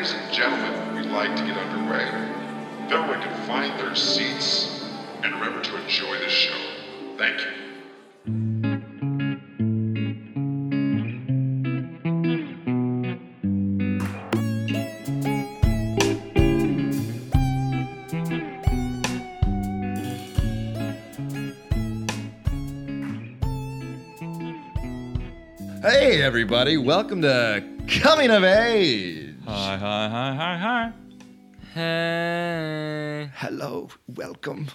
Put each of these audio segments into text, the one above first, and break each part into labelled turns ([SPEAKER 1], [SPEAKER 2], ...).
[SPEAKER 1] Ladies and gentlemen, we'd like to get underway. If everyone can find their seats and remember to enjoy the show. Thank you.
[SPEAKER 2] Hey, everybody, welcome to Coming of Age.
[SPEAKER 3] Hi, hi, hi, hi, hi.
[SPEAKER 4] Hey.
[SPEAKER 2] Hello, welcome.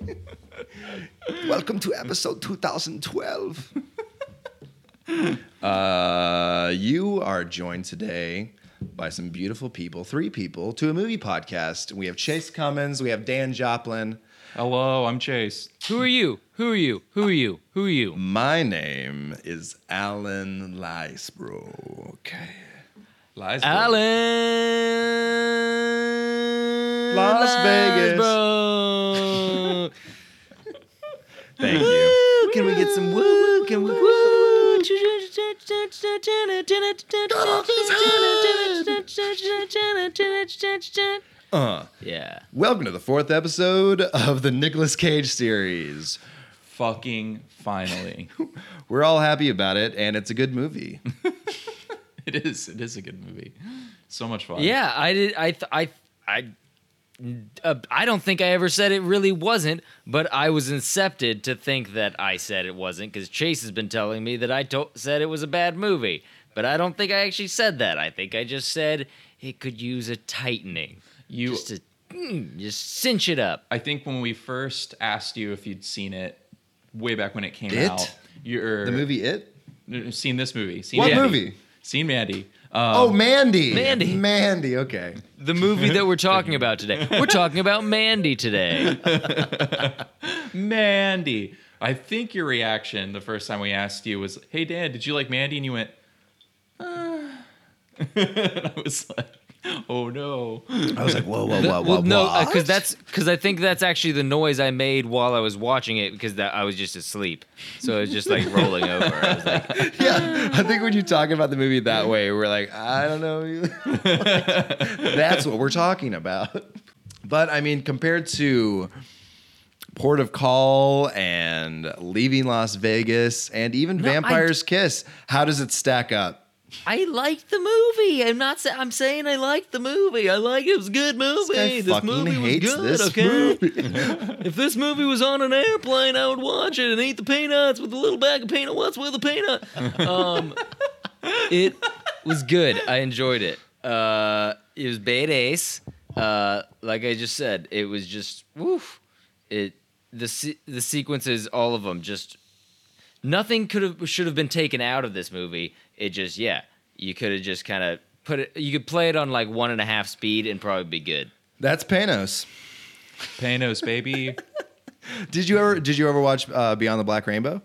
[SPEAKER 2] welcome to episode 2012. uh, you are joined today by some beautiful people, three people, to a movie podcast. We have Chase Cummins, we have Dan Joplin.
[SPEAKER 3] Hello, I'm Chase.
[SPEAKER 4] Who are you? Who are you? Who are you? Who are you?
[SPEAKER 2] My name is Alan Licebro. Okay.
[SPEAKER 3] Lies.
[SPEAKER 4] Alan.
[SPEAKER 2] Las Vegas.
[SPEAKER 4] Bro.
[SPEAKER 2] Thank you.
[SPEAKER 4] Can we get some woo woo? Can we woo?
[SPEAKER 2] Uh,
[SPEAKER 4] Yeah.
[SPEAKER 2] welcome to the fourth episode of the Nicolas Cage series.
[SPEAKER 3] Fucking finally.
[SPEAKER 2] We're all happy about it, and it's a good movie.
[SPEAKER 3] it is. It is a good movie. So much fun.
[SPEAKER 4] Yeah, I did. I th- I I. Uh, I don't think I ever said it really wasn't, but I was incepted to think that I said it wasn't because Chase has been telling me that I to- said it was a bad movie, but I don't think I actually said that. I think I just said it could use a tightening,
[SPEAKER 3] You.
[SPEAKER 4] just to mm, just cinch it up.
[SPEAKER 3] I think when we first asked you if you'd seen it way back when it came
[SPEAKER 2] It?
[SPEAKER 3] out, you're
[SPEAKER 2] The movie It?
[SPEAKER 3] seen this movie. Seen
[SPEAKER 2] What
[SPEAKER 3] Mandy.
[SPEAKER 2] movie?
[SPEAKER 3] Seen Mandy. Um,
[SPEAKER 2] oh, Mandy.
[SPEAKER 4] Mandy.
[SPEAKER 2] Mandy, okay.
[SPEAKER 4] The movie that we're talking about today. We're talking about Mandy today.
[SPEAKER 3] Mandy. I think your reaction the first time we asked you was, "Hey Dan, did you like Mandy?" And you went, uh. and I was like, "Oh no."
[SPEAKER 2] I was like, whoa, whoa, whoa, whoa,
[SPEAKER 4] no,
[SPEAKER 2] uh,
[SPEAKER 4] because that's because I think that's actually the noise I made while I was watching it because that I was just asleep, so it was just like rolling over. I was like,
[SPEAKER 2] yeah, I think when you talk about the movie that way, we're like, I don't know. That's what we're talking about. But I mean, compared to Port of Call and Leaving Las Vegas and even
[SPEAKER 4] No,
[SPEAKER 2] Vampire's Kiss, how does it stack up?
[SPEAKER 4] I liked the movie. I'm not. Sa- I'm saying I liked the movie. I like it was a good movie.
[SPEAKER 2] guy
[SPEAKER 4] This,
[SPEAKER 2] fucking
[SPEAKER 4] movie was good.
[SPEAKER 2] this
[SPEAKER 4] okay.
[SPEAKER 2] movie.
[SPEAKER 4] if this movie was on an airplane, I would watch it and eat the peanuts with a little bag of peanut. What's with a peanut? Um, it was good. I enjoyed it. Uh, it was badass. Uh, like I just said, it was just woof. It the se- the sequences, all of them, just nothing could have should have been taken out of this movie. It just yeah, you could have just kind of put it. You could play it on like one and a half speed and probably be good.
[SPEAKER 2] That's Panos.
[SPEAKER 3] Panos, baby.
[SPEAKER 2] Did you ever did you ever watch uh, Beyond the Black Rainbow?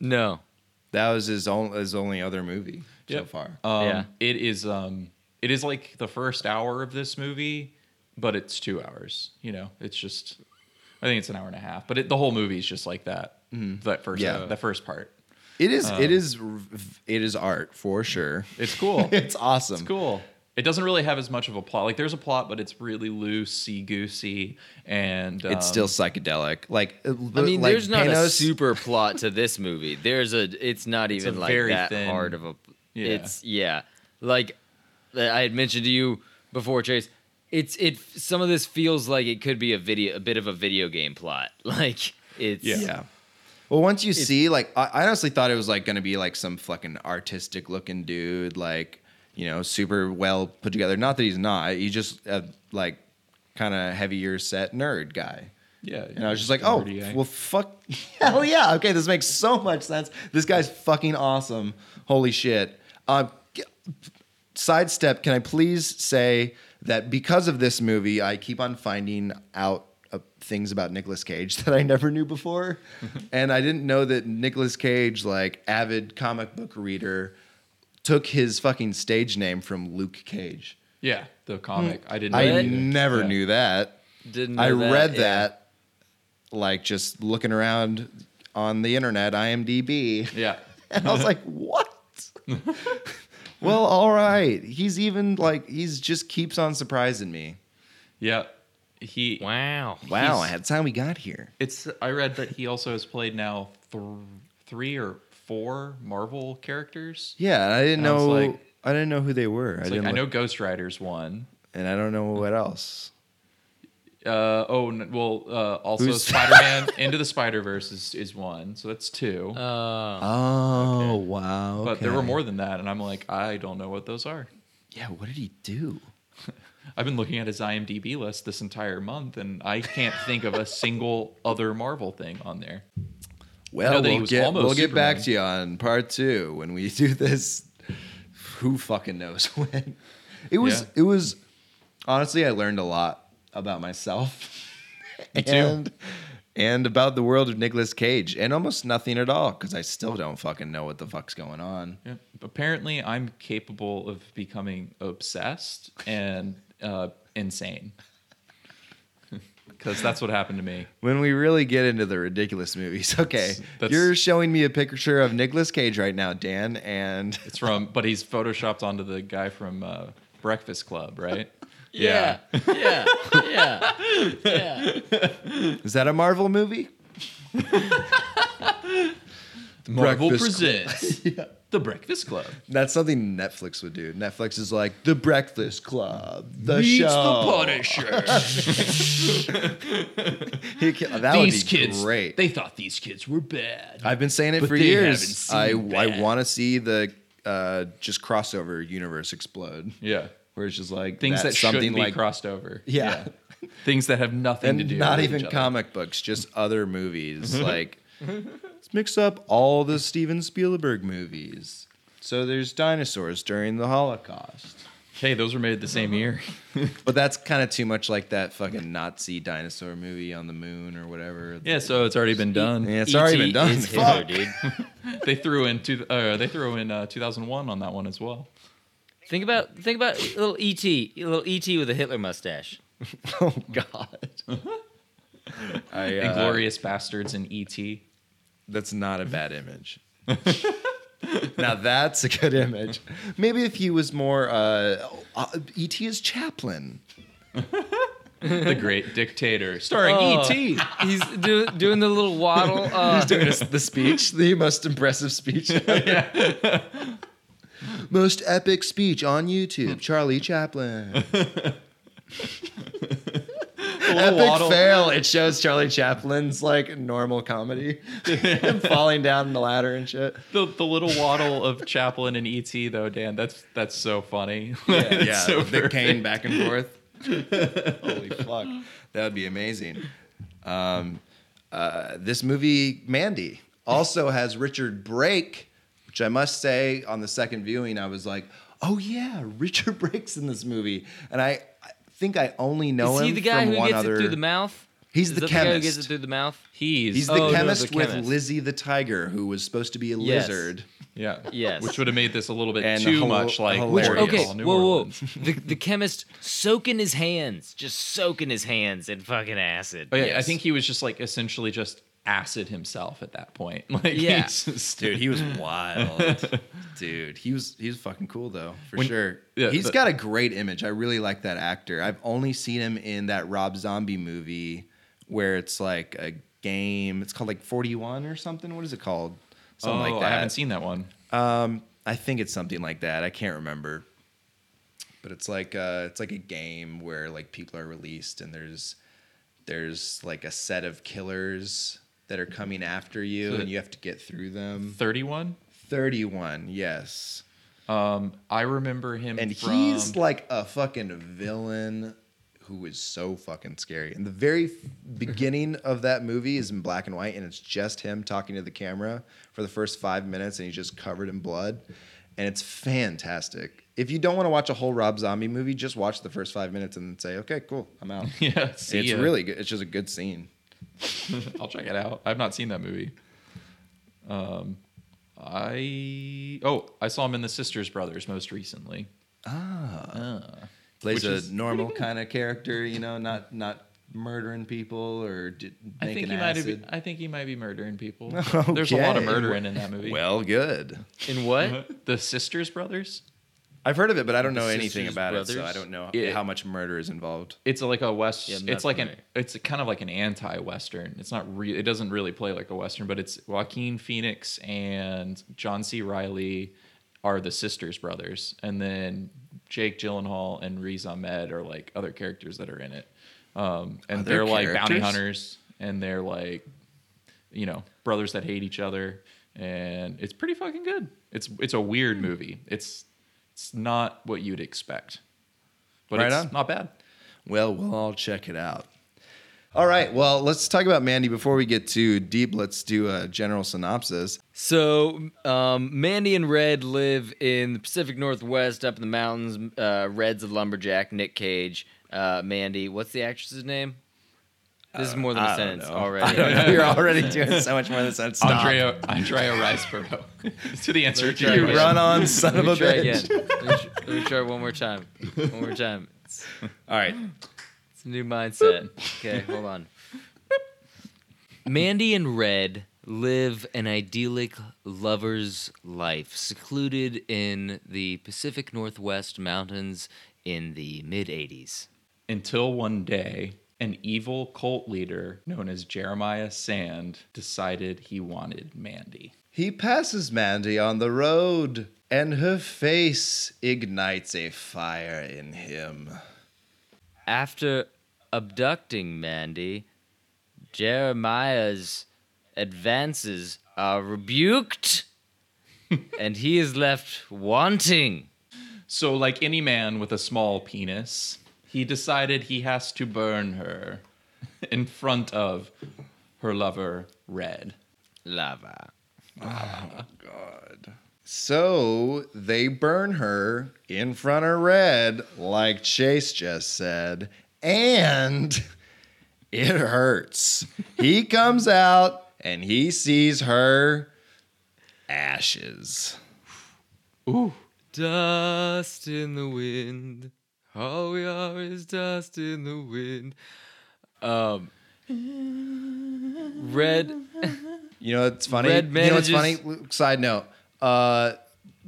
[SPEAKER 4] No,
[SPEAKER 2] That was his only his only other movie so far.
[SPEAKER 3] Um,
[SPEAKER 4] Yeah.
[SPEAKER 3] It is. Um, it is like the first hour of this movie, but it's two hours. You know, it's just. I think it's an hour and a half, but it, the whole movie is just like that. That first,
[SPEAKER 2] Yeah.
[SPEAKER 3] uh, that first part.
[SPEAKER 2] It is
[SPEAKER 3] Um,
[SPEAKER 2] it is it is art for sure.
[SPEAKER 3] It's cool.
[SPEAKER 2] It's awesome.
[SPEAKER 3] It's cool. It doesn't really have as much of a plot. Like there's a plot, but it's really loosey goosey, and um,
[SPEAKER 2] It's still psychedelic. Like
[SPEAKER 4] I mean,
[SPEAKER 2] like
[SPEAKER 4] there's not a super plot to this movie. There's a. It's not even
[SPEAKER 3] a
[SPEAKER 4] like
[SPEAKER 3] very
[SPEAKER 4] that
[SPEAKER 3] thin-
[SPEAKER 4] hard of a.
[SPEAKER 3] Yeah.
[SPEAKER 4] It's yeah, like uh, I had mentioned to you before, Chase. It's it. Some of this feels like it could be a video, a bit of a video game plot. Like it's
[SPEAKER 3] Yeah.
[SPEAKER 2] Yeah. Well, once you see, like, I I honestly thought it was like going to be like some fucking artistic looking dude, like, you know, super well put together. Not that he's not. He's just a like kind of heavier set nerd guy.
[SPEAKER 3] yeah.
[SPEAKER 2] And I was just like, oh,
[SPEAKER 3] guy.
[SPEAKER 2] well, fuck. Hell yeah. Okay, this makes so much sense. This guy's fucking awesome. Holy shit. Uh, sidestep, can I please say that because of this movie, I keep on finding out uh, things about Nicolas Cage that I never knew before. and I didn't know that Nicolas Cage, like avid comic book reader, took his fucking stage name from Luke Cage.
[SPEAKER 3] yeah, the comic. I didn't.
[SPEAKER 2] I
[SPEAKER 3] know that either.
[SPEAKER 2] never
[SPEAKER 3] Yeah.
[SPEAKER 2] knew that.
[SPEAKER 4] Didn't
[SPEAKER 2] I
[SPEAKER 4] that,
[SPEAKER 2] read
[SPEAKER 4] yeah.
[SPEAKER 2] that like just looking around on the internet, IMDb,
[SPEAKER 3] Yeah.
[SPEAKER 2] and I was like, "What? well, all right. He's even like he's just keeps on surprising me.
[SPEAKER 3] Yeah, he.
[SPEAKER 4] Wow.
[SPEAKER 2] Wow,
[SPEAKER 3] He's-
[SPEAKER 2] that's how we got here.
[SPEAKER 3] It's. I read that he also has played now th- three or four Marvel characters.
[SPEAKER 2] Yeah, I didn't
[SPEAKER 3] And I
[SPEAKER 2] know.
[SPEAKER 3] like-
[SPEAKER 2] I didn't know who they were. I
[SPEAKER 3] It's
[SPEAKER 2] didn't.
[SPEAKER 3] I know
[SPEAKER 2] look-
[SPEAKER 3] Ghost Rider's one.
[SPEAKER 2] and I don't know what else.
[SPEAKER 3] Uh, oh n- well, uh, also
[SPEAKER 2] Who's-
[SPEAKER 3] Spider-Man Into the Spider-Verse is, is one, so that's two.
[SPEAKER 4] Uh,
[SPEAKER 2] Oh wow!
[SPEAKER 3] but there were
[SPEAKER 2] okay.
[SPEAKER 3] more than that, and I'm like, I don't know what those are.
[SPEAKER 2] Yeah, what did he do?
[SPEAKER 3] I've been looking at his IMDb list this entire month, and I can't think of a single other Marvel thing on there.
[SPEAKER 2] Well,
[SPEAKER 3] know that he
[SPEAKER 2] we'll get we'll get back to you on part two when we do this. Who fucking knows when? It was
[SPEAKER 3] Yeah.
[SPEAKER 2] it was honestly I learned a lot about myself
[SPEAKER 3] Me too.
[SPEAKER 2] And about the world of Nicolas Cage and almost nothing at all because I still don't fucking know what the fuck's going on.
[SPEAKER 3] Yeah. Apparently, I'm capable of becoming obsessed and uh, insane. Because that's what happened to me.
[SPEAKER 2] When we really get into the ridiculous movies, okay,
[SPEAKER 3] That's-
[SPEAKER 2] you're showing me a picture of Nicolas Cage right now, Dan, and
[SPEAKER 3] It's from, but he's photoshopped onto the guy from uh, Breakfast Club, right?
[SPEAKER 4] Yeah. Yeah. Yeah. Yeah.
[SPEAKER 2] is that a Marvel movie?
[SPEAKER 3] Marvel
[SPEAKER 2] Breakfast
[SPEAKER 3] presents the Breakfast Club.
[SPEAKER 2] That's something Netflix would do. Netflix is like the Breakfast Club, the
[SPEAKER 3] Meets
[SPEAKER 2] show.
[SPEAKER 3] the Punisher.
[SPEAKER 2] He ca- that
[SPEAKER 3] these
[SPEAKER 2] would be
[SPEAKER 3] kids,
[SPEAKER 2] great.
[SPEAKER 3] they thought these kids were bad.
[SPEAKER 2] I've been saying it
[SPEAKER 3] But
[SPEAKER 2] for
[SPEAKER 3] they
[SPEAKER 2] years. I
[SPEAKER 3] haven't seen
[SPEAKER 2] I
[SPEAKER 3] that.
[SPEAKER 2] want to see the uh, just crossover universe explode,
[SPEAKER 3] yeah,
[SPEAKER 2] where it's just like
[SPEAKER 3] things that
[SPEAKER 2] something like
[SPEAKER 3] crossed over.
[SPEAKER 2] Yeah.
[SPEAKER 3] things that have nothing to do.
[SPEAKER 2] not
[SPEAKER 3] with
[SPEAKER 2] even comic books, just other movies. like let's mix up all the Steven Spielberg movies. So there's dinosaurs during the Holocaust.
[SPEAKER 3] Hey, those were made the same year.
[SPEAKER 2] But that's kind of too much like that fucking Nazi dinosaur movie on the moon or whatever.
[SPEAKER 3] yeah, so it's already been done.
[SPEAKER 2] Yeah, it's already been done.
[SPEAKER 4] is Hitler,
[SPEAKER 2] Fuck.
[SPEAKER 4] dude.
[SPEAKER 3] They threw in two, uh, they threw in uh, 2001 on that one as well.
[SPEAKER 4] Think about think about a little ET, a little ET with a Hitler mustache.
[SPEAKER 2] Oh God. I, uh,
[SPEAKER 3] Inglourious Basterds and E.T.
[SPEAKER 2] That's not a bad image. now that's a good image. Maybe if he was more uh, uh, E.T. is Chaplin.
[SPEAKER 3] the Great Dictator, starring
[SPEAKER 4] Oh.
[SPEAKER 3] E.T.
[SPEAKER 4] He's do, doing the little waddle. Uh,
[SPEAKER 2] Doing this- the speech, the most impressive speech. most epic speech on YouTube. Charlie Chaplin. Epic
[SPEAKER 3] waddle.
[SPEAKER 2] fail. It shows Charlie Chaplin's like normal comedy, him falling down the ladder and shit.
[SPEAKER 3] The, the little waddle of Chaplin and E.T. though, Dan, that's that's so funny.
[SPEAKER 2] Yeah,
[SPEAKER 3] It's
[SPEAKER 2] yeah,
[SPEAKER 3] so
[SPEAKER 2] the
[SPEAKER 3] perfect.
[SPEAKER 2] cane back and forth. Holy fuck, that would be amazing. Um, uh, this movie, Mandy, also has Richard Brake, which I must say, on the second viewing, I was like, "Oh yeah, Richard Brake's in this movie," and I, I think I only know
[SPEAKER 4] is
[SPEAKER 2] him
[SPEAKER 4] he the guy
[SPEAKER 2] from
[SPEAKER 4] who
[SPEAKER 2] one
[SPEAKER 4] gets
[SPEAKER 2] other.
[SPEAKER 4] it through the mouth?
[SPEAKER 2] He's
[SPEAKER 4] Is
[SPEAKER 2] the
[SPEAKER 4] that the guy who gets
[SPEAKER 2] chemist.
[SPEAKER 4] it through the mouth?
[SPEAKER 3] He's,
[SPEAKER 2] He's
[SPEAKER 4] Oh,
[SPEAKER 2] the
[SPEAKER 4] no, the
[SPEAKER 2] chemist with
[SPEAKER 4] chemist.
[SPEAKER 2] Lizzie the tiger, who was supposed to be a
[SPEAKER 4] Yes.
[SPEAKER 2] lizard.
[SPEAKER 3] yeah,
[SPEAKER 4] Yes.
[SPEAKER 3] which would have made this a little bit
[SPEAKER 2] And
[SPEAKER 3] too
[SPEAKER 2] hil-
[SPEAKER 3] much like
[SPEAKER 2] hilarious.
[SPEAKER 3] Warriors
[SPEAKER 4] Okay,
[SPEAKER 3] All New
[SPEAKER 4] whoa, whoa.
[SPEAKER 3] Orleans.
[SPEAKER 4] the, the chemist soaking his hands, just soaking his hands in fucking acid.
[SPEAKER 3] But Oh, yeah, I
[SPEAKER 2] Yes.
[SPEAKER 3] think he was just like essentially just acid himself at that point. Like
[SPEAKER 4] Yeah.
[SPEAKER 2] Dude, he was wild. Dude, he was he was fucking cool though, for
[SPEAKER 3] When-
[SPEAKER 2] sure.
[SPEAKER 3] yeah,
[SPEAKER 2] He's
[SPEAKER 3] the-
[SPEAKER 2] got a great image. I really like that actor. I've only seen him in that Rob Zombie movie where it's like a game. It's called like 41 or something. What is it called? Something
[SPEAKER 3] oh,
[SPEAKER 2] like that.
[SPEAKER 3] I haven't seen that one.
[SPEAKER 2] Um, I think it's something like that. I can't remember. But it's like uh, it's like a game where like people are released and there's there's like a set of killers that are coming after you
[SPEAKER 3] So-
[SPEAKER 2] and you have to get through them.
[SPEAKER 3] Thirty-one.
[SPEAKER 2] 31, yes.
[SPEAKER 3] Um, I remember him,
[SPEAKER 2] And
[SPEAKER 3] from,
[SPEAKER 2] he's like a fucking villain who is so fucking scary. And the very f- beginning of that movie is in black and white, and it's just him talking to the camera for the first five minutes, and he's just covered in blood. And it's fantastic. If you don't want to watch a whole Rob Zombie movie, just watch the first five minutes and say, okay, cool, I'm out.
[SPEAKER 3] yeah. See
[SPEAKER 2] it's
[SPEAKER 3] ya.
[SPEAKER 2] really good. It's just a good scene.
[SPEAKER 3] I'll check it out. I've not seen that movie. Um, I oh I saw him in the Sisters Brothers most recently.
[SPEAKER 2] Ah. Plays a normal kind of character, you know, not not murdering people or d-
[SPEAKER 3] I
[SPEAKER 2] making
[SPEAKER 3] think he might have.
[SPEAKER 2] acid.
[SPEAKER 3] I think he might be murdering people. There's a lot of murdering in that movie.
[SPEAKER 2] Well, good.
[SPEAKER 4] In what?
[SPEAKER 3] the Sisters Brothers.
[SPEAKER 2] I've heard of it, but I don't know anything
[SPEAKER 4] Sisters
[SPEAKER 2] about it, so
[SPEAKER 4] Brothers?
[SPEAKER 2] I don't know
[SPEAKER 3] Yeah.
[SPEAKER 2] how much murder is involved.
[SPEAKER 3] It's like a west.
[SPEAKER 4] Yeah, I'm
[SPEAKER 3] it's like an.
[SPEAKER 4] familiar.
[SPEAKER 3] It's kind of like an anti-western. It's not real. It doesn't really play like a western, but it's Joaquin Phoenix and John C. Reilly are the sisters brothers, and then Jake Gyllenhaal and Riz Ahmed are like other characters that are in it. Um, and
[SPEAKER 2] Other
[SPEAKER 3] they're like bounty
[SPEAKER 2] characters?
[SPEAKER 3] hunters, and they're like, you know, brothers that hate each other, and it's pretty fucking good. It's it's a
[SPEAKER 2] Hmm.
[SPEAKER 3] weird movie. It's it's not what you'd expect, but
[SPEAKER 2] Right
[SPEAKER 3] it's
[SPEAKER 2] on.
[SPEAKER 3] not bad.
[SPEAKER 2] Well, we'll all check it out. All right. Well, let's talk about Mandy before we get too deep. Let's do a general synopsis.
[SPEAKER 4] So, um, Mandy and Red live in the Pacific Northwest, up in the mountains. Uh, Red's a lumberjack. Nick Cage. Uh, Mandy, what's the actress's name? This is more than a
[SPEAKER 2] I don't
[SPEAKER 4] sentence
[SPEAKER 2] know.
[SPEAKER 4] already.
[SPEAKER 2] I don't know. You're already doing so much more than that. Stop.
[SPEAKER 3] Andrea Andrea Riseborough to the answer to
[SPEAKER 4] try
[SPEAKER 3] your
[SPEAKER 2] You
[SPEAKER 4] again.
[SPEAKER 2] run on, son
[SPEAKER 4] Let
[SPEAKER 2] of a
[SPEAKER 4] try
[SPEAKER 2] bitch.
[SPEAKER 4] again. Let me, let me try one more time. One more time. It's,
[SPEAKER 2] All right.
[SPEAKER 4] it's a new mindset. Okay, hold on. Mandy and Red live an idyllic lover's life, secluded in the Pacific Northwest mountains in the mid 80s.
[SPEAKER 3] until one day an evil cult leader known as Jeremiah Sand decided he wanted Mandy.
[SPEAKER 2] He passes Mandy on the road, and her face ignites a fire in him.
[SPEAKER 4] After abducting Mandy, Jeremiah's advances are rebuked, and he is left wanting.
[SPEAKER 3] So like any man with a small penis, he decided he has to burn her in front of her lover Red.
[SPEAKER 4] Lava.
[SPEAKER 2] Oh god. So they burn her in front of Red, like Chase just said, and it hurts. he comes out and he sees her ashes. Ooh.
[SPEAKER 4] Dust in the wind. All we are is dust in the wind. Um, Red.
[SPEAKER 2] You know what's funny?
[SPEAKER 4] Red
[SPEAKER 2] you know what's funny? Side note. Uh,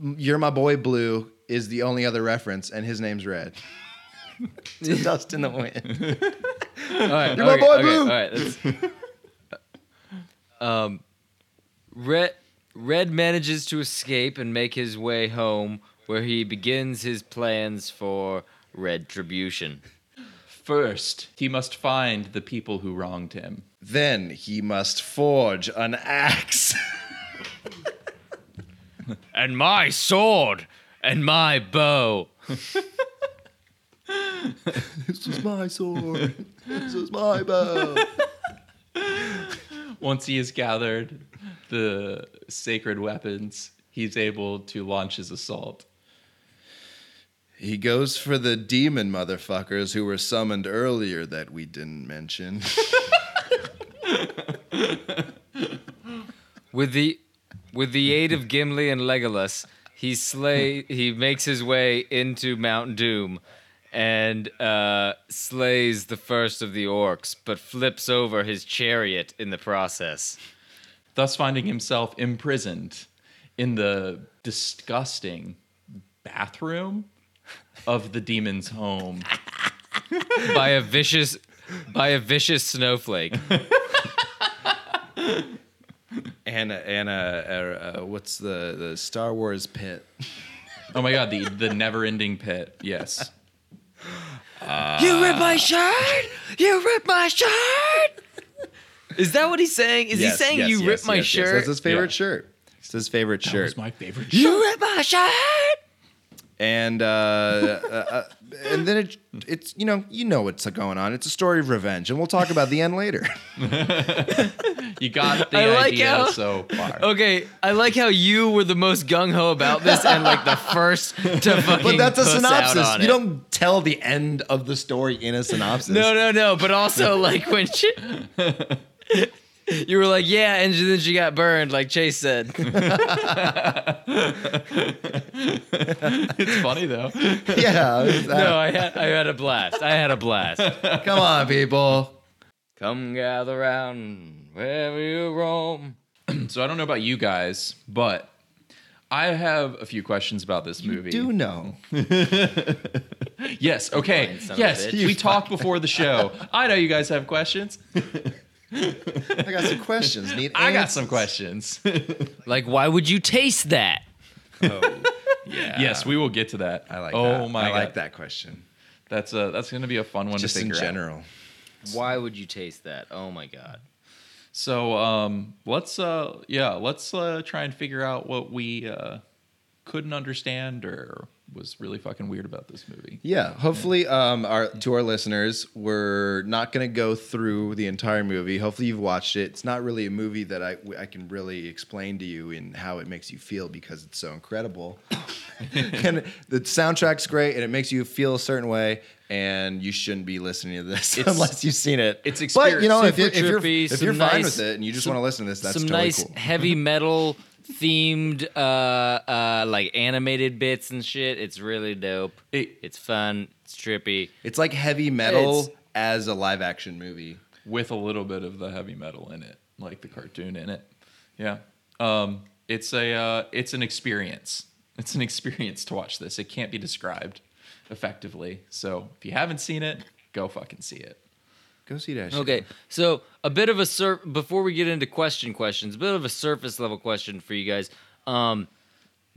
[SPEAKER 2] You're My Boy Blue is the only other reference, and his name's Red. to Dust in the Wind.
[SPEAKER 4] All right,
[SPEAKER 2] You're my
[SPEAKER 4] okay,
[SPEAKER 2] boy,
[SPEAKER 4] okay,
[SPEAKER 2] Blue.
[SPEAKER 4] All right, let's, um, Red Red manages to escape and make his way home, where he begins his plans for retribution.
[SPEAKER 3] First, he must find the people who wronged him.
[SPEAKER 2] Then he must forge an axe.
[SPEAKER 4] And my sword and my bow.
[SPEAKER 2] this is my sword. This is my bow.
[SPEAKER 3] Once he has gathered the sacred weapons, he's able to launch his assault.
[SPEAKER 2] He goes for the demon motherfuckers who were summoned earlier that we didn't mention.
[SPEAKER 4] With the with the aid of Gimli and Legolas, he slay he makes his way into Mount Doom and uh, slays the first of the orcs, but flips over his chariot in the process.
[SPEAKER 3] thus finding himself imprisoned in the disgusting bathroom of the demon's home.
[SPEAKER 4] by a vicious by a vicious snowflake.
[SPEAKER 2] and a, and a, a, uh, a uh, what's the the Star Wars pit?
[SPEAKER 3] Oh my god, the the never-ending pit. Yes.
[SPEAKER 4] Uh, you ripped my shirt! You ripped my shirt! Is that what he's saying? Is
[SPEAKER 2] Yes,
[SPEAKER 4] he saying
[SPEAKER 2] yes,
[SPEAKER 4] you
[SPEAKER 2] yes,
[SPEAKER 4] ripped my
[SPEAKER 2] yes, yes.
[SPEAKER 4] shirt?
[SPEAKER 2] That's his favorite
[SPEAKER 3] Yeah.
[SPEAKER 2] shirt. It's his favorite
[SPEAKER 3] That
[SPEAKER 2] shirt.
[SPEAKER 3] was my favorite shirt.
[SPEAKER 4] you ripped my shirt!
[SPEAKER 2] And uh, uh, uh, and then it, it's you know you know what's going on. It's a story of revenge, and we'll talk about the end later.
[SPEAKER 3] You got the
[SPEAKER 4] I like
[SPEAKER 3] idea
[SPEAKER 4] how-
[SPEAKER 3] so far.
[SPEAKER 4] Okay, I like how you were the most gung ho about this and like the first to fucking.
[SPEAKER 2] but that's a
[SPEAKER 4] out
[SPEAKER 2] synopsis.
[SPEAKER 4] on
[SPEAKER 2] You
[SPEAKER 4] it.
[SPEAKER 2] don't tell the end of the story in a synopsis.
[SPEAKER 4] No, no, no. But also, like when she, you were like, yeah, and then she got burned, like Chase said.
[SPEAKER 3] It's funny though.
[SPEAKER 2] Yeah. that.
[SPEAKER 4] Uh, no, I had, I had a blast. I had a blast.
[SPEAKER 2] Come on, people.
[SPEAKER 4] Come gather round wherever you roam.
[SPEAKER 3] So I don't know about you guys, but I have a few questions about this movie.
[SPEAKER 2] Do know.
[SPEAKER 3] Yes. Okay.
[SPEAKER 4] Fine, son of a
[SPEAKER 3] Yes. We talked before the show. I know you guys have questions.
[SPEAKER 2] I got some questions. Need
[SPEAKER 3] I got some questions.
[SPEAKER 4] Like, why would you taste that?
[SPEAKER 2] Oh, yeah.
[SPEAKER 3] yes, we will get to that.
[SPEAKER 2] I like
[SPEAKER 3] oh
[SPEAKER 2] that.
[SPEAKER 3] my
[SPEAKER 2] I
[SPEAKER 3] god.
[SPEAKER 2] like that question.
[SPEAKER 3] That's uh that's gonna be a fun one
[SPEAKER 2] Just
[SPEAKER 3] to
[SPEAKER 2] in
[SPEAKER 3] figure out.
[SPEAKER 2] general.
[SPEAKER 4] Why would you taste that? Oh my god.
[SPEAKER 3] So um let's uh yeah, let's uh try and figure out what we uh couldn't understand or was really fucking weird about this movie.
[SPEAKER 2] Yeah, hopefully, um, our to our listeners, we're not going to go through the entire movie. Hopefully, you've watched it. It's not really a movie that I I can really explain to you in how it makes you feel because it's so incredible. and the soundtrack's great, and it makes you feel a certain way. And you shouldn't be listening to this
[SPEAKER 3] It's-
[SPEAKER 2] unless you've seen it.
[SPEAKER 3] it's
[SPEAKER 2] but you know if,
[SPEAKER 4] Super
[SPEAKER 2] you, if you're
[SPEAKER 4] trippy,
[SPEAKER 2] if
[SPEAKER 4] some
[SPEAKER 2] you're fine
[SPEAKER 4] nice-
[SPEAKER 2] with it and you just
[SPEAKER 4] some-
[SPEAKER 2] want to listen to this, that's
[SPEAKER 4] Some
[SPEAKER 2] totally
[SPEAKER 4] nice
[SPEAKER 2] cool.
[SPEAKER 4] heavy metal themed uh uh like animated bits and shit. It's really dope.
[SPEAKER 3] It-
[SPEAKER 4] it's fun. It's trippy.
[SPEAKER 2] It's like heavy metal
[SPEAKER 4] It's-
[SPEAKER 2] as a live action movie.
[SPEAKER 3] with a little bit of the heavy metal in it, like the cartoon in it. Yeah. Um, it's a uh, it's an experience. It's an experience to watch this. It can't be described effectively. So if you haven't seen it, go fucking see it.
[SPEAKER 2] Go see that. shit.
[SPEAKER 4] Okay, so a bit of a sur- before we get into question questions, a bit of a surface level question for you guys. Um,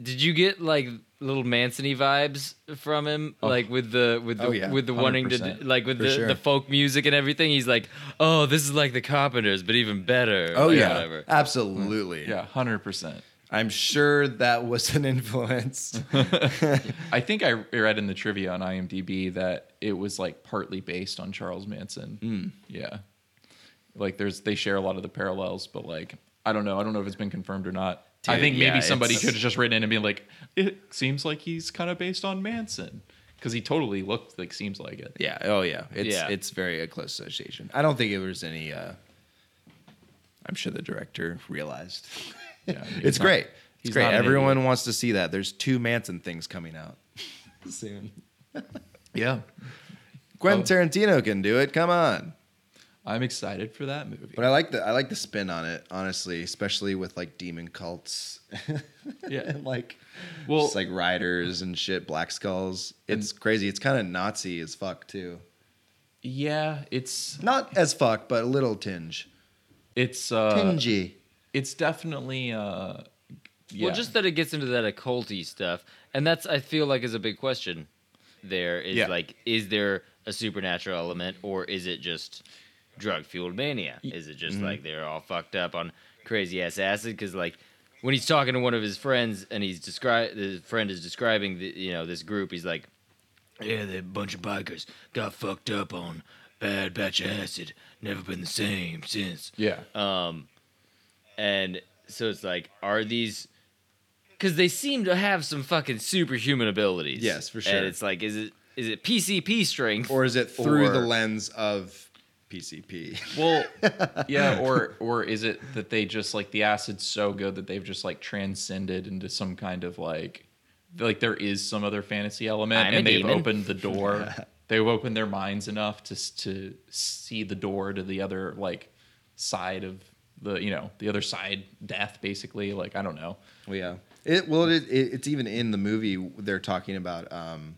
[SPEAKER 4] did you get like little Manson-y vibes from him, like with the with the
[SPEAKER 2] Oh, yeah,
[SPEAKER 4] with the wanting to like with
[SPEAKER 2] For
[SPEAKER 4] the,
[SPEAKER 2] sure.
[SPEAKER 4] the folk music and everything? He's like, oh, this is like the Carpenters, but even better.
[SPEAKER 2] Oh
[SPEAKER 4] like,
[SPEAKER 2] yeah,
[SPEAKER 4] whatever.
[SPEAKER 2] absolutely.
[SPEAKER 3] Yeah, hundred percent.
[SPEAKER 2] I'm sure that was an influence.
[SPEAKER 3] I think I read in the trivia on IMDb that it was like partly based on Charles Manson. Yeah, like there's they share a lot of the parallels, but like I don't know. I don't know if it's been confirmed or not. I
[SPEAKER 2] Dude,
[SPEAKER 3] think maybe
[SPEAKER 2] yeah,
[SPEAKER 3] somebody could have just written in and been like, it seems like he's kind of based on Manson because he totally looked like seems like it.
[SPEAKER 2] yeah. Oh yeah. It's
[SPEAKER 4] Yeah.
[SPEAKER 2] it's very a close association. I don't think it was any. uh I'm sure the director realized.
[SPEAKER 3] Yeah,
[SPEAKER 2] it's
[SPEAKER 3] not-
[SPEAKER 2] great. It's great. Everyone wants to see that. There's two Manson things coming out soon.
[SPEAKER 3] Yeah,
[SPEAKER 2] Quentin
[SPEAKER 3] Oh.
[SPEAKER 2] Tarantino can do it. Come on.
[SPEAKER 3] I'm excited for that movie.
[SPEAKER 2] But I like the I like the spin on it, honestly, especially with like demon cults.
[SPEAKER 3] Yeah.
[SPEAKER 2] and like
[SPEAKER 3] Well-
[SPEAKER 2] just like riders and shit, black skulls. It's crazy. It's kind of Nazi as fuck too.
[SPEAKER 3] yeah, it's
[SPEAKER 2] Not as fuck, but a little tinge.
[SPEAKER 3] it's uh,
[SPEAKER 2] Tingy.
[SPEAKER 3] it's definitely uh, yeah.
[SPEAKER 4] Well, just that it gets into that occulty stuff, and that's I feel like is a big question. There is
[SPEAKER 3] Yeah.
[SPEAKER 4] like, is there a supernatural element, or is it just drug fueled mania? Is it just like they're all fucked up on crazy ass acid? Because like when he's talking to one of his friends, and he's describe the friend is describing the you know this group, he's like, yeah, they're a bunch of bikers got fucked up on bad batch of acid, never been the same since.
[SPEAKER 3] yeah.
[SPEAKER 4] Um, and so it's like, are these? Because they seem to have some fucking superhuman abilities.
[SPEAKER 2] Yes, for sure.
[SPEAKER 4] And it's like, is it is it PCP strength,
[SPEAKER 2] Or is it through the lens of PCP?
[SPEAKER 3] Well, yeah, or or is it that they just like the acid's so good that they've just like transcended into some kind of like like there is some other fantasy element
[SPEAKER 4] I'm
[SPEAKER 3] and they've
[SPEAKER 4] demon.
[SPEAKER 3] opened the door. they've opened their minds enough to to see the door to the other like side of the you know the other side death basically like I don't know.
[SPEAKER 2] Well, yeah. It well, it, it, it's even in the movie. They're talking about. Um,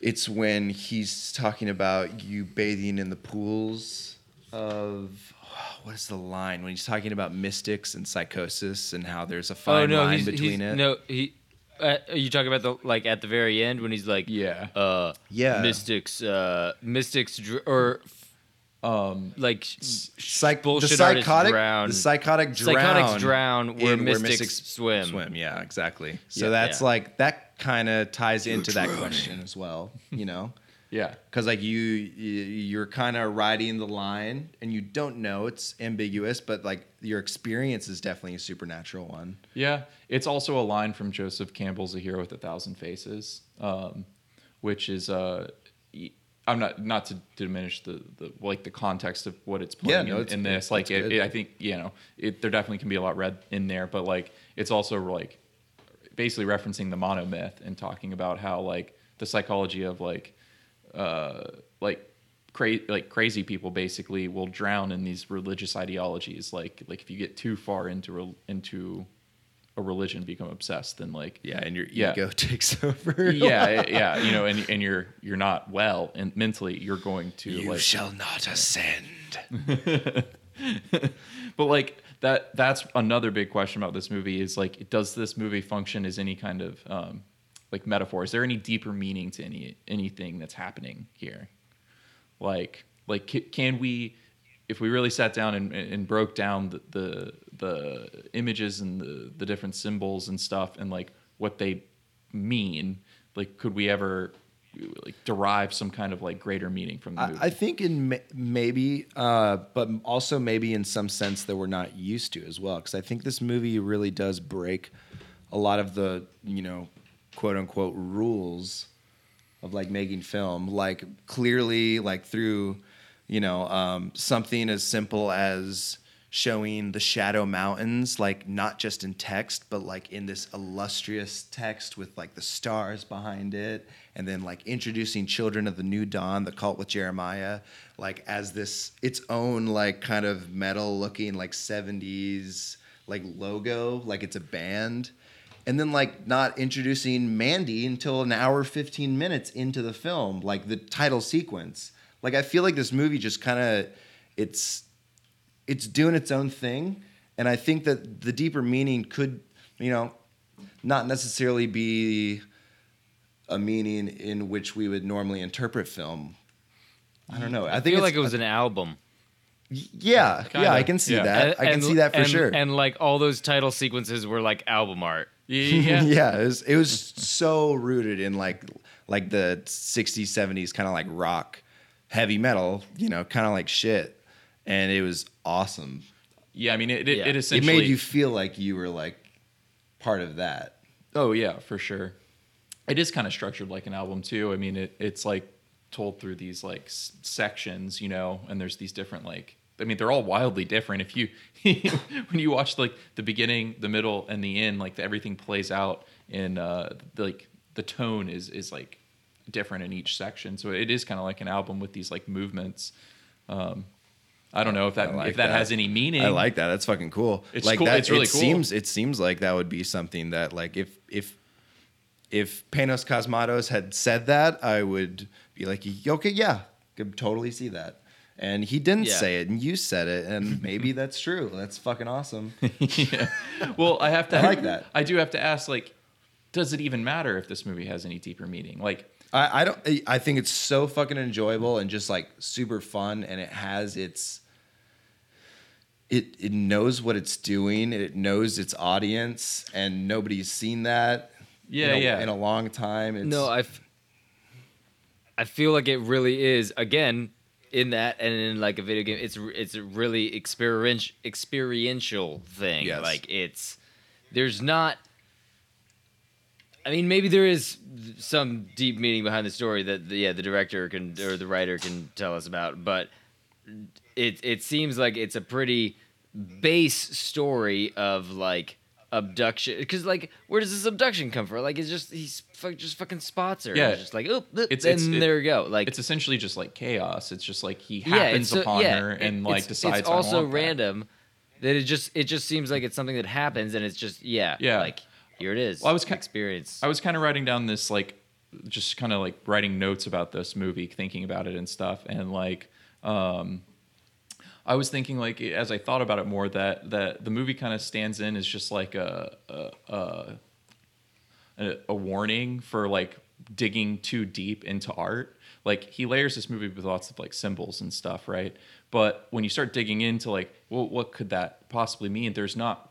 [SPEAKER 2] it's when he's talking about you bathing in the pools of. What is the line when he's talking about mystics and psychosis and how there's a
[SPEAKER 4] Oh
[SPEAKER 2] fine
[SPEAKER 4] no,
[SPEAKER 2] line
[SPEAKER 4] he's,
[SPEAKER 2] between
[SPEAKER 4] he's,
[SPEAKER 2] it?
[SPEAKER 4] no he. Uh, are you talking about the like at the very end when he's like,
[SPEAKER 3] Yeah.
[SPEAKER 4] uh,
[SPEAKER 2] Yeah.
[SPEAKER 4] mystics, uh, mystics, dr- or
[SPEAKER 3] Um
[SPEAKER 4] like
[SPEAKER 2] Psych,
[SPEAKER 4] bullshit
[SPEAKER 2] the psychotic,
[SPEAKER 4] drown.
[SPEAKER 2] the psychotic drown,
[SPEAKER 4] Psychotics drown where
[SPEAKER 2] in
[SPEAKER 4] mystics swim.
[SPEAKER 2] Swim, yeah, exactly. So
[SPEAKER 4] Yeah.
[SPEAKER 2] that's
[SPEAKER 4] Yeah.
[SPEAKER 2] like that kind of ties into that question as well. You know,
[SPEAKER 3] yeah.
[SPEAKER 2] because like you, you you're kind of riding the line and you don't know it's ambiguous but like your experience is definitely a supernatural one
[SPEAKER 3] Yeah, it's also a line from Joseph Campbell's "A Hero with a Thousand Faces," um, which is uh, y- I'm not not to diminish the, the like the context of what it's playing
[SPEAKER 2] no,
[SPEAKER 3] in,
[SPEAKER 2] it's
[SPEAKER 3] in this. Like, it, it- I think you know, it, there definitely can be a lot read in there, but like it's also like basically referencing the monomyth and talking about how like the psychology of like uh, like cra- like crazy people basically will drown in these religious ideologies. Like like if you get too far into re- into a religion become obsessed then like
[SPEAKER 2] Yeah, and your
[SPEAKER 3] Yeah.
[SPEAKER 2] ego takes over.
[SPEAKER 3] yeah yeah you know and and you're you're not well and mentally you're going to
[SPEAKER 2] you
[SPEAKER 3] like
[SPEAKER 2] shall not ascend.
[SPEAKER 3] but like that that's another big question about this movie is like does this movie function as any kind of um like metaphor is there any deeper meaning to any anything that's happening here like like ca- can we if we really sat down and, and broke down the, the the images and the the different symbols and stuff and like what they mean like could we ever like derive some kind of like greater meaning from the movie
[SPEAKER 2] I, I think in ma- maybe, uh, but also maybe in some sense that we're not used to as well. Because I think this movie really does break a lot of the you know quote unquote rules of like making film. Like clearly, like through you know um, something as simple as showing the shadow mountains like not just in text but like in this illustrious text with like the stars behind it and then like introducing children of the new dawn the cult with jeremiah like as this its own like kind of metal looking like 70s like logo like it's a band. And then like not introducing mandy until an hour 15 minutes into the film like the title sequence. Like i feel like this movie just kind of it's it's doing its own thing and i think that the deeper meaning could you know not necessarily be a meaning in which we would normally interpret film. I don't know. I,
[SPEAKER 4] I
[SPEAKER 2] think
[SPEAKER 4] feel like it was an album.
[SPEAKER 2] yeah
[SPEAKER 3] Kinda,
[SPEAKER 2] yeah i can see
[SPEAKER 3] yeah.
[SPEAKER 2] that. I can
[SPEAKER 4] And-
[SPEAKER 2] see that for
[SPEAKER 4] and-
[SPEAKER 2] sure.
[SPEAKER 4] And like all those title sequences were like album art.
[SPEAKER 3] yeah
[SPEAKER 2] yeah, it was it was so rooted in like like the 60s 70s kind of like rock heavy metal you know kind of like shit and it was awesome
[SPEAKER 3] yeah i mean it, it,
[SPEAKER 4] Yeah.
[SPEAKER 3] it essentially
[SPEAKER 2] it made you feel like you were like part of that
[SPEAKER 3] Oh yeah, for sure. It is kind of structured like an album too. I mean, it, it's like told through these like s- sections, you know, and there's these different like. I mean, they're all wildly different. If you when you watch like the beginning, the middle, and the end, like everything plays out in uh, the, like the tone is is like different in each section. So it is kind of like an album with these like movements. Um, I don't know if that
[SPEAKER 2] like
[SPEAKER 3] if that, has any meaning.
[SPEAKER 2] I like that. That's fucking cool.
[SPEAKER 3] It's
[SPEAKER 2] like
[SPEAKER 3] cool-
[SPEAKER 2] That,
[SPEAKER 3] it's really
[SPEAKER 2] it
[SPEAKER 3] cool.
[SPEAKER 2] Seems it seems like that would be something that like if if if Panos Cosmatos had said that, I would be like, okay, yeah, could totally see that. And he didn't
[SPEAKER 4] Yeah.
[SPEAKER 2] say it, and you said it, and maybe that's true. That's fucking awesome.
[SPEAKER 3] yeah. Well, I have to.
[SPEAKER 2] I like that.
[SPEAKER 3] I do have to ask, like, does it even matter if this movie has any deeper meaning? Like,
[SPEAKER 2] I, I don't. I think it's so fucking enjoyable and just like super fun, and it has its. It it knows what it's doing. It knows its audience, and nobody's seen that.
[SPEAKER 3] Yeah,
[SPEAKER 2] in a,
[SPEAKER 3] yeah.
[SPEAKER 2] In a long time. It's,
[SPEAKER 4] No, I, I feel like it really is again in that and in like a video game. It's it's a really experiential experiential thing.
[SPEAKER 2] Yes.
[SPEAKER 4] Like it's there's not. I mean, maybe there is some deep meaning behind the story that the, yeah the director can or the writer can tell us about, but it it seems like it's a pretty base story of like abduction because like where does this abduction come from like it's just he's fuck, just fucking spots her
[SPEAKER 3] Yeah.
[SPEAKER 4] yeah just like oh
[SPEAKER 3] It's-
[SPEAKER 4] it's,
[SPEAKER 3] it's-
[SPEAKER 4] and
[SPEAKER 3] it-
[SPEAKER 4] there we go like
[SPEAKER 3] it's essentially just like chaos. It's just like he
[SPEAKER 4] yeah,
[SPEAKER 3] happens
[SPEAKER 4] it's so-
[SPEAKER 3] upon
[SPEAKER 4] yeah,
[SPEAKER 3] her
[SPEAKER 4] it-
[SPEAKER 3] and like
[SPEAKER 4] it's,
[SPEAKER 3] decides.
[SPEAKER 4] it's also
[SPEAKER 3] want that.
[SPEAKER 4] random that it just it just seems like it's something that happens and it's just yeah
[SPEAKER 3] Yeah.
[SPEAKER 4] like here it is
[SPEAKER 3] Well, I was ki-
[SPEAKER 4] experience
[SPEAKER 3] I was kind of writing down this like, just kind of like writing notes about this movie, thinking about it and stuff, and like, um, I was thinking like as I thought about it more that that the movie kind of stands in as just like a a, a a warning for like digging too deep into art. Like he layers this movie with lots of like symbols and stuff, right? But when you start digging into like, well, what could that possibly mean? There's not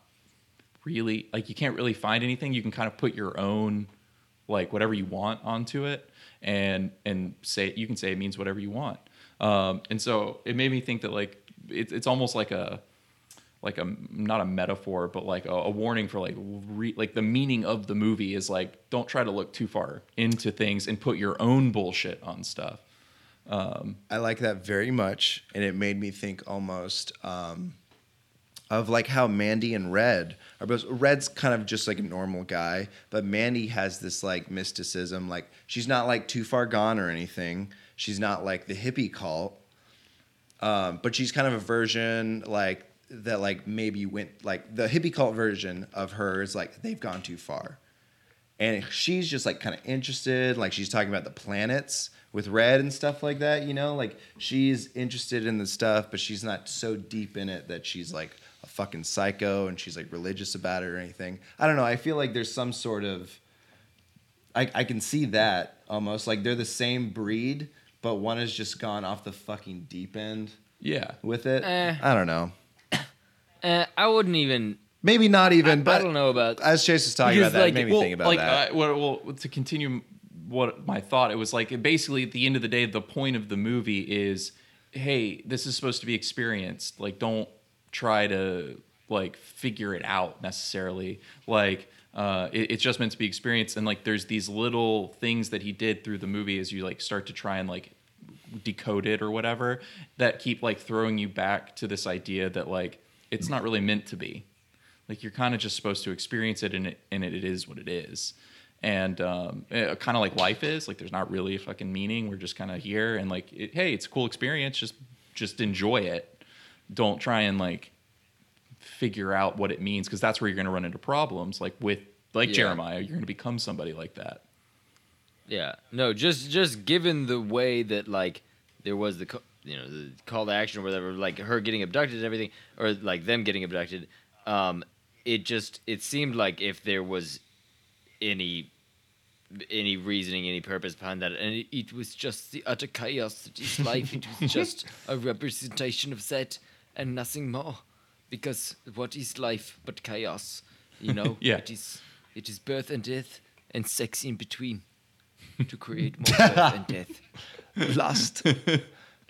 [SPEAKER 3] really like you can't really find anything. You can kind of put your own like whatever you want onto it and and say you can say it means whatever you want. Um, and so it made me think that like it, it's almost like a like a not a metaphor but like a, a warning for like re, like the meaning of the movie is like don't try to look too far into things and put your own bullshit on stuff
[SPEAKER 2] I like that very much, and it made me think almost um, of like how Mandy and Red are both. Red's kind of just like a normal guy, but Mandy has this like mysticism. Like she's not like too far gone or anything. She's not like the hippie cult, um, but she's kind of a version like that like maybe went like the hippie cult version of her is like they've gone too far. And she's just like kind of interested, like she's talking about the planets with red and stuff like that, you know? Like she's interested in the stuff, but she's not so deep in it that she's like a fucking psycho and she's like religious about it or anything. I don't know. I feel like there's some sort of I, I can see that almost like they're the same breed, but one has just gone off the fucking deep end
[SPEAKER 3] Yeah.
[SPEAKER 2] with it.
[SPEAKER 4] Eh.
[SPEAKER 2] I don't know.
[SPEAKER 4] Eh, I wouldn't even.
[SPEAKER 2] Maybe not even, but
[SPEAKER 4] I don't know about.
[SPEAKER 2] as Chase was talking
[SPEAKER 4] Because,
[SPEAKER 2] about that,
[SPEAKER 4] like,
[SPEAKER 2] it made me
[SPEAKER 3] well,
[SPEAKER 2] think about
[SPEAKER 3] like,
[SPEAKER 2] that.
[SPEAKER 3] Uh, well, well, to continue what my thought, it was like basically at the end of the day, the point of the movie is, hey, this is supposed to be experienced. Like, don't try to like figure it out necessarily. Like, uh, it, it's just meant to be experienced. And like, there's these little things that he did through the movie as you like start to try and like decode it or whatever that keep like throwing you back to this idea that like it's not really meant to be. Like you're kind of just supposed to experience it and it and it, it is what it is. And um, kind of like life is like there's not really a fucking meaning. We're just kind of here and like it, hey it's a cool experience. Just just enjoy it. Don't try and like figure out what it means because that's where you're going to run into problems like with like
[SPEAKER 4] Yeah.
[SPEAKER 3] jeremiah you're going to become somebody like that
[SPEAKER 4] Yeah, no, just just given the way that like there was the you know the call to action or whatever, like her getting abducted and everything, or like them getting abducted, um, it just it seemed like if there was any any reasoning, any purpose behind that, and it, it was just the utter chaos that is life. it was just a representation of that and nothing more, because what is life but chaos? You know,
[SPEAKER 3] Yeah.
[SPEAKER 4] it is it is birth and death and sex in between to create more birth and death.
[SPEAKER 2] lust,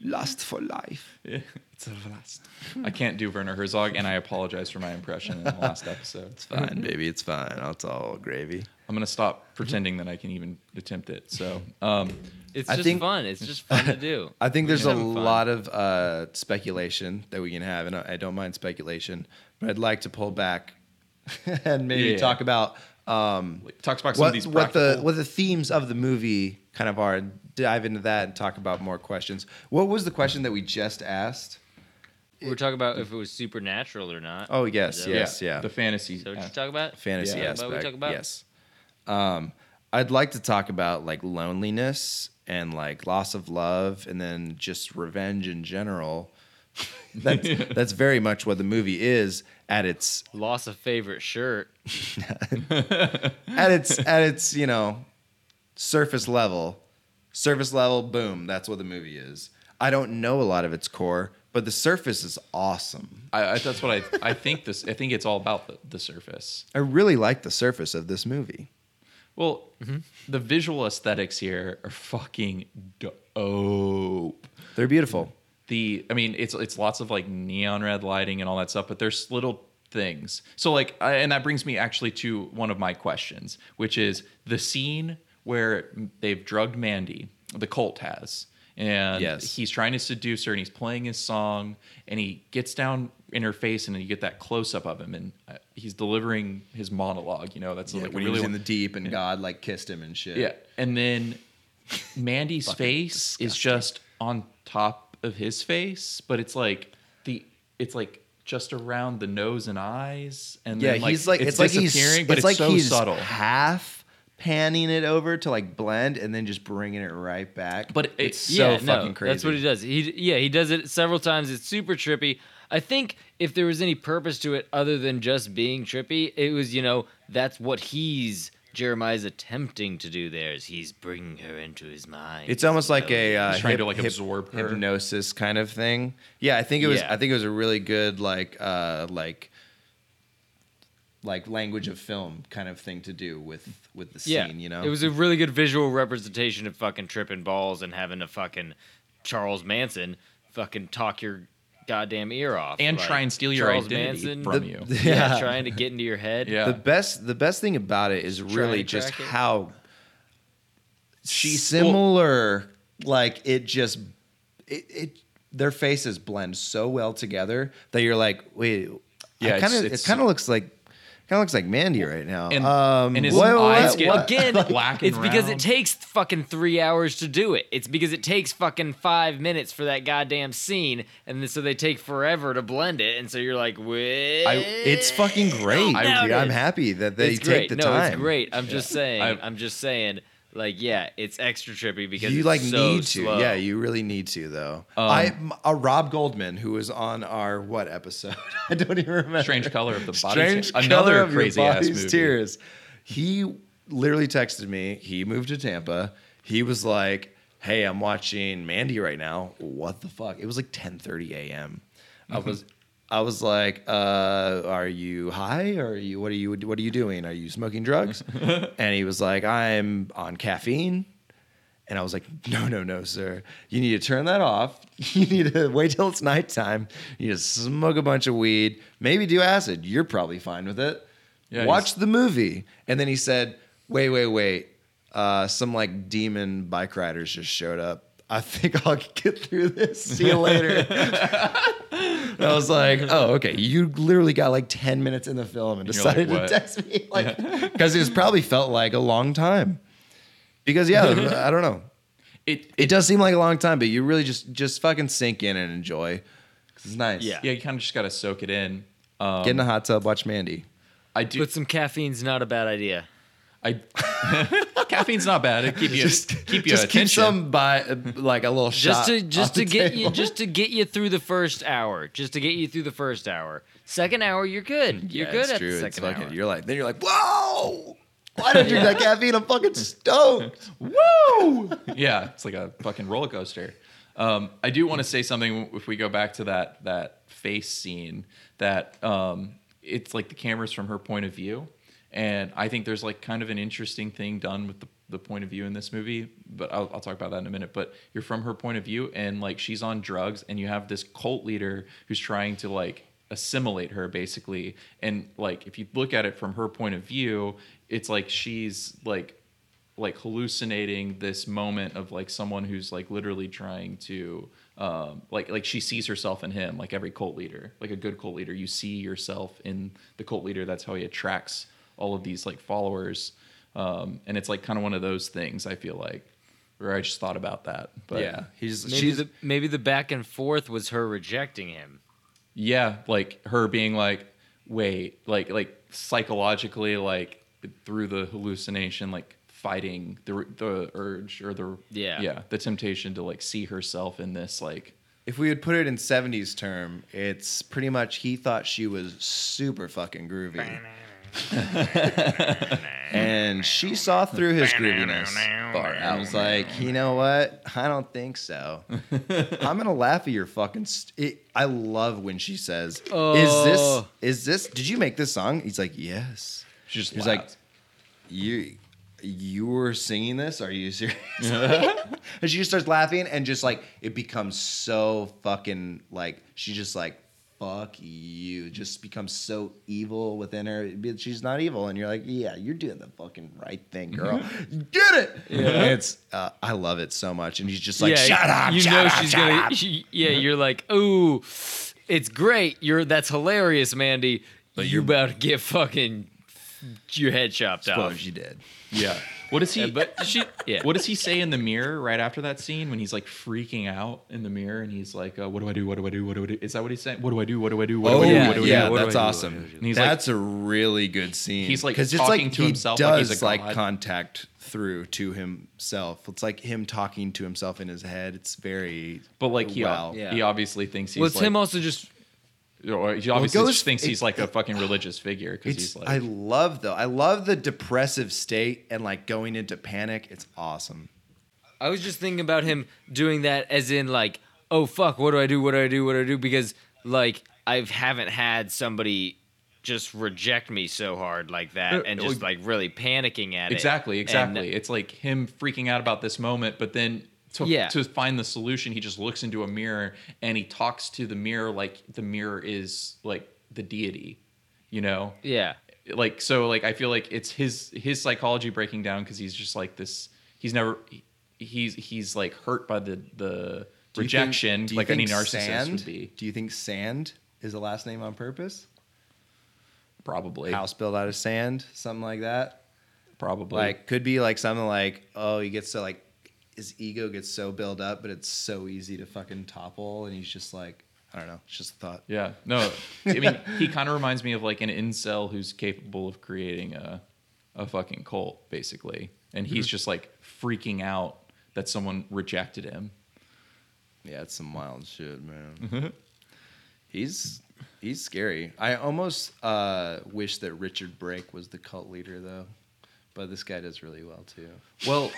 [SPEAKER 2] lust for life.
[SPEAKER 3] Yeah, it's a blast. I can't do Werner Herzog, and I apologize for my impression in the last episode.
[SPEAKER 2] It's fine, baby. It's fine. It's all gravy.
[SPEAKER 3] I'm gonna stop pretending that I can even attempt it. So, um,
[SPEAKER 4] It's
[SPEAKER 2] I
[SPEAKER 4] just
[SPEAKER 2] think-
[SPEAKER 4] fun. It's just fun to do.
[SPEAKER 2] I think there's a
[SPEAKER 4] fun.
[SPEAKER 2] lot of uh, speculation that we can have, and I I don't mind speculation, but I'd like to pull back and maybe
[SPEAKER 3] Yeah.
[SPEAKER 2] talk about um,
[SPEAKER 3] talks about some of
[SPEAKER 2] what,
[SPEAKER 3] these
[SPEAKER 2] what the what the themes of the movie kind of are, and dive into that and talk about more questions. What was the question that we just asked?
[SPEAKER 4] We're talking about if it was supernatural or not.
[SPEAKER 2] Oh yes,
[SPEAKER 4] Is
[SPEAKER 2] yes, yeah.
[SPEAKER 3] the fantasy.
[SPEAKER 4] So what you talk about?
[SPEAKER 2] fantasy
[SPEAKER 3] Yeah.
[SPEAKER 4] Is
[SPEAKER 2] aspect.
[SPEAKER 4] what we talk about?
[SPEAKER 2] Yes. Um, I'd like to talk about like loneliness and like loss of love, and then just revenge in general. that's that's very much what the movie is at its
[SPEAKER 4] Loss of favorite shirt.
[SPEAKER 2] at its at its you know surface level. Surface level, boom. That's what the movie is. I don't know a lot of its core, but the surface is awesome.
[SPEAKER 3] I, I, that's what I. I think this. I think it's all about the, the surface.
[SPEAKER 2] I really like the surface of this movie.
[SPEAKER 3] Well, mm-hmm. the visual aesthetics here are fucking dope.
[SPEAKER 2] They're beautiful.
[SPEAKER 3] the I mean it's it's lots of like neon red lighting and all that stuff, but there's little things. So like I, and that brings me actually to one of my questions, which is the scene where they've drugged Mandy, the cult has. And
[SPEAKER 2] Yes.
[SPEAKER 3] he's trying to seduce her and he's playing his song and he gets down in her face and you get that close up of him and uh, he's delivering his monologue, you know, that's
[SPEAKER 2] Yeah,
[SPEAKER 3] like
[SPEAKER 2] when
[SPEAKER 3] really
[SPEAKER 2] he was in the deep and God like kissed him and shit.
[SPEAKER 3] yeah, and then Mandy's face is just on top of his face, but it's like the it's like just around the nose and eyes, and
[SPEAKER 2] Yeah,
[SPEAKER 3] then,
[SPEAKER 2] he's like it's, like he's
[SPEAKER 3] but
[SPEAKER 2] it's,
[SPEAKER 3] it's,
[SPEAKER 2] like
[SPEAKER 3] so
[SPEAKER 2] he's
[SPEAKER 3] subtle.
[SPEAKER 2] half panning it over to like blend and then just bringing it right back.
[SPEAKER 3] But it-
[SPEAKER 2] it's so
[SPEAKER 4] yeah,
[SPEAKER 2] fucking
[SPEAKER 4] no,
[SPEAKER 2] crazy.
[SPEAKER 4] That's what he does. He yeah, he does it several times. It's super trippy. I think if there was any purpose to it other than just being trippy, it was you know that's what he's Jeremiah's attempting to do. There is he's bringing her into his mind.
[SPEAKER 2] It's almost like a uh,
[SPEAKER 3] He's trying to, like,
[SPEAKER 2] hyp-
[SPEAKER 3] absorb her.
[SPEAKER 2] hypnosis kind of thing. Yeah, I think it was.
[SPEAKER 4] Yeah.
[SPEAKER 2] I think it was a really good like uh, like like language of film kind of thing to do with with the scene.
[SPEAKER 4] yeah,
[SPEAKER 2] You know,
[SPEAKER 4] it was a really good visual representation of fucking tripping balls and having a fucking Charles Manson fucking talk your goddamn ear off
[SPEAKER 3] And
[SPEAKER 4] Like,
[SPEAKER 3] try and steal your
[SPEAKER 4] Charles
[SPEAKER 3] identity
[SPEAKER 4] Manson,
[SPEAKER 3] from
[SPEAKER 2] The-
[SPEAKER 3] you.
[SPEAKER 4] yeah,
[SPEAKER 2] Yeah.
[SPEAKER 4] trying to get into your head.
[SPEAKER 3] Yeah.
[SPEAKER 2] the best the best thing about it is really just
[SPEAKER 4] it.
[SPEAKER 2] how
[SPEAKER 3] She's-
[SPEAKER 2] similar like it just it, it their faces blend so well together that you're like wait
[SPEAKER 3] Yeah,
[SPEAKER 2] yeah kind
[SPEAKER 3] it's-
[SPEAKER 2] of it kind of looks like Kind of looks like Mandy right now.
[SPEAKER 3] And-
[SPEAKER 2] um,
[SPEAKER 3] and his
[SPEAKER 2] what-
[SPEAKER 3] eyes
[SPEAKER 2] what-
[SPEAKER 3] get-
[SPEAKER 2] what-
[SPEAKER 4] Again,
[SPEAKER 3] Black and
[SPEAKER 4] it's because it takes fucking three hours to do it. It's because it takes fucking five minutes for that goddamn scene, and then, so they take forever to blend it, and so you're like, wait.
[SPEAKER 2] It's fucking great.
[SPEAKER 4] I-
[SPEAKER 2] dude. I'm happy that they
[SPEAKER 4] it's
[SPEAKER 2] take
[SPEAKER 4] great.
[SPEAKER 2] the
[SPEAKER 4] no,
[SPEAKER 2] time.
[SPEAKER 4] it's great. I'm just saying.
[SPEAKER 3] I-
[SPEAKER 4] I'm just saying. Like, yeah, it's extra trippy because
[SPEAKER 2] you
[SPEAKER 4] it's
[SPEAKER 2] like
[SPEAKER 4] so
[SPEAKER 2] need to.
[SPEAKER 4] slow.
[SPEAKER 2] Yeah, you really need to though.
[SPEAKER 3] Um,
[SPEAKER 2] I a Rob Goldman who was on our what episode? I don't even remember.
[SPEAKER 3] Strange color of the body.
[SPEAKER 2] Strange
[SPEAKER 3] Tears.
[SPEAKER 2] color
[SPEAKER 3] Another
[SPEAKER 2] of your
[SPEAKER 3] crazy ass
[SPEAKER 2] body's
[SPEAKER 3] movie.
[SPEAKER 2] tears. He literally texted me. He moved to Tampa. He was like, "Hey, I'm watching Mandy right now. What the fuck?" It was like 10:30 a.m. I
[SPEAKER 3] Mm-hmm.
[SPEAKER 2] was. I was like, uh, "Are you high? Or are you what are you what are you doing? Are you smoking drugs?" and he was like, "I'm on caffeine." And I was like, no, no, no, sir. You need to turn that off. You need to wait till it's nighttime. You need to smoke a bunch of weed, maybe do acid. You're probably fine with it.
[SPEAKER 3] Yeah,
[SPEAKER 2] Watch the movie. And then he said, wait, wait, wait. Uh, some like demon bike riders just showed up. I think I'll get through this. See you later. And I was like, oh, okay. You literally got like 10 minutes in the film and
[SPEAKER 3] And you're like,
[SPEAKER 2] decided to
[SPEAKER 3] what?
[SPEAKER 2] text me. Like, because it's probably felt like a long time. Because, yeah, I don't know.
[SPEAKER 3] It,
[SPEAKER 2] It does seem like a long time, but you really just just fucking sink in and enjoy. 'Cause it's nice.
[SPEAKER 4] Yeah.
[SPEAKER 3] yeah, you kind of just got to soak it in. Um,
[SPEAKER 2] Get in the hot tub, watch Mandy.
[SPEAKER 3] I do.
[SPEAKER 4] But some caffeine's not a bad idea.
[SPEAKER 3] I caffeine's not bad. It keep you
[SPEAKER 2] just
[SPEAKER 3] keep you
[SPEAKER 2] just
[SPEAKER 3] attention.
[SPEAKER 2] keep some by uh, like a little
[SPEAKER 4] Just to just to
[SPEAKER 2] the
[SPEAKER 4] get you just to get you through the first hour. Just to get you through the first hour. Second hour, you're good. You're
[SPEAKER 2] Yeah,
[SPEAKER 4] good
[SPEAKER 2] it's
[SPEAKER 4] at
[SPEAKER 2] true.
[SPEAKER 4] the
[SPEAKER 2] It's
[SPEAKER 4] second
[SPEAKER 2] fucking-
[SPEAKER 4] hour.
[SPEAKER 2] You're like then you're like whoa. Why did you drink that caffeine? I'm fucking stoked. Woo!
[SPEAKER 3] yeah, it's like a fucking roller coaster. Um, I do want to say something if we go back to that that face scene that um, it's like the camera's from her point of view, and I think there's like kind of an interesting thing done with the, the point of view in this movie. But I'll, I'll talk about that in a minute. But you're from her point of view, and like she's on drugs, and you have this cult leader who's trying to like assimilate her basically and like if you look at it from her point of view it's like she's like like hallucinating this moment of like someone who's like literally trying to um like like she sees herself in him like every cult leader like a good cult leader you see yourself in the cult leader that's how he attracts all of these like followers um and it's like kind of one of those things i feel like where i just thought about that but
[SPEAKER 2] yeah, he's
[SPEAKER 4] Maybe
[SPEAKER 2] she's
[SPEAKER 4] the maybe the back and forth was her rejecting him.
[SPEAKER 3] yeah like her being like wait like like psychologically like through the hallucination like fighting the the urge or the
[SPEAKER 4] Yeah.
[SPEAKER 3] yeah the temptation to like see herself in this like
[SPEAKER 2] if we would put it in 70s term, it's pretty much he thought she was super fucking groovy. and she saw through his grooviness.
[SPEAKER 3] far
[SPEAKER 2] I was like, you know what? I don't think so. I'm gonna laugh at your fucking. St- it, I love when she says, "Is oh. this?
[SPEAKER 4] Oh.
[SPEAKER 2] Is this? Did you make this song?" He's like, "Yes."
[SPEAKER 3] she just
[SPEAKER 2] He's like, "You, you were singing this? Are you serious?" and she just starts laughing, and just like it becomes so fucking like she just like. Fuck you! Just becomes so evil within her. She's not evil, and you're like, yeah, you're doing the fucking right thing, girl. Get it? Yeah. It's uh, I love it so much, and he's just like, shut up,
[SPEAKER 4] You
[SPEAKER 2] shut
[SPEAKER 4] know
[SPEAKER 2] up,
[SPEAKER 4] she's
[SPEAKER 2] shut
[SPEAKER 4] gonna.
[SPEAKER 2] up."
[SPEAKER 4] She, yeah, you're like, ooh, it's great. You're that's hilarious, Mandy. But you're about to get fucking your head chopped off.
[SPEAKER 2] Suppose you did.
[SPEAKER 3] yeah what does he
[SPEAKER 4] Yeah, but she, yeah.
[SPEAKER 3] what does he say in the mirror right after that scene when he's like freaking out in the mirror and he's like uh, what do i do what do i do what do i do is that what he's saying what do i do what do i do what do
[SPEAKER 2] Oh
[SPEAKER 3] I do
[SPEAKER 4] yeah,
[SPEAKER 3] what do I do?
[SPEAKER 2] yeah,
[SPEAKER 4] do
[SPEAKER 2] that's
[SPEAKER 4] do?
[SPEAKER 2] awesome.
[SPEAKER 4] Do
[SPEAKER 3] And he's like-
[SPEAKER 2] that's a really good scene.
[SPEAKER 3] He's, like,
[SPEAKER 2] because it's
[SPEAKER 3] talking
[SPEAKER 2] like
[SPEAKER 3] to
[SPEAKER 2] he
[SPEAKER 3] himself
[SPEAKER 2] does
[SPEAKER 3] like he's a
[SPEAKER 2] like
[SPEAKER 3] god.
[SPEAKER 2] contact through to himself. It's like him talking to himself in his head. It's very
[SPEAKER 3] but like he,
[SPEAKER 2] wow.
[SPEAKER 4] Yeah.
[SPEAKER 3] he obviously thinks he's
[SPEAKER 4] well, it's
[SPEAKER 3] like,
[SPEAKER 4] him also just
[SPEAKER 3] or he obviously
[SPEAKER 2] goes-
[SPEAKER 3] just thinks he's like a fucking religious figure because he's like
[SPEAKER 2] I love though. I love the depressive state and like going into panic. It's awesome.
[SPEAKER 4] I was just thinking about him doing that as in like, oh fuck, what do I do? What do I do? What do I do? Because like I haven't had somebody just reject me so hard like that
[SPEAKER 3] Uh,
[SPEAKER 4] and just like really panicking at
[SPEAKER 3] exactly
[SPEAKER 4] it.
[SPEAKER 3] exactly
[SPEAKER 4] And-
[SPEAKER 3] it's like him freaking out about this moment but then to,
[SPEAKER 4] Yeah.
[SPEAKER 3] to find the solution he just looks into a mirror and he talks to the mirror like the mirror is like the deity you know
[SPEAKER 4] yeah.
[SPEAKER 3] like so like i feel like it's his his psychology breaking down because he's just like this he's never he's he's like hurt by the the
[SPEAKER 2] Do
[SPEAKER 3] rejection
[SPEAKER 2] think-
[SPEAKER 3] like any
[SPEAKER 2] think
[SPEAKER 3] narcissist
[SPEAKER 2] Sand,
[SPEAKER 3] would be
[SPEAKER 2] Do you think Sand is a last name on purpose?
[SPEAKER 3] Probably.
[SPEAKER 2] house built out of sand, something like that.
[SPEAKER 3] Probably.
[SPEAKER 2] Like could be like something like oh he gets to like his ego gets so built up, but it's so easy to fucking topple, and he's just like I don't know, it's just a thought.
[SPEAKER 3] Yeah. No. I mean, he kind of reminds me of like an incel who's capable of creating a a fucking cult, basically, and he's
[SPEAKER 2] Mm-hmm.
[SPEAKER 3] just like freaking out that someone rejected him.
[SPEAKER 2] Yeah, it's some wild shit, man. he's he's scary. I almost uh, wish that Richard Brake was the cult leader though, but this guy does really well too.
[SPEAKER 3] Well,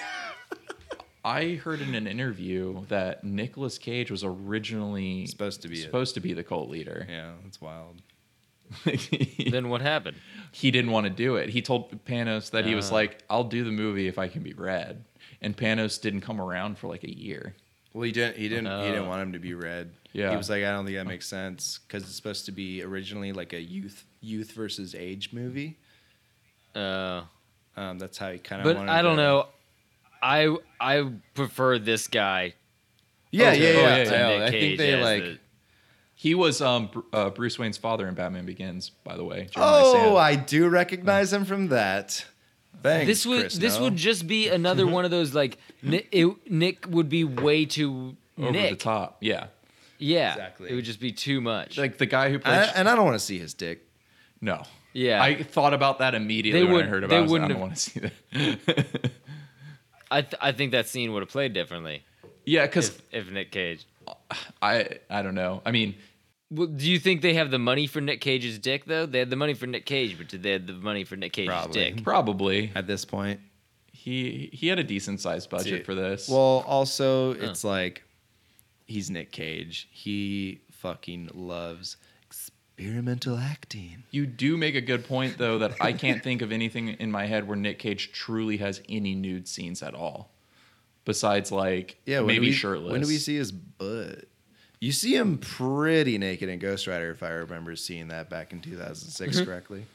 [SPEAKER 3] I heard in an interview that Nicolas Cage was originally
[SPEAKER 2] Supposed to be it.
[SPEAKER 3] supposed to be the cult leader.
[SPEAKER 2] Yeah, that's wild.
[SPEAKER 4] Then what happened?
[SPEAKER 3] he didn't want to do it. He told Panos that he was
[SPEAKER 4] Ah.
[SPEAKER 3] like, "I'll do the movie if I can be Red," and Panos didn't come around for like a year.
[SPEAKER 2] Well, he didn't. He didn't. He didn't
[SPEAKER 4] Oh.
[SPEAKER 2] want him to be red.
[SPEAKER 3] Yeah.
[SPEAKER 2] He was like, I don't think that makes sense because it's supposed to be originally like a youth youth versus age movie.
[SPEAKER 4] Uh,
[SPEAKER 2] Um, that's how he kind of.
[SPEAKER 4] but
[SPEAKER 2] wanted
[SPEAKER 4] I don't
[SPEAKER 2] to-
[SPEAKER 4] know. I I prefer this guy.
[SPEAKER 2] Yeah, yeah,
[SPEAKER 3] yeah,
[SPEAKER 2] yeah. I
[SPEAKER 3] yeah,
[SPEAKER 4] to
[SPEAKER 2] know.
[SPEAKER 4] Nick
[SPEAKER 2] I think they like.
[SPEAKER 4] the-
[SPEAKER 3] He was um, uh, Bruce Wayne's father in Batman Begins, by the way. Jeremiah
[SPEAKER 2] oh,
[SPEAKER 3] Sand.
[SPEAKER 2] I do recognize him from that. Thanks.
[SPEAKER 4] this would
[SPEAKER 2] Chris
[SPEAKER 4] this
[SPEAKER 2] Noah.
[SPEAKER 4] would just be another one of those like Nick, it, Nick would be way too
[SPEAKER 3] over
[SPEAKER 4] Nick.
[SPEAKER 3] the top. Yeah,
[SPEAKER 4] Yeah,
[SPEAKER 2] Exactly.
[SPEAKER 4] It would just be too much.
[SPEAKER 3] like the guy who
[SPEAKER 2] I,
[SPEAKER 3] played.
[SPEAKER 2] and I don't want to see his dick.
[SPEAKER 3] no.
[SPEAKER 4] Yeah.
[SPEAKER 3] I thought about that immediately
[SPEAKER 4] They
[SPEAKER 3] when
[SPEAKER 4] would-
[SPEAKER 3] I heard
[SPEAKER 4] they
[SPEAKER 3] about it. I, was like, I
[SPEAKER 4] wouldn't
[SPEAKER 3] don't
[SPEAKER 4] have-
[SPEAKER 3] want to see that.
[SPEAKER 4] I th- I think that scene would have played differently
[SPEAKER 3] yeah, because
[SPEAKER 4] if, if Nick Cage.
[SPEAKER 3] I I don't know. I mean,
[SPEAKER 4] Well, do you think they have the money for Nick Cage's dick though? They had the money for Nick Cage, but did they have the money for Nick Cage's
[SPEAKER 2] Probably.
[SPEAKER 4] dick?
[SPEAKER 3] probably
[SPEAKER 2] At this point,
[SPEAKER 3] he he had a decent sized budget
[SPEAKER 2] See,
[SPEAKER 3] for this.
[SPEAKER 2] Well, also, it's like he's Nick Cage. He fucking loves experimental acting.
[SPEAKER 3] You do make a good point though that I can't think of anything in my head where Nick Cage truly has any nude scenes at all. Besides like
[SPEAKER 2] Yeah,
[SPEAKER 3] maybe
[SPEAKER 2] do we,
[SPEAKER 3] shirtless.
[SPEAKER 2] When do we see his butt? You see him pretty naked in Ghost Rider, if I remember seeing that back in 2006 mm-hmm. correctly,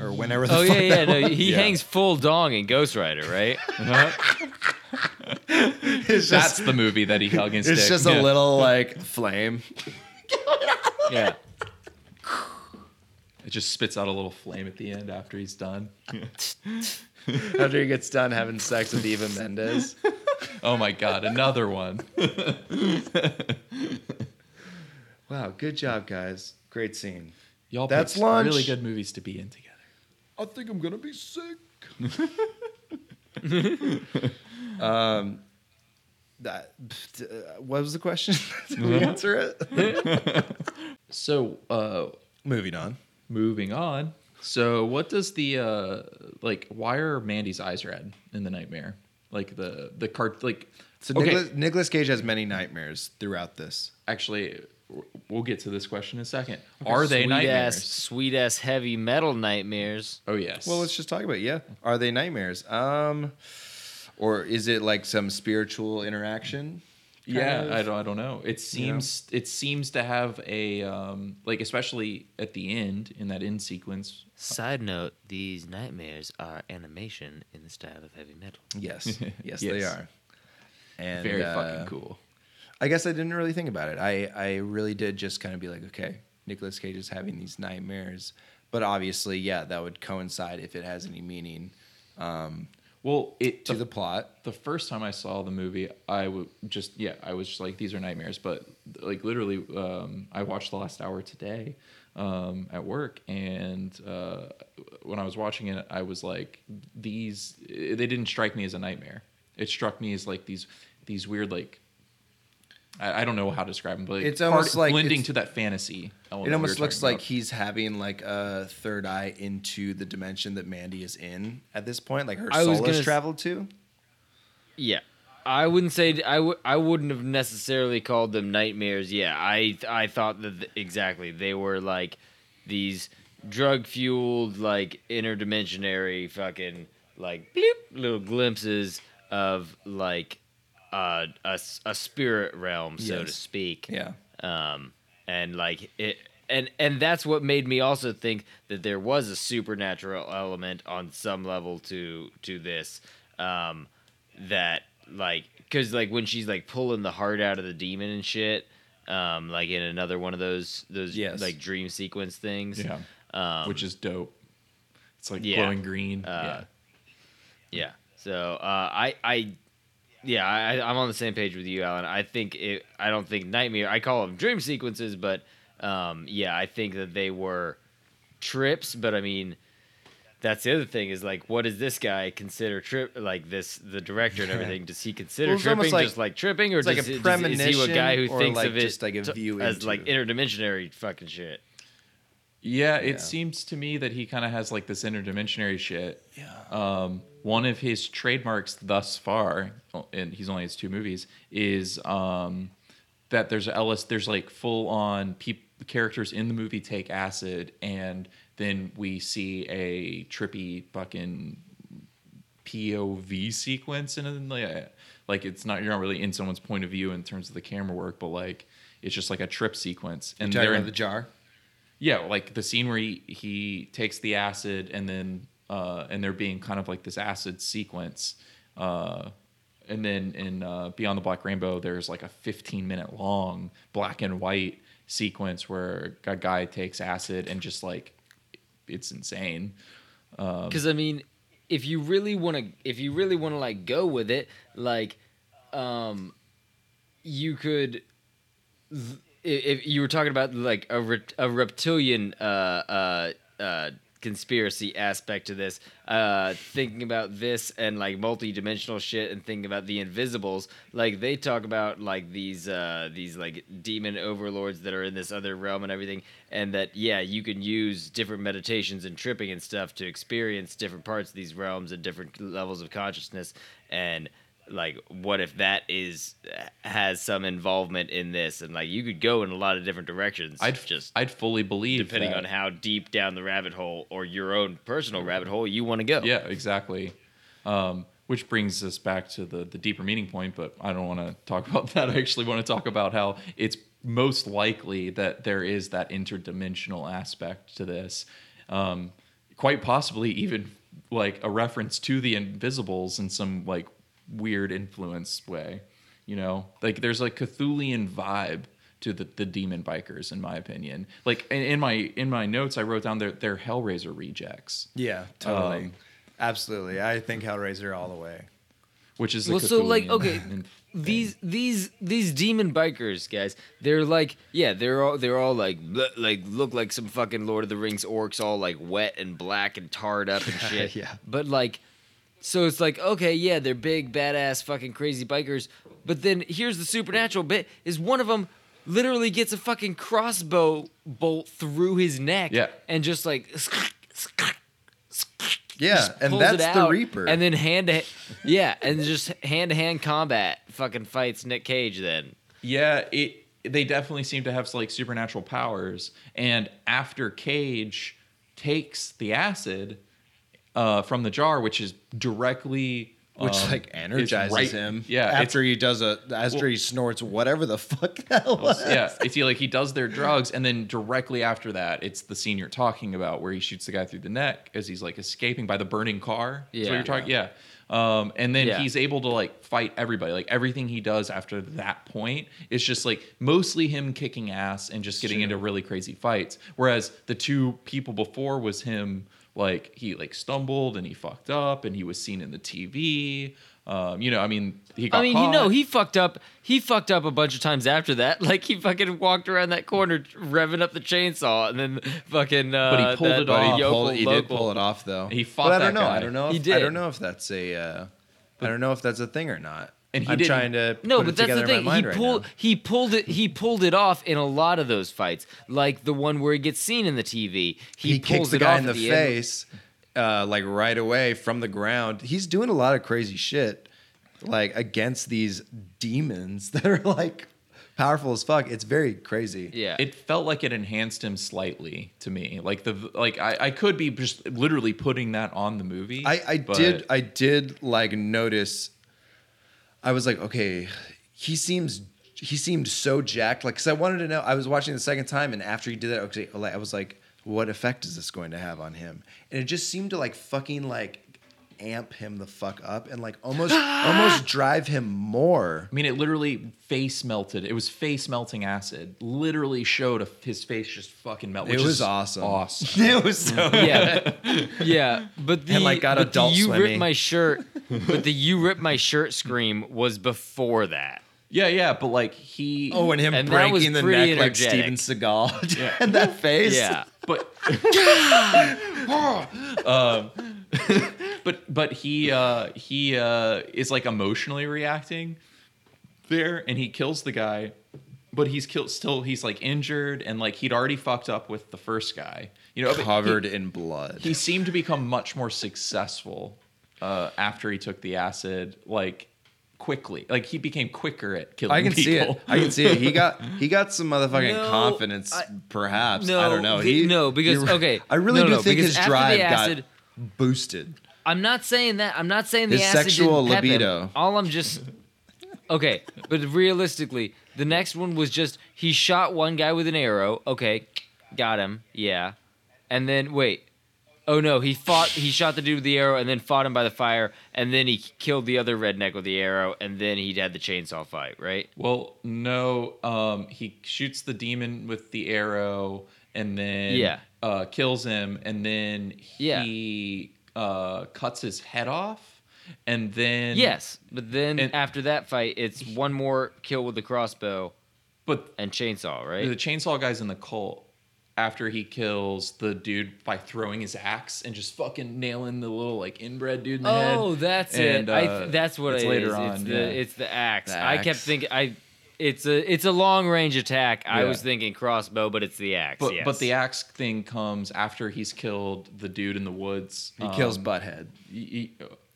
[SPEAKER 2] or whenever. Oh, the
[SPEAKER 4] Oh
[SPEAKER 2] fuck
[SPEAKER 4] yeah, yeah.
[SPEAKER 2] that
[SPEAKER 4] No, he
[SPEAKER 3] Yeah.
[SPEAKER 4] hangs full dong in Ghost Rider, right? Uh-huh.
[SPEAKER 2] It's
[SPEAKER 3] That's
[SPEAKER 2] just,
[SPEAKER 3] the movie that he hug and
[SPEAKER 2] it's
[SPEAKER 3] stick.
[SPEAKER 2] just a little like flame.
[SPEAKER 4] yeah.
[SPEAKER 3] It just spits out a little flame at the end after he's done.
[SPEAKER 2] After he gets done having sex with Eva Mendes.
[SPEAKER 3] Oh my god, another one.
[SPEAKER 2] Wow, good job, guys. Great scene.
[SPEAKER 3] Y'all
[SPEAKER 2] That's
[SPEAKER 3] picked
[SPEAKER 2] lunch.
[SPEAKER 3] really good movies to be in together.
[SPEAKER 2] I think I'm gonna be sick. um, that. uh, what was the question? Did we answer it?
[SPEAKER 3] So, uh
[SPEAKER 2] Moving on.
[SPEAKER 3] Moving on. So, what does the uh like why are Mandy's eyes red in the nightmare? Like the the cart like
[SPEAKER 2] So
[SPEAKER 3] okay,
[SPEAKER 2] Nicolas, Nicolas Cage has many nightmares throughout this.
[SPEAKER 3] actually we'll get to this question in a second. Are they
[SPEAKER 4] sweet
[SPEAKER 3] nightmares?
[SPEAKER 4] Ass, sweet ass heavy metal nightmares.
[SPEAKER 3] Oh yes.
[SPEAKER 2] Well, let's just talk about it. yeah. Are they nightmares? Um, or is it like some spiritual interaction?
[SPEAKER 3] Yeah,
[SPEAKER 2] of?
[SPEAKER 3] I don't I don't know. It
[SPEAKER 2] you know?
[SPEAKER 3] seems it seems to have a um like especially at the end in that end sequence.
[SPEAKER 4] Side note: These nightmares are animation in the style of heavy metal.
[SPEAKER 2] Yes, yes, they are. And
[SPEAKER 3] Very
[SPEAKER 2] uh,
[SPEAKER 3] fucking cool.
[SPEAKER 2] I guess I didn't really think about it. I, I really did just kind of be like, okay, Nicolas Cage is having these nightmares. But obviously, yeah, that would coincide if it has any meaning um,
[SPEAKER 3] Well, it
[SPEAKER 2] to
[SPEAKER 3] the
[SPEAKER 2] the plot.
[SPEAKER 3] the first time I saw the movie, I would just yeah, I was just like these are nightmares. But like literally, um, I watched the last hour today um, at work, and uh, when I was watching it, I was like, these they didn't strike me as a nightmare. It struck me as like these these weird like. I, I don't know how to describe them, but like
[SPEAKER 2] It's almost like
[SPEAKER 3] blending to that fantasy. element
[SPEAKER 2] It almost
[SPEAKER 3] were
[SPEAKER 2] looks like
[SPEAKER 3] about.
[SPEAKER 2] he's having like a third eye into the dimension that Mandy is in at this point, like her
[SPEAKER 4] I was
[SPEAKER 2] soul has
[SPEAKER 4] gonna s-
[SPEAKER 2] traveled to.
[SPEAKER 4] Yeah. I wouldn't say I w- I wouldn't have necessarily called them nightmares. Yeah, I I thought that th- exactly they were like these drug fueled like interdimensionary fucking like bleep, little glimpses of like uh, a a spirit realm, so to speak.
[SPEAKER 2] Yeah.
[SPEAKER 4] um, and like it and and that's what made me also think that there was a supernatural element on some level to to this um that like because like when she's like pulling the heart out of the demon and shit um like in another one of those those
[SPEAKER 2] Yes.
[SPEAKER 4] like dream sequence things
[SPEAKER 3] Yeah.
[SPEAKER 4] Um,
[SPEAKER 3] which is dope. It's like
[SPEAKER 4] Yeah.
[SPEAKER 3] glowing green.
[SPEAKER 4] Uh, Yeah. So uh, I I yeah I, I'm on the same page with you, Alan. I think it. I don't think nightmare. I call them dream sequences, but um, yeah, I think that they were trips. But I mean, that's the other thing is like, what does this guy consider trip? Like this, the director and everything. Does he consider
[SPEAKER 2] Well,
[SPEAKER 4] tripping
[SPEAKER 2] like-
[SPEAKER 4] just like tripping, or
[SPEAKER 2] it's like a
[SPEAKER 4] it- does- is he a guy who thinks
[SPEAKER 2] like
[SPEAKER 4] of it
[SPEAKER 2] just like a
[SPEAKER 4] to-
[SPEAKER 2] view
[SPEAKER 4] as like interdimensionary fucking shit?
[SPEAKER 3] Yeah, it
[SPEAKER 2] Yeah.
[SPEAKER 3] seems to me that he kind of has like this interdimensionary shit. Yeah. Um, one of his trademarks thus far, and he's only has two movies, is um, that there's Ellis. There's like full on peop- characters in the movie take acid, and then we see a trippy fucking POV sequence, and then like, like it's not you're not really in someone's point of view in terms of the camera work, but like it's just like a trip sequence, and they're in
[SPEAKER 2] the jar.
[SPEAKER 3] Yeah, like the scene where he, he takes the acid and then uh, and there being kind of like this acid sequence. Uh, and then in uh, Beyond the Black Rainbow, there's like a 15 minute long black and white sequence where a guy takes acid and just like it's insane. Um,
[SPEAKER 4] because I mean, if you really want to, if you really want to like go with it, like, um, you could. th- If you were talking about like a, re- a reptilian uh, uh, uh, conspiracy aspect to this, uh, thinking about this and like multi-dimensional shit, and thinking about the Invisibles, like they talk about like these uh, these like demon overlords that are in this other realm and everything, and that yeah, you can use different meditations and tripping and stuff to experience different parts of these realms and different levels of consciousness, and like what if that is has some involvement in this and like you could go in a lot of different directions
[SPEAKER 3] I'd
[SPEAKER 4] just
[SPEAKER 3] I'd fully believe
[SPEAKER 4] depending
[SPEAKER 3] that.
[SPEAKER 4] on how deep down the rabbit hole or your own personal rabbit hole you want to go
[SPEAKER 3] Yeah, exactly. Um, which brings us back to the the deeper meaning point, but I don't want to talk about that. I actually want to talk about how it's most likely that there is that interdimensional aspect to this. Um, quite possibly even like a reference to the invisibles in some like weird influence way. You know, like there's like Cthulian vibe to the, the demon bikers, in my opinion. Like in, in my in my notes, I wrote down they're they're Hellraiser rejects.
[SPEAKER 2] Yeah, totally.
[SPEAKER 3] Um,
[SPEAKER 2] Absolutely. I think Hellraiser all the way.
[SPEAKER 3] which is
[SPEAKER 4] well so like okay these these these demon bikers guys they're like yeah they're all they're all like bleh, like look like some fucking lord of the rings orcs all like wet and black and tarred up and shit
[SPEAKER 2] Yeah.
[SPEAKER 4] but like so it's like okay yeah they're big badass fucking crazy bikers but then here's the supernatural bit is one of them literally gets a fucking crossbow bolt through his neck
[SPEAKER 3] Yeah.
[SPEAKER 4] and just like
[SPEAKER 2] Yeah,
[SPEAKER 4] just
[SPEAKER 2] and
[SPEAKER 4] pulls
[SPEAKER 2] that's
[SPEAKER 4] it
[SPEAKER 2] the
[SPEAKER 4] out,
[SPEAKER 2] Reaper.
[SPEAKER 4] And then hand to yeah, and just hand to hand combat fucking fights Nick Cage. Then
[SPEAKER 3] yeah, it they definitely seem to have like supernatural powers. And after Cage takes the acid uh, from the jar, which is directly
[SPEAKER 2] which
[SPEAKER 3] um,
[SPEAKER 2] like energizes
[SPEAKER 3] right-
[SPEAKER 2] him.
[SPEAKER 3] Yeah,
[SPEAKER 2] after he does a after he snorts whatever the fuck that was.
[SPEAKER 3] yeah, it's like he does their drugs, and then directly after that, it's the scene you're talking about where he shoots the guy through the neck as he's like escaping by the burning car.
[SPEAKER 4] Yeah.
[SPEAKER 3] you're talking. Yeah. Um, and then
[SPEAKER 4] Yeah.
[SPEAKER 3] he's able to like fight everybody. Like everything he does after that point is just like mostly him kicking ass and just getting into really crazy fights. Whereas the two people before was him like he like stumbled and he fucked up and he was seen in the TV. Um, you know, I mean, he got
[SPEAKER 4] I mean,
[SPEAKER 3] caught.
[SPEAKER 4] you know, he fucked up. He fucked up a bunch of times after that. Like he fucking walked around that corner revving up the chainsaw, and then fucking. Uh,
[SPEAKER 3] But he pulled
[SPEAKER 4] that
[SPEAKER 3] it off.
[SPEAKER 2] He,
[SPEAKER 4] yokel
[SPEAKER 2] pulled, he did pull it off though.
[SPEAKER 3] He fought
[SPEAKER 2] but I don't know.
[SPEAKER 3] guy.
[SPEAKER 2] I don't know.
[SPEAKER 4] He
[SPEAKER 2] If, I don't know if that's a. Uh, I don't know if that's a thing or not.
[SPEAKER 3] And he
[SPEAKER 2] I'm
[SPEAKER 3] didn't-
[SPEAKER 2] trying to
[SPEAKER 4] No,
[SPEAKER 2] put
[SPEAKER 4] but
[SPEAKER 2] it
[SPEAKER 4] that's the thing. He
[SPEAKER 2] mind right
[SPEAKER 4] pulled he pulled it he pulled it off in a lot of those fights, like the one where he gets seen in the TV. He,
[SPEAKER 2] He,
[SPEAKER 4] pulls
[SPEAKER 2] kicks the
[SPEAKER 4] it
[SPEAKER 2] guy
[SPEAKER 4] off
[SPEAKER 2] in
[SPEAKER 4] at
[SPEAKER 2] the, face, uh, like right away from the ground. He's doing a lot of crazy shit, like against these demons that are like powerful as fuck. It's very crazy.
[SPEAKER 4] Yeah,
[SPEAKER 3] it felt like it enhanced him slightly to me. Like the like I, I could be just literally putting that on the movie.
[SPEAKER 2] I, I
[SPEAKER 3] but
[SPEAKER 2] did I did like notice I was like, okay, he seems he seemed so jacked. Like, cause I wanted to know. I was watching the second time, and after he did that, okay, I was like, what effect is this going to have on him? And it just seemed to like fucking like amp him the fuck up and like almost almost drive him more.
[SPEAKER 3] I mean, it literally face melted. It was face melting acid. Literally showed a, his face just fucking melt.
[SPEAKER 2] It
[SPEAKER 3] which
[SPEAKER 2] was
[SPEAKER 3] is
[SPEAKER 2] awesome.
[SPEAKER 3] Awesome.
[SPEAKER 2] It was so
[SPEAKER 4] yeah, yeah. But the
[SPEAKER 2] And, like, got
[SPEAKER 4] but the
[SPEAKER 2] Adult
[SPEAKER 4] you
[SPEAKER 2] Swimmy.
[SPEAKER 4] rip my shirt, but the you rip my shirt scream was before that.
[SPEAKER 3] Yeah, yeah, but like he.
[SPEAKER 2] Oh, and him
[SPEAKER 4] And that was
[SPEAKER 2] breaking the
[SPEAKER 4] pretty
[SPEAKER 2] neck like Steven
[SPEAKER 4] energetic.
[SPEAKER 2] Seagal. and that face.
[SPEAKER 4] Yeah,
[SPEAKER 3] but um, but but he uh he uh is like emotionally reacting there and he kills the guy but he's killed still he's like injured and like he'd already fucked up with the first guy you know but he-
[SPEAKER 2] Covered in blood.
[SPEAKER 3] he seemed to become much more successful uh after he took the acid like quickly like he became quicker at killing people.
[SPEAKER 2] I can see it. I can see it. He got he got some motherfucking
[SPEAKER 4] No,
[SPEAKER 2] confidence,
[SPEAKER 4] I-
[SPEAKER 2] perhaps.
[SPEAKER 4] No,
[SPEAKER 2] I don't know. He,
[SPEAKER 4] no, because-
[SPEAKER 2] you're-
[SPEAKER 4] okay,
[SPEAKER 2] I really
[SPEAKER 4] no,
[SPEAKER 2] do
[SPEAKER 4] no,
[SPEAKER 2] think his drive
[SPEAKER 4] acid-
[SPEAKER 2] got boosted.
[SPEAKER 4] I'm not saying that. I'm not saying the
[SPEAKER 2] His
[SPEAKER 4] acid
[SPEAKER 2] sexual
[SPEAKER 4] didn't pep him.
[SPEAKER 2] libido.
[SPEAKER 4] All I'm just okay, but realistically, the next one was just he shot one guy with an arrow. Okay, got him. Yeah, and then wait. Oh no, he fought. He shot the dude with the arrow, and then fought him by the fire, and then he killed the other redneck with the arrow, and then he had the chainsaw fight. Right?
[SPEAKER 3] Well, no. Um, he shoots the demon with the arrow, and then
[SPEAKER 4] Yeah.
[SPEAKER 3] uh, kills him, and then
[SPEAKER 4] Yeah.
[SPEAKER 3] he uh, cuts his head off, and then
[SPEAKER 4] Yes, but then
[SPEAKER 3] And-
[SPEAKER 4] after that fight, it's one more kill with the crossbow
[SPEAKER 3] But
[SPEAKER 4] and chainsaw. Right?
[SPEAKER 3] the chainsaw guy's in the cult after he kills the dude by throwing his axe and just fucking nailing the little like inbred dude in the head.
[SPEAKER 4] Oh, that's
[SPEAKER 3] And,
[SPEAKER 4] it.
[SPEAKER 3] Uh,
[SPEAKER 4] th- that's what
[SPEAKER 3] it's
[SPEAKER 4] it
[SPEAKER 3] later
[SPEAKER 4] is.
[SPEAKER 3] on,
[SPEAKER 4] It's the
[SPEAKER 3] yeah.
[SPEAKER 4] it's the axe.
[SPEAKER 2] The
[SPEAKER 4] I kept thinking I it's a it's a long range attack. I was thinking crossbow, but it's the axe.
[SPEAKER 3] But
[SPEAKER 4] yes.
[SPEAKER 3] but the axe thing comes after he's killed the dude in the woods.
[SPEAKER 2] He kills
[SPEAKER 3] Um,
[SPEAKER 2] Butthead.
[SPEAKER 3] he- he-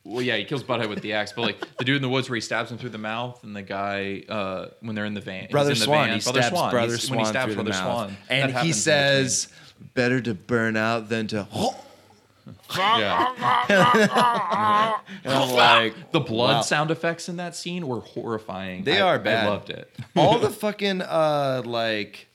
[SPEAKER 3] well, yeah, he kills Butthead with the axe, but like the dude in the woods where he stabs him through the mouth, and the guy uh, when they're in the van, he's
[SPEAKER 2] Brother
[SPEAKER 3] in the
[SPEAKER 2] Swan.
[SPEAKER 3] van,
[SPEAKER 2] He
[SPEAKER 3] Brother
[SPEAKER 2] stabs
[SPEAKER 3] Swan.
[SPEAKER 2] Brother
[SPEAKER 3] He's-
[SPEAKER 2] Swan
[SPEAKER 3] when he stabs
[SPEAKER 2] through the
[SPEAKER 3] Brother
[SPEAKER 2] mouth.
[SPEAKER 3] Swan, that
[SPEAKER 2] and he
[SPEAKER 3] happens in
[SPEAKER 2] says, "Better to burn out than to."
[SPEAKER 3] yeah.
[SPEAKER 2] And I'm like,
[SPEAKER 3] the blood
[SPEAKER 2] Wow.
[SPEAKER 3] sound effects in that scene were horrifying.
[SPEAKER 2] They
[SPEAKER 3] I-
[SPEAKER 2] are bad.
[SPEAKER 3] I loved it.
[SPEAKER 2] all the fucking uh like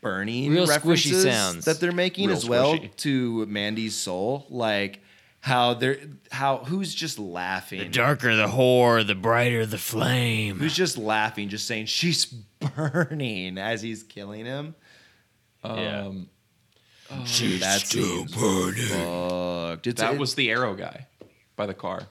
[SPEAKER 2] burning
[SPEAKER 4] Real squishy
[SPEAKER 2] references
[SPEAKER 4] sounds.
[SPEAKER 2] that they're making
[SPEAKER 3] Real
[SPEAKER 2] as well
[SPEAKER 3] squishy.
[SPEAKER 2] to Mandy's soul, like how they're how who's just laughing, The
[SPEAKER 4] darker the whore, the brighter the flame.
[SPEAKER 2] who's just laughing, just saying she's burning as he's killing him.
[SPEAKER 4] Yeah.
[SPEAKER 3] Um,
[SPEAKER 2] That seems fucked. It's,
[SPEAKER 3] that
[SPEAKER 2] it-
[SPEAKER 3] was the arrow guy by the car.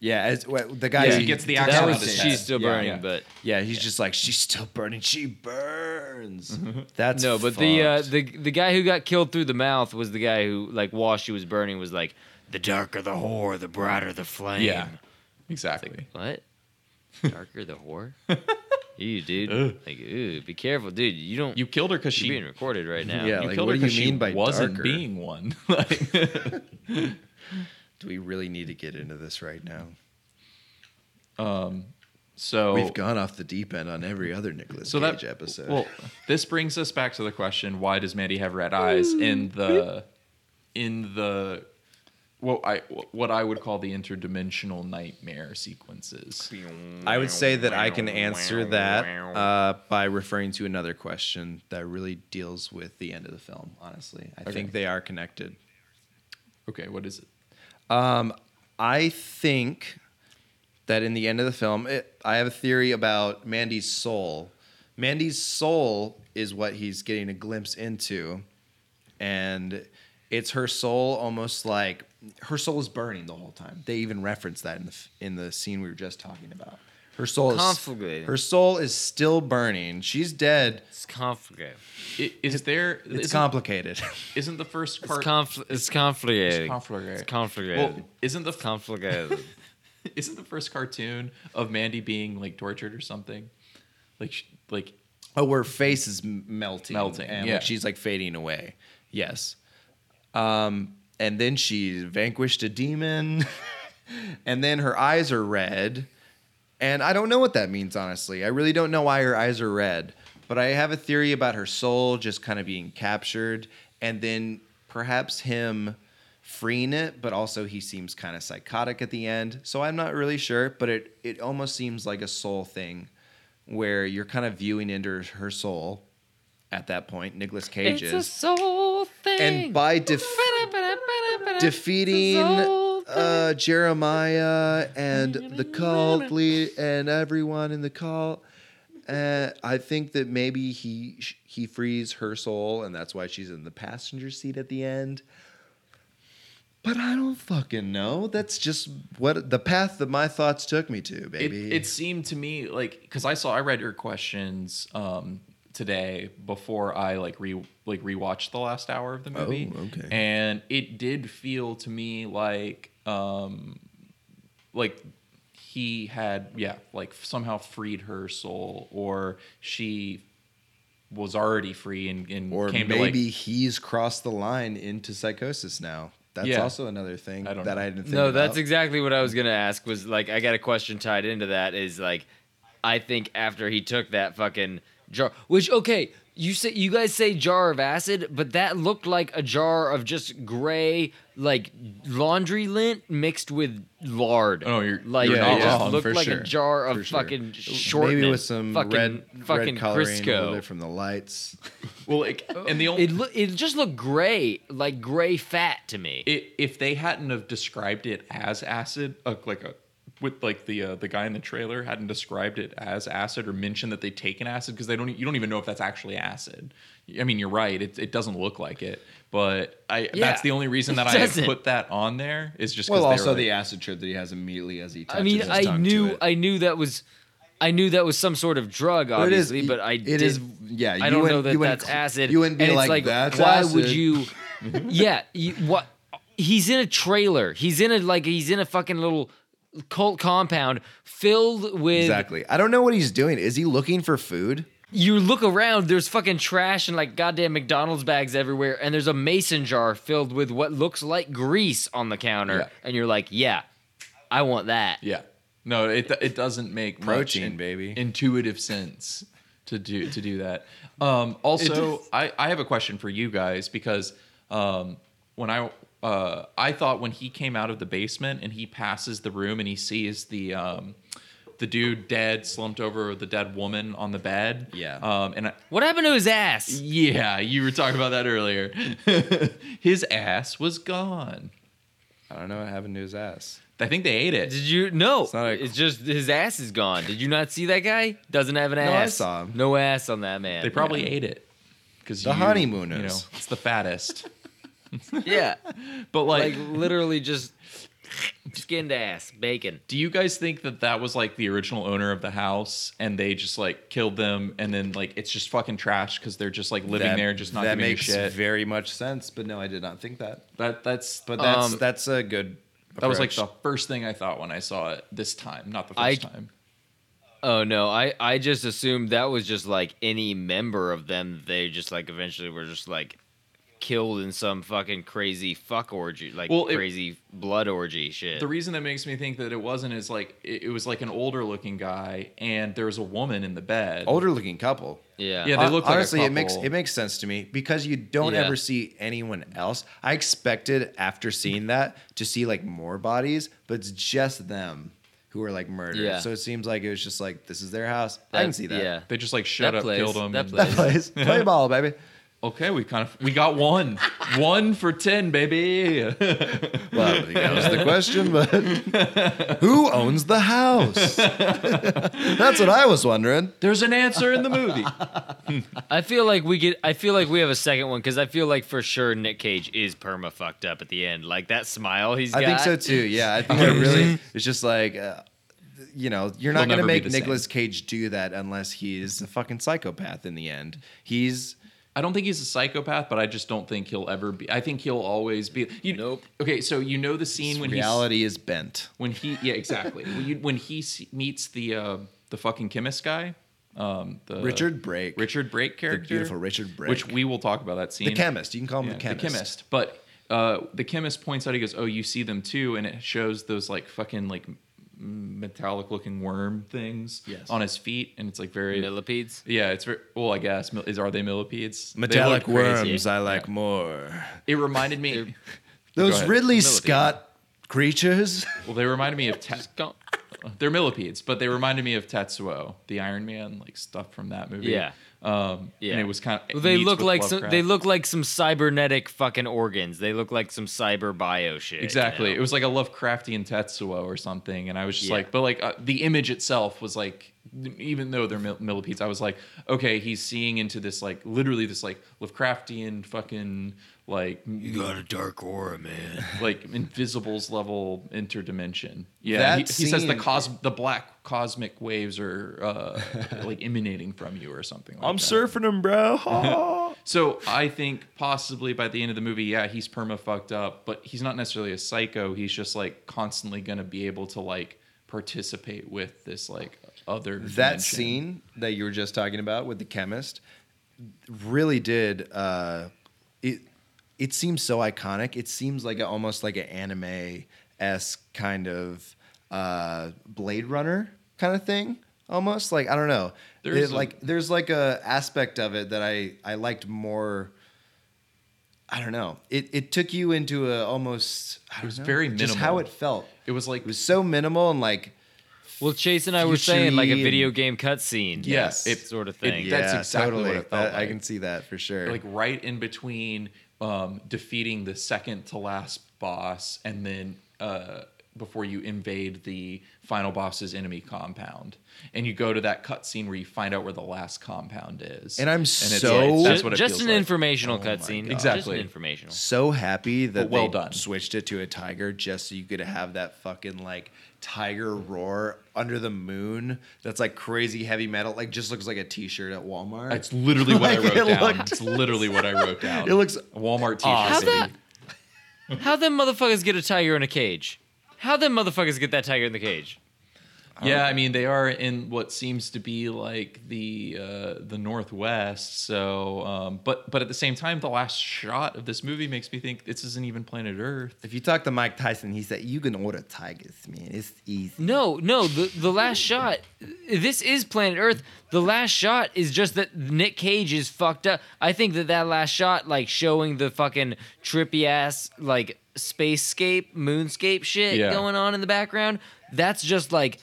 [SPEAKER 2] yeah. It's, well, the guy
[SPEAKER 3] Yeah,
[SPEAKER 2] who-
[SPEAKER 3] he gets the
[SPEAKER 2] that
[SPEAKER 3] axe
[SPEAKER 4] that
[SPEAKER 3] out
[SPEAKER 2] was
[SPEAKER 3] of
[SPEAKER 4] was
[SPEAKER 3] head.
[SPEAKER 4] she's still burning,
[SPEAKER 3] yeah.
[SPEAKER 4] but
[SPEAKER 2] Yeah, he's just like she's still burning. She burns. That's
[SPEAKER 4] no, but the uh, the the guy who got killed through the mouth was the guy who like while she was burning was like the darker the whore, the brighter the flame.
[SPEAKER 3] Yeah, exactly.
[SPEAKER 4] What? Darker the whore? Ew, dude. Like, ew, be careful, dude. You don't.
[SPEAKER 3] You killed her because
[SPEAKER 4] You're
[SPEAKER 3] she
[SPEAKER 4] being recorded right now.
[SPEAKER 2] Yeah,
[SPEAKER 3] you
[SPEAKER 2] like,
[SPEAKER 3] killed
[SPEAKER 2] what
[SPEAKER 3] her
[SPEAKER 2] do you
[SPEAKER 3] 'cause she
[SPEAKER 2] mean by
[SPEAKER 3] wasn't
[SPEAKER 2] darker?
[SPEAKER 3] being one. Like-
[SPEAKER 2] do we really need to get into this right now?
[SPEAKER 3] Um, so
[SPEAKER 2] We've gone off the deep end on every other Nicolas
[SPEAKER 3] so
[SPEAKER 2] Cage
[SPEAKER 3] that
[SPEAKER 2] episode.
[SPEAKER 3] Well, this brings us back to the question: Why does Mandy have red eyes in the in the what I what I would call the interdimensional nightmare sequences?
[SPEAKER 2] I would say that I can answer that uh, by referring to another question that really deals with the end of the film. Honestly, I think they are connected.
[SPEAKER 3] Okay, what is it?
[SPEAKER 2] Um, I think that in the end of the film, it, I have a theory about Mandy's soul. Mandy's soul is what he's getting a glimpse into, and it's her soul almost like her soul is burning the whole time. They even reference that in the in the scene we were just talking about. Her soul is
[SPEAKER 4] Conflagrating.
[SPEAKER 2] Her soul is still burning. She's dead.
[SPEAKER 4] It's complicated.
[SPEAKER 3] I- Is there?
[SPEAKER 2] It's
[SPEAKER 3] isn't,
[SPEAKER 2] complicated.
[SPEAKER 3] isn't the first
[SPEAKER 4] It's,
[SPEAKER 3] part?
[SPEAKER 4] confl- it's conflagrating.
[SPEAKER 3] It's conflagrating.
[SPEAKER 4] It's conflagrated.
[SPEAKER 3] well, isn't the
[SPEAKER 4] it's conflagrated.
[SPEAKER 3] isn't the first cartoon of Mandy being like tortured or something? Like sh- like
[SPEAKER 2] Oh, her face is m- melting,
[SPEAKER 3] Melting,
[SPEAKER 2] and
[SPEAKER 3] yeah.
[SPEAKER 2] like, she's like fading away. Yes, um, and then she vanquished a demon, and then her eyes are red, and I don't know what that means. Honestly, I really don't know why her eyes are red, but I have a theory about her soul just kind of being captured, and then perhaps him freeing it, but also he seems kind of psychotic at the end. So I'm not really sure, but it it almost seems like a soul thing where you're kind of viewing into her soul at that point, Nicolas Cage
[SPEAKER 4] it's a
[SPEAKER 2] is.
[SPEAKER 4] soul thing.
[SPEAKER 2] And by def- defeating uh, Jeremiah and the cult lead and everyone in the cult. Uh, I think that maybe he he frees her soul, and that's why she's in the passenger seat at the end. But I don't fucking know. That's just what the path that my thoughts took me to,
[SPEAKER 3] It,
[SPEAKER 2] baby.
[SPEAKER 3] it seemed to me like because I saw I read your questions um, today before I like re like rewatched the last hour of the movie.
[SPEAKER 2] Oh, okay.
[SPEAKER 3] And it did feel to me like um, like he had yeah like somehow freed her soul or she was already free and, and
[SPEAKER 2] or
[SPEAKER 3] came
[SPEAKER 2] maybe
[SPEAKER 3] to like
[SPEAKER 2] he's crossed the line into psychosis now. That's
[SPEAKER 3] Yeah.
[SPEAKER 2] also another thing
[SPEAKER 3] I don't
[SPEAKER 2] that
[SPEAKER 3] know.
[SPEAKER 2] I didn't think
[SPEAKER 4] No,
[SPEAKER 2] about.
[SPEAKER 4] that's exactly what I was gonna ask. Was like, I got a question tied into that. Is like, I think after he took that fucking jar, which okay, you say you guys say jar of acid, but that looked like a jar of just gray like laundry lint mixed with lard.
[SPEAKER 3] Oh, you're-
[SPEAKER 4] like
[SPEAKER 2] you're
[SPEAKER 4] it just
[SPEAKER 2] wrong,
[SPEAKER 4] looked
[SPEAKER 2] for
[SPEAKER 4] like
[SPEAKER 2] sure.
[SPEAKER 4] a jar of
[SPEAKER 2] For sure.
[SPEAKER 4] fucking shortening.
[SPEAKER 2] Maybe with some
[SPEAKER 4] fucking,
[SPEAKER 2] red,
[SPEAKER 4] fucking
[SPEAKER 2] red coloring a little
[SPEAKER 4] Crisco.
[SPEAKER 2] bit from the lights.
[SPEAKER 3] well like, and the only
[SPEAKER 4] It loo- it just looked gray, like gray fat to me.
[SPEAKER 3] it, if they hadn't have described it as acid, uh, like a with like the uh, the guy in the trailer hadn't described it as acid or mentioned that they'd taken acid because they don't you don't even know if that's actually acid. I mean, you're right; it, it doesn't look like it, but I
[SPEAKER 4] Yeah,
[SPEAKER 3] that's the only reason that I have put that on there is just 'cause
[SPEAKER 2] Well, also
[SPEAKER 3] like-
[SPEAKER 2] the acid trip that he has immediately as he touches
[SPEAKER 4] I mean,
[SPEAKER 2] his
[SPEAKER 4] I knew. I knew that was, I knew that was some sort of drug,
[SPEAKER 2] But it is-
[SPEAKER 4] obviously, but I
[SPEAKER 2] it
[SPEAKER 4] did,
[SPEAKER 2] is- yeah,
[SPEAKER 4] I don't know that
[SPEAKER 2] you
[SPEAKER 4] that's
[SPEAKER 2] cl-
[SPEAKER 4] acid.
[SPEAKER 2] you wouldn't be
[SPEAKER 4] and
[SPEAKER 2] like,
[SPEAKER 4] like,
[SPEAKER 2] "That's
[SPEAKER 4] why would you? yeah, you, what? He's in a trailer. He's in a like he's in a fucking little cult compound filled with.
[SPEAKER 2] exactly. I don't know what he's doing. Is he looking for food?
[SPEAKER 4] You look around, there's fucking trash and like goddamn McDonald's bags everywhere, and there's a mason jar filled with what looks like grease on the counter,
[SPEAKER 3] Yeah.
[SPEAKER 4] and you're like, yeah, I want that.
[SPEAKER 3] yeah, no, it it doesn't make much
[SPEAKER 2] Protein,
[SPEAKER 3] in-
[SPEAKER 2] baby.
[SPEAKER 3] intuitive sense to do to do that. Um, also, I I have a question for you guys because um, when I uh, I thought when he came out of the basement and he passes the room and he sees the um, the dude dead, slumped over the dead woman on the bed.
[SPEAKER 2] Yeah.
[SPEAKER 3] Um, and I,
[SPEAKER 4] What happened to his ass?
[SPEAKER 3] yeah, you were talking about that earlier. His ass was gone.
[SPEAKER 2] I don't know what happened to his ass.
[SPEAKER 3] I think they ate it.
[SPEAKER 4] Did you? No, it's,
[SPEAKER 2] not a-
[SPEAKER 4] just his ass is gone. Did you not see that guy? Doesn't have an
[SPEAKER 2] I
[SPEAKER 4] ass.
[SPEAKER 2] saw him.
[SPEAKER 4] No ass on that man.
[SPEAKER 3] They probably ate it because
[SPEAKER 2] The honeymooners.
[SPEAKER 3] You know, it's the fattest.
[SPEAKER 4] yeah,
[SPEAKER 3] But like,
[SPEAKER 4] like literally just skinned ass, bacon.
[SPEAKER 3] do you guys think that that was like the original owner of the house and they just like killed them and then like it's just fucking trash because they're just like living
[SPEAKER 2] That-
[SPEAKER 3] there just not
[SPEAKER 2] that
[SPEAKER 3] giving a
[SPEAKER 2] makes
[SPEAKER 3] shit?
[SPEAKER 2] very much sense. But no, I did not think that.
[SPEAKER 3] that that's
[SPEAKER 2] But that's
[SPEAKER 4] Um,
[SPEAKER 2] that's a good.
[SPEAKER 3] that was like the first thing I thought when I saw it this time, not the
[SPEAKER 4] I-
[SPEAKER 3] first time.
[SPEAKER 4] Oh no, I I just assumed that was just like any member of them. They just like eventually were just like killed in some fucking crazy fuck orgy, like
[SPEAKER 3] Well, it-
[SPEAKER 4] crazy blood orgy shit.
[SPEAKER 3] The reason that makes me think that it wasn't is like it, it was like an older looking guy and there was a woman in the bed.
[SPEAKER 2] older looking couple.
[SPEAKER 4] yeah,
[SPEAKER 3] Yeah, they
[SPEAKER 2] Hon-
[SPEAKER 3] look like a
[SPEAKER 2] honestly it makes it makes sense to me because you don't
[SPEAKER 4] Yeah.
[SPEAKER 2] ever see anyone else i expected after seeing that to see like more bodies but it's just them who are like murdered
[SPEAKER 4] Yeah.
[SPEAKER 2] so it seems like it was just like this is their house i
[SPEAKER 4] That-
[SPEAKER 2] can see that
[SPEAKER 4] Yeah,
[SPEAKER 3] They just like shut
[SPEAKER 4] That
[SPEAKER 3] up,
[SPEAKER 4] plays.
[SPEAKER 3] killed them.
[SPEAKER 4] That
[SPEAKER 3] and-
[SPEAKER 2] that place play ball baby
[SPEAKER 3] Okay, we kind of we got one, one for ten, baby.
[SPEAKER 2] well that was the question but who owns the house that's what i was wondering
[SPEAKER 3] There's an answer in the movie.
[SPEAKER 4] I feel like we get. I feel like we have a second one because I feel like for sure Nick Cage is perma fucked up at the end. Like that smile he's
[SPEAKER 2] I
[SPEAKER 4] got.
[SPEAKER 2] think so too. Yeah, I think that really it's just like, uh, you know, you're not
[SPEAKER 3] He'll
[SPEAKER 2] going to make
[SPEAKER 3] the same.
[SPEAKER 2] Cage do that unless he's a fucking psychopath in the end. He's
[SPEAKER 3] I don't think he's a psychopath, but I just don't think he'll ever be. I think he'll always be. You,
[SPEAKER 4] Nope.
[SPEAKER 3] Okay, so you know the scene when he's
[SPEAKER 2] reality is bent.
[SPEAKER 3] when he yeah exactly when, you, when he meets the uh, the fucking chemist guy, um, the
[SPEAKER 2] Richard Brake,
[SPEAKER 3] Richard Brake character,
[SPEAKER 2] beautiful Richard Brake.
[SPEAKER 3] which we will talk about that scene.
[SPEAKER 2] the chemist. You can call him
[SPEAKER 3] Yeah,
[SPEAKER 2] the chemist.
[SPEAKER 3] But uh, the chemist points out, he goes, "Oh, you see them too," and it shows those like fucking like metallic looking worm things
[SPEAKER 2] Yes.
[SPEAKER 3] on his feet, and it's like very
[SPEAKER 4] millipedes.
[SPEAKER 3] yeah, it's very well. I guess is are they millipedes? They
[SPEAKER 2] Metallic
[SPEAKER 3] look crazy.
[SPEAKER 2] worms, I like more.
[SPEAKER 3] It reminded me.
[SPEAKER 2] Those. Ridley
[SPEAKER 4] Millipede.
[SPEAKER 2] Scott creatures.
[SPEAKER 3] Well, they reminded me of ta-
[SPEAKER 4] Go-
[SPEAKER 3] they're millipedes, but they reminded me of Tetsuo, the Iron Man like stuff from that movie.
[SPEAKER 4] Yeah.
[SPEAKER 3] Um,
[SPEAKER 4] Yeah.
[SPEAKER 3] and it was kind of
[SPEAKER 4] they look like some, they look like some cybernetic fucking organs. They look like some cyber bio shit. you
[SPEAKER 3] Exactly.
[SPEAKER 4] know?
[SPEAKER 3] It was like a Lovecraftian Tetsuo or something, and I was just
[SPEAKER 4] Yeah.
[SPEAKER 3] like, but like uh, the image itself was like, even though they're mil- millipedes, I was like, okay, he's seeing into this like literally this like Lovecraftian fucking like you got
[SPEAKER 4] a dark aura, man.
[SPEAKER 3] like Invisibles level interdimension. Yeah,
[SPEAKER 2] That
[SPEAKER 3] he, he says the cos the black cosmic waves are uh, like emanating from you or something. Like
[SPEAKER 2] I'm
[SPEAKER 3] that.
[SPEAKER 2] surfing him, bro.
[SPEAKER 3] So I think possibly by the end of the movie, yeah, he's perma fucked up, but he's not necessarily a psycho. He's just like constantly going to be able to like participate with this like other
[SPEAKER 2] that
[SPEAKER 3] dimension.
[SPEAKER 2] scene that you were just talking about with the chemist really did uh it it seems so iconic it seems like a, almost like an anime esque kind of uh blade runner kind of thing almost like i don't know
[SPEAKER 3] There's
[SPEAKER 2] there's
[SPEAKER 3] a-
[SPEAKER 2] like there's like a aspect of it that i i liked more i don't know it it took you into a almost I
[SPEAKER 3] It was
[SPEAKER 2] don't know,
[SPEAKER 3] very
[SPEAKER 2] just how it felt
[SPEAKER 3] It was like
[SPEAKER 2] it was so minimal and like
[SPEAKER 4] Well, Chase and I were saying like a video game cutscene.
[SPEAKER 3] Yes.
[SPEAKER 4] it sort of thing.
[SPEAKER 3] It- That's exactly what it felt
[SPEAKER 2] That- I can see that for sure.
[SPEAKER 3] like right in between um, defeating the second to last boss and then uh, before you invade the final boss's enemy compound and you go to that cutscene where you find out where the last compound is
[SPEAKER 2] And I'm
[SPEAKER 3] it's
[SPEAKER 2] so-
[SPEAKER 3] like-
[SPEAKER 4] just,
[SPEAKER 3] that's what it
[SPEAKER 4] just
[SPEAKER 3] feels
[SPEAKER 4] an
[SPEAKER 3] like.
[SPEAKER 4] informational
[SPEAKER 2] Oh
[SPEAKER 4] cutscene.
[SPEAKER 2] God.
[SPEAKER 4] Just
[SPEAKER 3] Exactly.
[SPEAKER 4] an informational.
[SPEAKER 2] so happy that
[SPEAKER 3] But well
[SPEAKER 2] they
[SPEAKER 3] done.
[SPEAKER 2] switched it to a tiger just so you could have that fucking like tiger roar under the moon. That's like crazy heavy metal. Like just looks like a t-shirt at Walmart.
[SPEAKER 3] It's literally what I wrote
[SPEAKER 2] it
[SPEAKER 3] down.
[SPEAKER 2] looked-
[SPEAKER 3] It's literally what I wrote down.
[SPEAKER 2] It looks
[SPEAKER 3] Walmart t-shirt.
[SPEAKER 4] How the. How them motherfuckers get a tiger in a cage? How them motherfuckers get that tiger in the cage?
[SPEAKER 3] Yeah, I mean they are in what seems to be like the uh, the northwest. So, um, but but at the same time, the last shot of this movie makes me think this isn't even planet Earth.
[SPEAKER 2] if you talk to Mike Tyson, he said you can order tigers, man. It's easy.
[SPEAKER 4] No, no. The the last shot. This is Planet Earth. The last shot is just that Nick Cage is fucked up. I think that that last shot, like showing the fucking trippy ass like spacescape, moonscape shit
[SPEAKER 3] Yeah.
[SPEAKER 4] going on in the background. That's just like.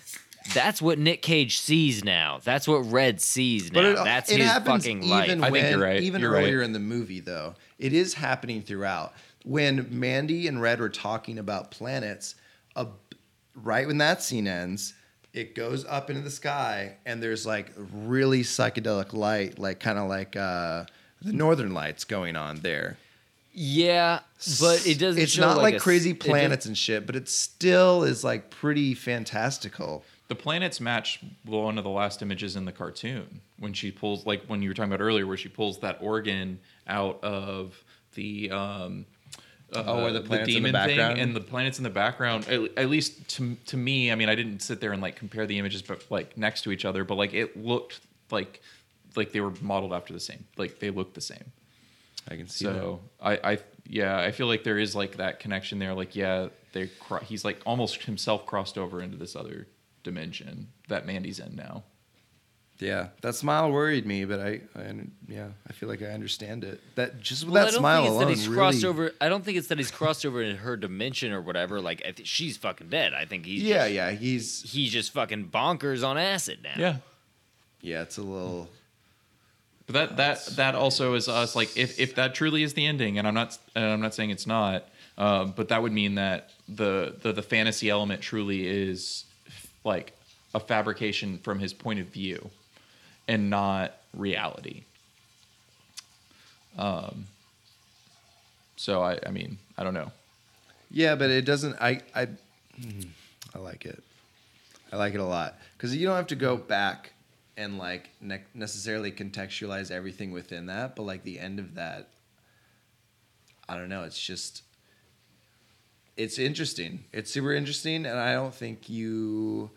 [SPEAKER 4] That's what Nick Cage sees now. That's what Red sees now.
[SPEAKER 2] But it,
[SPEAKER 4] That's
[SPEAKER 2] it
[SPEAKER 4] his fucking
[SPEAKER 2] even
[SPEAKER 4] life.
[SPEAKER 3] I think
[SPEAKER 2] when,
[SPEAKER 3] you're right.
[SPEAKER 2] Even
[SPEAKER 3] You're right.
[SPEAKER 2] earlier in the movie, though, it is happening throughout. When Mandy and Red were talking about planets, a, right when that scene ends, it goes up into the sky, and there's like really psychedelic light, like kind of like uh, the Northern Lights going on there.
[SPEAKER 4] Yeah, but it doesn't.
[SPEAKER 2] It's
[SPEAKER 4] show
[SPEAKER 2] not like,
[SPEAKER 4] a s-
[SPEAKER 2] crazy planets and shit, but it still is like pretty fantastical.
[SPEAKER 3] The planets match one of the last images in the cartoon when she pulls, like when you were talking about earlier, where she pulls that organ out of the. Um, uh,
[SPEAKER 2] Oh, where the planets in the background?
[SPEAKER 3] and the planets in the background. At, at least to to me, I mean, I didn't sit there and like compare the images, but like next to each other. But like it looked like like they were modeled after the same. Like they looked the same.
[SPEAKER 2] I can see that.
[SPEAKER 3] So I, I, yeah, I feel like there is like that connection there. Like, yeah, they, he's like almost himself crossed over into this other dimension that Mandy's in now.
[SPEAKER 2] Yeah, that smile worried me, but I, I yeah, I feel like I understand it. That just with
[SPEAKER 4] Well, I
[SPEAKER 2] that
[SPEAKER 4] don't
[SPEAKER 2] smile
[SPEAKER 4] think it's
[SPEAKER 2] alone,
[SPEAKER 4] that he's
[SPEAKER 2] really,
[SPEAKER 4] crossed over. I don't think it's that he's crossed over in her dimension or whatever. Like I think she's fucking dead. I think he's
[SPEAKER 2] yeah,
[SPEAKER 4] just,
[SPEAKER 2] yeah, he's
[SPEAKER 4] he's just fucking bonkers on acid now.
[SPEAKER 3] Yeah.
[SPEAKER 2] yeah, it's a little.
[SPEAKER 3] But that that that also is us. Like, if, if that truly is the ending, and I'm not and I'm not saying it's not, um, but that would mean that the, the the fantasy element truly is like a fabrication from his point of view, and not reality. Um. So I I mean I don't know.
[SPEAKER 2] Yeah, but it doesn't. I I, mm, I like it. I like it a lot because you don't have to go back and like ne- necessarily contextualize everything within that, but like the end of that, I don't know. It's just. It's interesting. It's super interesting, and I don't think you.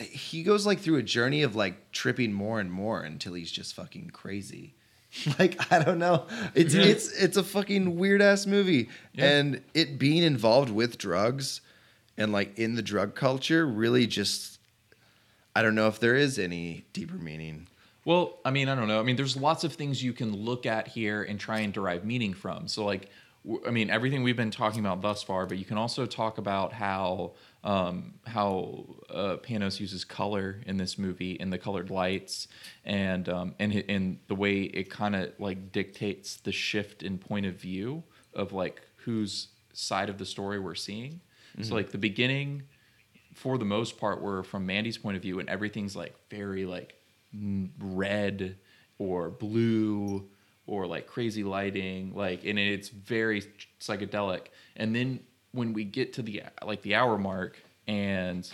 [SPEAKER 2] He goes like through a journey of like tripping more and more until he's just fucking crazy. like I don't know. It's
[SPEAKER 3] Yeah.
[SPEAKER 2] it's it's a fucking weird ass movie,
[SPEAKER 3] Yeah.
[SPEAKER 2] and it being involved with drugs and like in the drug culture really just. I don't know if there is any deeper meaning.
[SPEAKER 3] Well, I mean, I don't know. I mean, there's lots of things you can look at here and try and derive meaning from. So, like, I mean, everything we've been talking about thus far, but you can also talk about how um, how uh, Panos uses color in this movie and the colored lights and um, and and the way it kind of like dictates the shift in point of view of like whose side of the story we're seeing. So like the beginning, for the most part, we're from Mandy's point of view, and everything's like very like red or blue or like crazy lighting, like, and it's very psychedelic. And then when we get to the like the hour mark and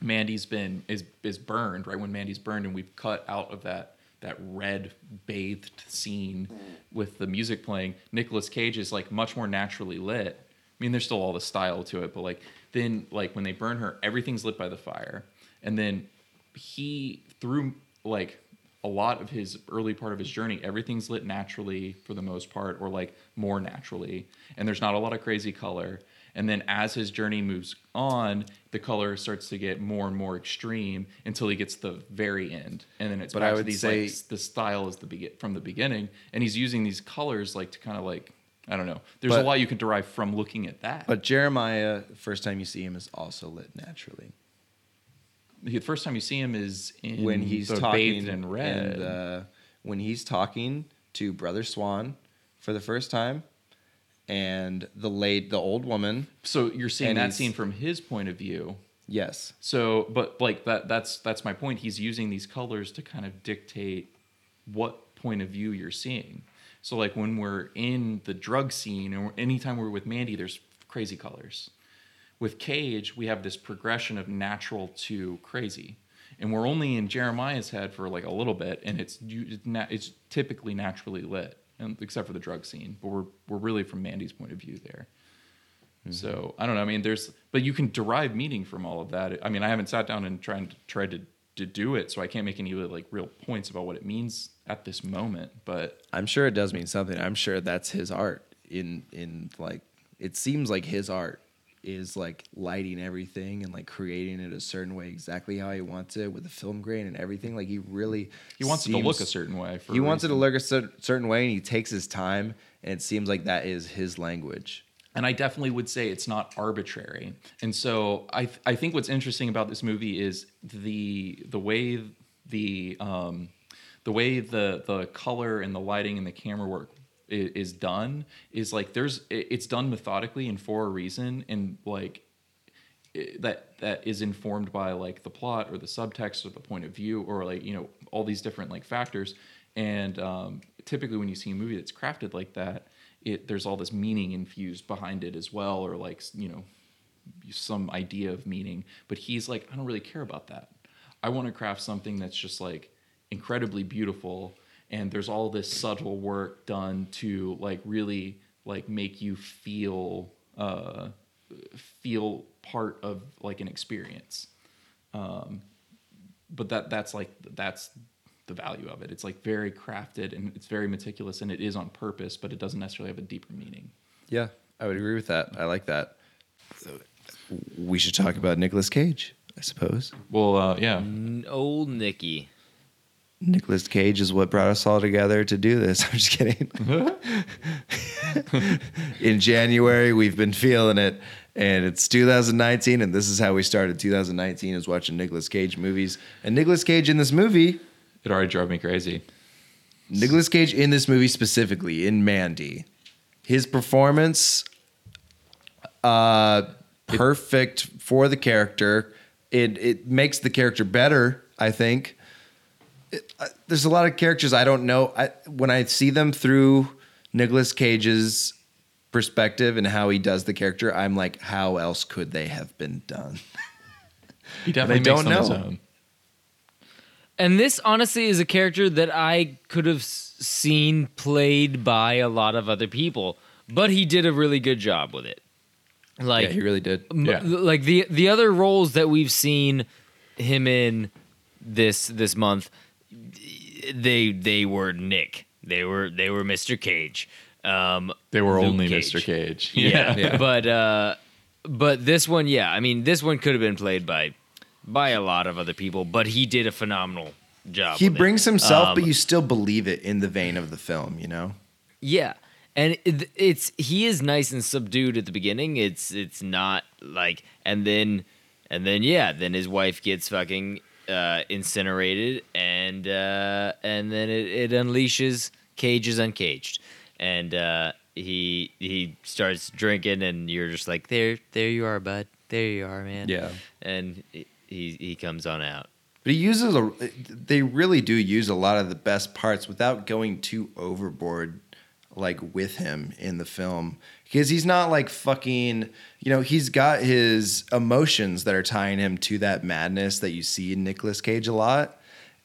[SPEAKER 3] Mandy's been is is burned right when Mandy's burned and we've cut out of that that red bathed scene with the music playing. Nicolas Cage is like much more naturally lit. I mean, there's still all the style to it, but like then like when they burn her, everything's lit by the fire, and then he through like a lot of his early part of his journey, everything's lit naturally for the most part, or like more naturally, and there's not a lot of crazy color. And then as his journey moves on, the color starts to get more and more extreme until he gets to the very end, and then it's
[SPEAKER 2] But
[SPEAKER 3] back
[SPEAKER 2] I
[SPEAKER 3] to
[SPEAKER 2] would
[SPEAKER 3] these
[SPEAKER 2] say-
[SPEAKER 3] like the style is the begin from the beginning, and he's using these colors like to kind of like I don't know. There's
[SPEAKER 2] But-
[SPEAKER 3] a lot you can derive from looking at that.
[SPEAKER 2] But Jeremiah, first time you see him, is also lit naturally.
[SPEAKER 3] The first time you see him is in
[SPEAKER 2] when he's
[SPEAKER 3] the
[SPEAKER 2] talking
[SPEAKER 3] bathed in red.
[SPEAKER 2] and, uh, when he's talking to Brother Swan for the first time, and the late the old woman.
[SPEAKER 3] so you're seeing that scene from his point of view.
[SPEAKER 2] Yes,
[SPEAKER 3] So, but like that, that's that's my point. He's using these colors to kind of dictate what point of view you're seeing. So, like when we're in the drug scene, or anytime we're with Mandy, there's crazy colors. With Cage, we have this progression of natural to crazy, and we're only in Jeremiah's head for like a little bit, and it's it's typically naturally lit, and except for the drug scene. But we're we're really from Mandy's point of view there. Mm-hmm. So I don't know. I mean, there's, but you can derive meaning from all of that. I mean, I haven't sat down and tried to tried to to do it, so I can't make any like real points about what it means at this moment. But
[SPEAKER 2] I'm sure it does mean something. I'm sure that's his art. In in like, it seems like his art is like lighting everything and like creating it a certain way, exactly how he wants it with the film grain and everything. Like he really
[SPEAKER 3] he wants it to look a certain way. For
[SPEAKER 2] he wants it to look a cer- certain way, and he takes his time, and it seems like that is his language.
[SPEAKER 3] and I definitely would say it's not arbitrary. And so I th- I think what's interesting about this movie is the the way the um, the way the the color and the lighting and the camera work is, done is like there's it's done methodically and for a reason and like that that is informed by like the plot or the subtext or the point of view or like you know all these different like factors. And um, typically when you see a movie that's crafted like that it there's all this meaning infused behind it as well or like you know some idea of meaning. But he's like i don't really care about that. I want to craft something that's just like incredibly beautiful and there's all this subtle work done to like really like make you feel uh feel part of like an experience um but that that's like that's the value of it it's like very crafted and it's very meticulous and it is on purpose but it doesn't necessarily have a deeper meaning
[SPEAKER 2] Yeah, I would agree with that. I like that. We should talk about Nicolas Cage, I suppose.
[SPEAKER 3] well uh yeah
[SPEAKER 4] N- Old Nicky.
[SPEAKER 2] Nicolas Cage is what brought us all together to do this. I'm just kidding. In January, we've been feeling it, and it's 2019, and this is how we started 2019 is watching Nicolas Cage movies. And Nicolas Cage in this movie,
[SPEAKER 3] it already drove me crazy
[SPEAKER 2] Nicolas Cage in this movie specifically, in Mandy, his performance, uh, perfect for the character. It it makes the character better, I think. It- uh, there's a lot of characters I don't know. I, when I see them through Nicolas Cage's perspective and how he does the character, I'm like, how else could they have been done?
[SPEAKER 3] he definitely
[SPEAKER 2] don't
[SPEAKER 3] makes them his
[SPEAKER 2] know.
[SPEAKER 3] own
[SPEAKER 4] And this honestly is a character that I could have seen played by a lot of other people, but he did a really good job with it. Like
[SPEAKER 2] yeah, he really did.
[SPEAKER 4] M-
[SPEAKER 3] Yeah.
[SPEAKER 4] like the the other roles that we've seen him in this this month they they were Nick they were they were Mr. Cage um
[SPEAKER 3] they were
[SPEAKER 4] Luke
[SPEAKER 3] only
[SPEAKER 4] Cage.
[SPEAKER 3] mr cage
[SPEAKER 4] yeah, but uh but this one yeah I mean this one could have been played by by a lot of other people but he did a phenomenal job
[SPEAKER 2] He
[SPEAKER 4] with it.
[SPEAKER 2] brings himself,
[SPEAKER 4] Um,
[SPEAKER 2] but you still believe it in the vein of the film, you know?
[SPEAKER 4] Yeah. and it, it's he is nice and subdued at the beginning. It's it's not like and then and then yeah, then his wife gets fucking uh, incinerated, and uh, and then it, it unleashes Cage is uncaged, and uh, he he starts drinking, and you're just like there there you are, bud, there you are, man.
[SPEAKER 2] Yeah.
[SPEAKER 4] and he he comes on out.
[SPEAKER 2] But he uses a. They really do use a lot of the best parts without going too overboard, like with him in the film, because he's not like fucking. You know, he's got his emotions that are tying him to that madness that you see in Nicolas Cage a lot,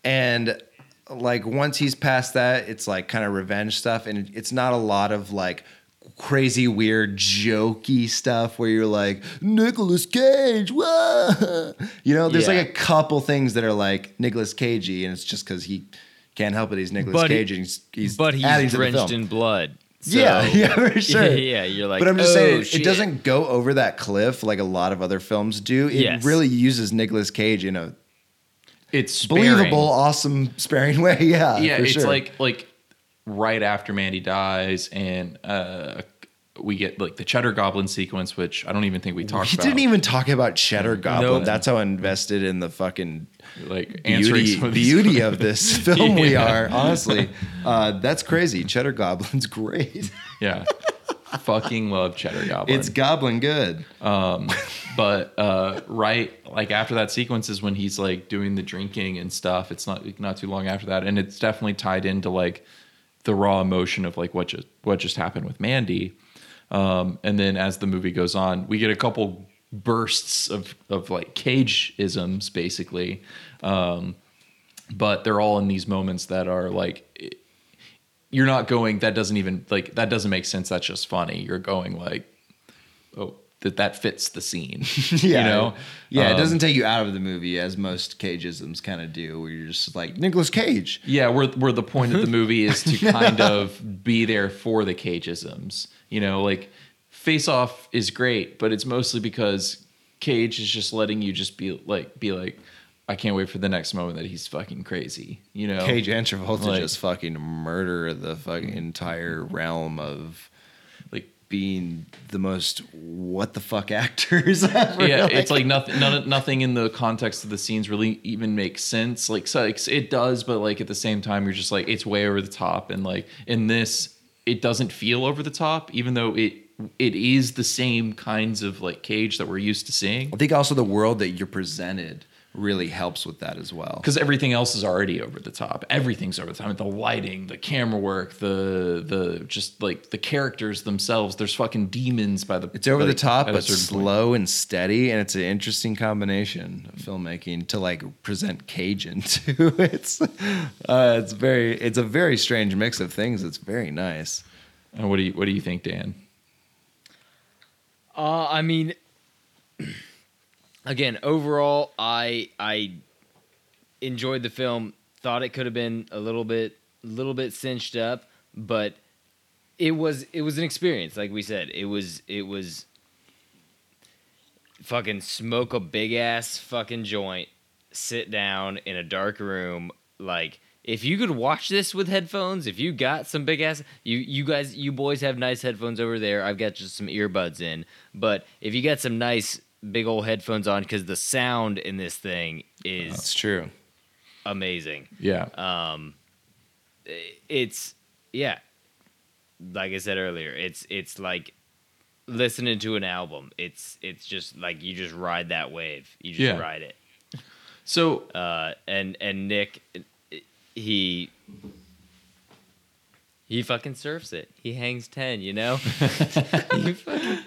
[SPEAKER 2] and like once he's past that, it's like kind of revenge stuff, and it's not a lot of like crazy weird jokey stuff where you're like Nicolas Cage whoa! you know there's
[SPEAKER 4] Yeah.
[SPEAKER 2] like a couple things that are like Nicolas Cagey and it's just because he can't help it he's Nicolas
[SPEAKER 4] But he-
[SPEAKER 2] Cage and he's, he's
[SPEAKER 4] but he's
[SPEAKER 2] adding to the
[SPEAKER 4] drenched in blood. So,
[SPEAKER 2] yeah yeah for sure
[SPEAKER 4] Yeah, you're like,
[SPEAKER 2] but I'm just
[SPEAKER 4] "Oh,
[SPEAKER 2] saying
[SPEAKER 4] shit."
[SPEAKER 2] it doesn't go over that cliff like a lot of other films do it
[SPEAKER 4] Yes.
[SPEAKER 2] really uses Nicolas Cage in a
[SPEAKER 3] It's sparing.
[SPEAKER 2] believable awesome sparing way yeah
[SPEAKER 3] yeah, it's
[SPEAKER 2] sure.
[SPEAKER 3] like like right after Mandy dies, and uh, we get like the Cheddar Goblin sequence, which I don't even think we talked
[SPEAKER 2] he
[SPEAKER 3] about.
[SPEAKER 2] didn't even talk about Cheddar Goblin.
[SPEAKER 4] No.
[SPEAKER 2] That's how invested in the fucking
[SPEAKER 3] like
[SPEAKER 2] beauty,
[SPEAKER 3] of
[SPEAKER 2] beauty of this film we are. Honestly, uh, that's crazy. Cheddar Goblin's great.
[SPEAKER 3] Yeah, fucking love Cheddar Goblin.
[SPEAKER 2] It's Goblin good.
[SPEAKER 3] Um, but uh, right, like after that sequence is when he's like doing the drinking and stuff. It's not not too long after that, and it's definitely tied into like the raw emotion of like what just what just happened with Mandy. Um, and then as the movie goes on, we get a couple bursts of of like cage isms, basically. Um, but they're all in these moments that are like you're not going that doesn't even like that doesn't make sense. That's just funny. You're going like oh that that fits the scene
[SPEAKER 2] Yeah,
[SPEAKER 3] you know?
[SPEAKER 2] Yeah, it
[SPEAKER 3] Um,
[SPEAKER 2] doesn't take you out of the movie as most cageisms kind of do, where you're just like Nicolas Cage.
[SPEAKER 3] yeah where, where the point of the movie is to kind of be there for the cageisms you know like face off is great but it's mostly because cage is just letting you just be like be like i can't wait for the next moment that he's fucking crazy you know
[SPEAKER 2] Cage and Travolta
[SPEAKER 3] Like-
[SPEAKER 2] just fucking murder the fucking entire realm of
[SPEAKER 3] like
[SPEAKER 2] being the most what the fuck actors ever.
[SPEAKER 3] yeah, it's like nothing. None, nothing in the context of the scenes really even makes sense. Like, so it does, but like at the same time, you're just like it's way over the top. And like in this, it doesn't feel over the top, even though it it is the same kinds of like cage that we're used to seeing.
[SPEAKER 2] I think also the world that you're presented really helps with that as well.
[SPEAKER 3] Because everything else is already over the top. Everything's over the top. The lighting, the camera work, the the just like the characters themselves. There's fucking demons by the.
[SPEAKER 2] It's over the top, but
[SPEAKER 3] certain point.
[SPEAKER 2] slow and steady, and it's an interesting combination of filmmaking to like present Cajun too. It's uh, it's very it's a very strange mix of things. It's very nice.
[SPEAKER 3] And what do you what do you think, Dan?
[SPEAKER 4] Uh, I mean, again, overall, I I enjoyed the film. Thought it could have been a little bit, little bit cinched up, but it was it was an experience. Like we said, it was it was fucking smoke a big ass fucking joint, sit down in a dark room, like. If you could watch this with headphones, if you got some big ass, you you guys, you boys have nice headphones over there. I've got just some earbuds in, but if you got some nice big old headphones on, because the sound in this thing is
[SPEAKER 2] It's true.
[SPEAKER 4] amazing.
[SPEAKER 3] Yeah.
[SPEAKER 4] Um, it's yeah, like I said earlier, it's it's like listening to an album. It's it's just like you just ride that wave. You just
[SPEAKER 3] Yeah.
[SPEAKER 4] ride it.
[SPEAKER 3] so
[SPEAKER 4] Uh, and and Nick, he he fucking surfs it. He hangs ten, you know. he, fucking,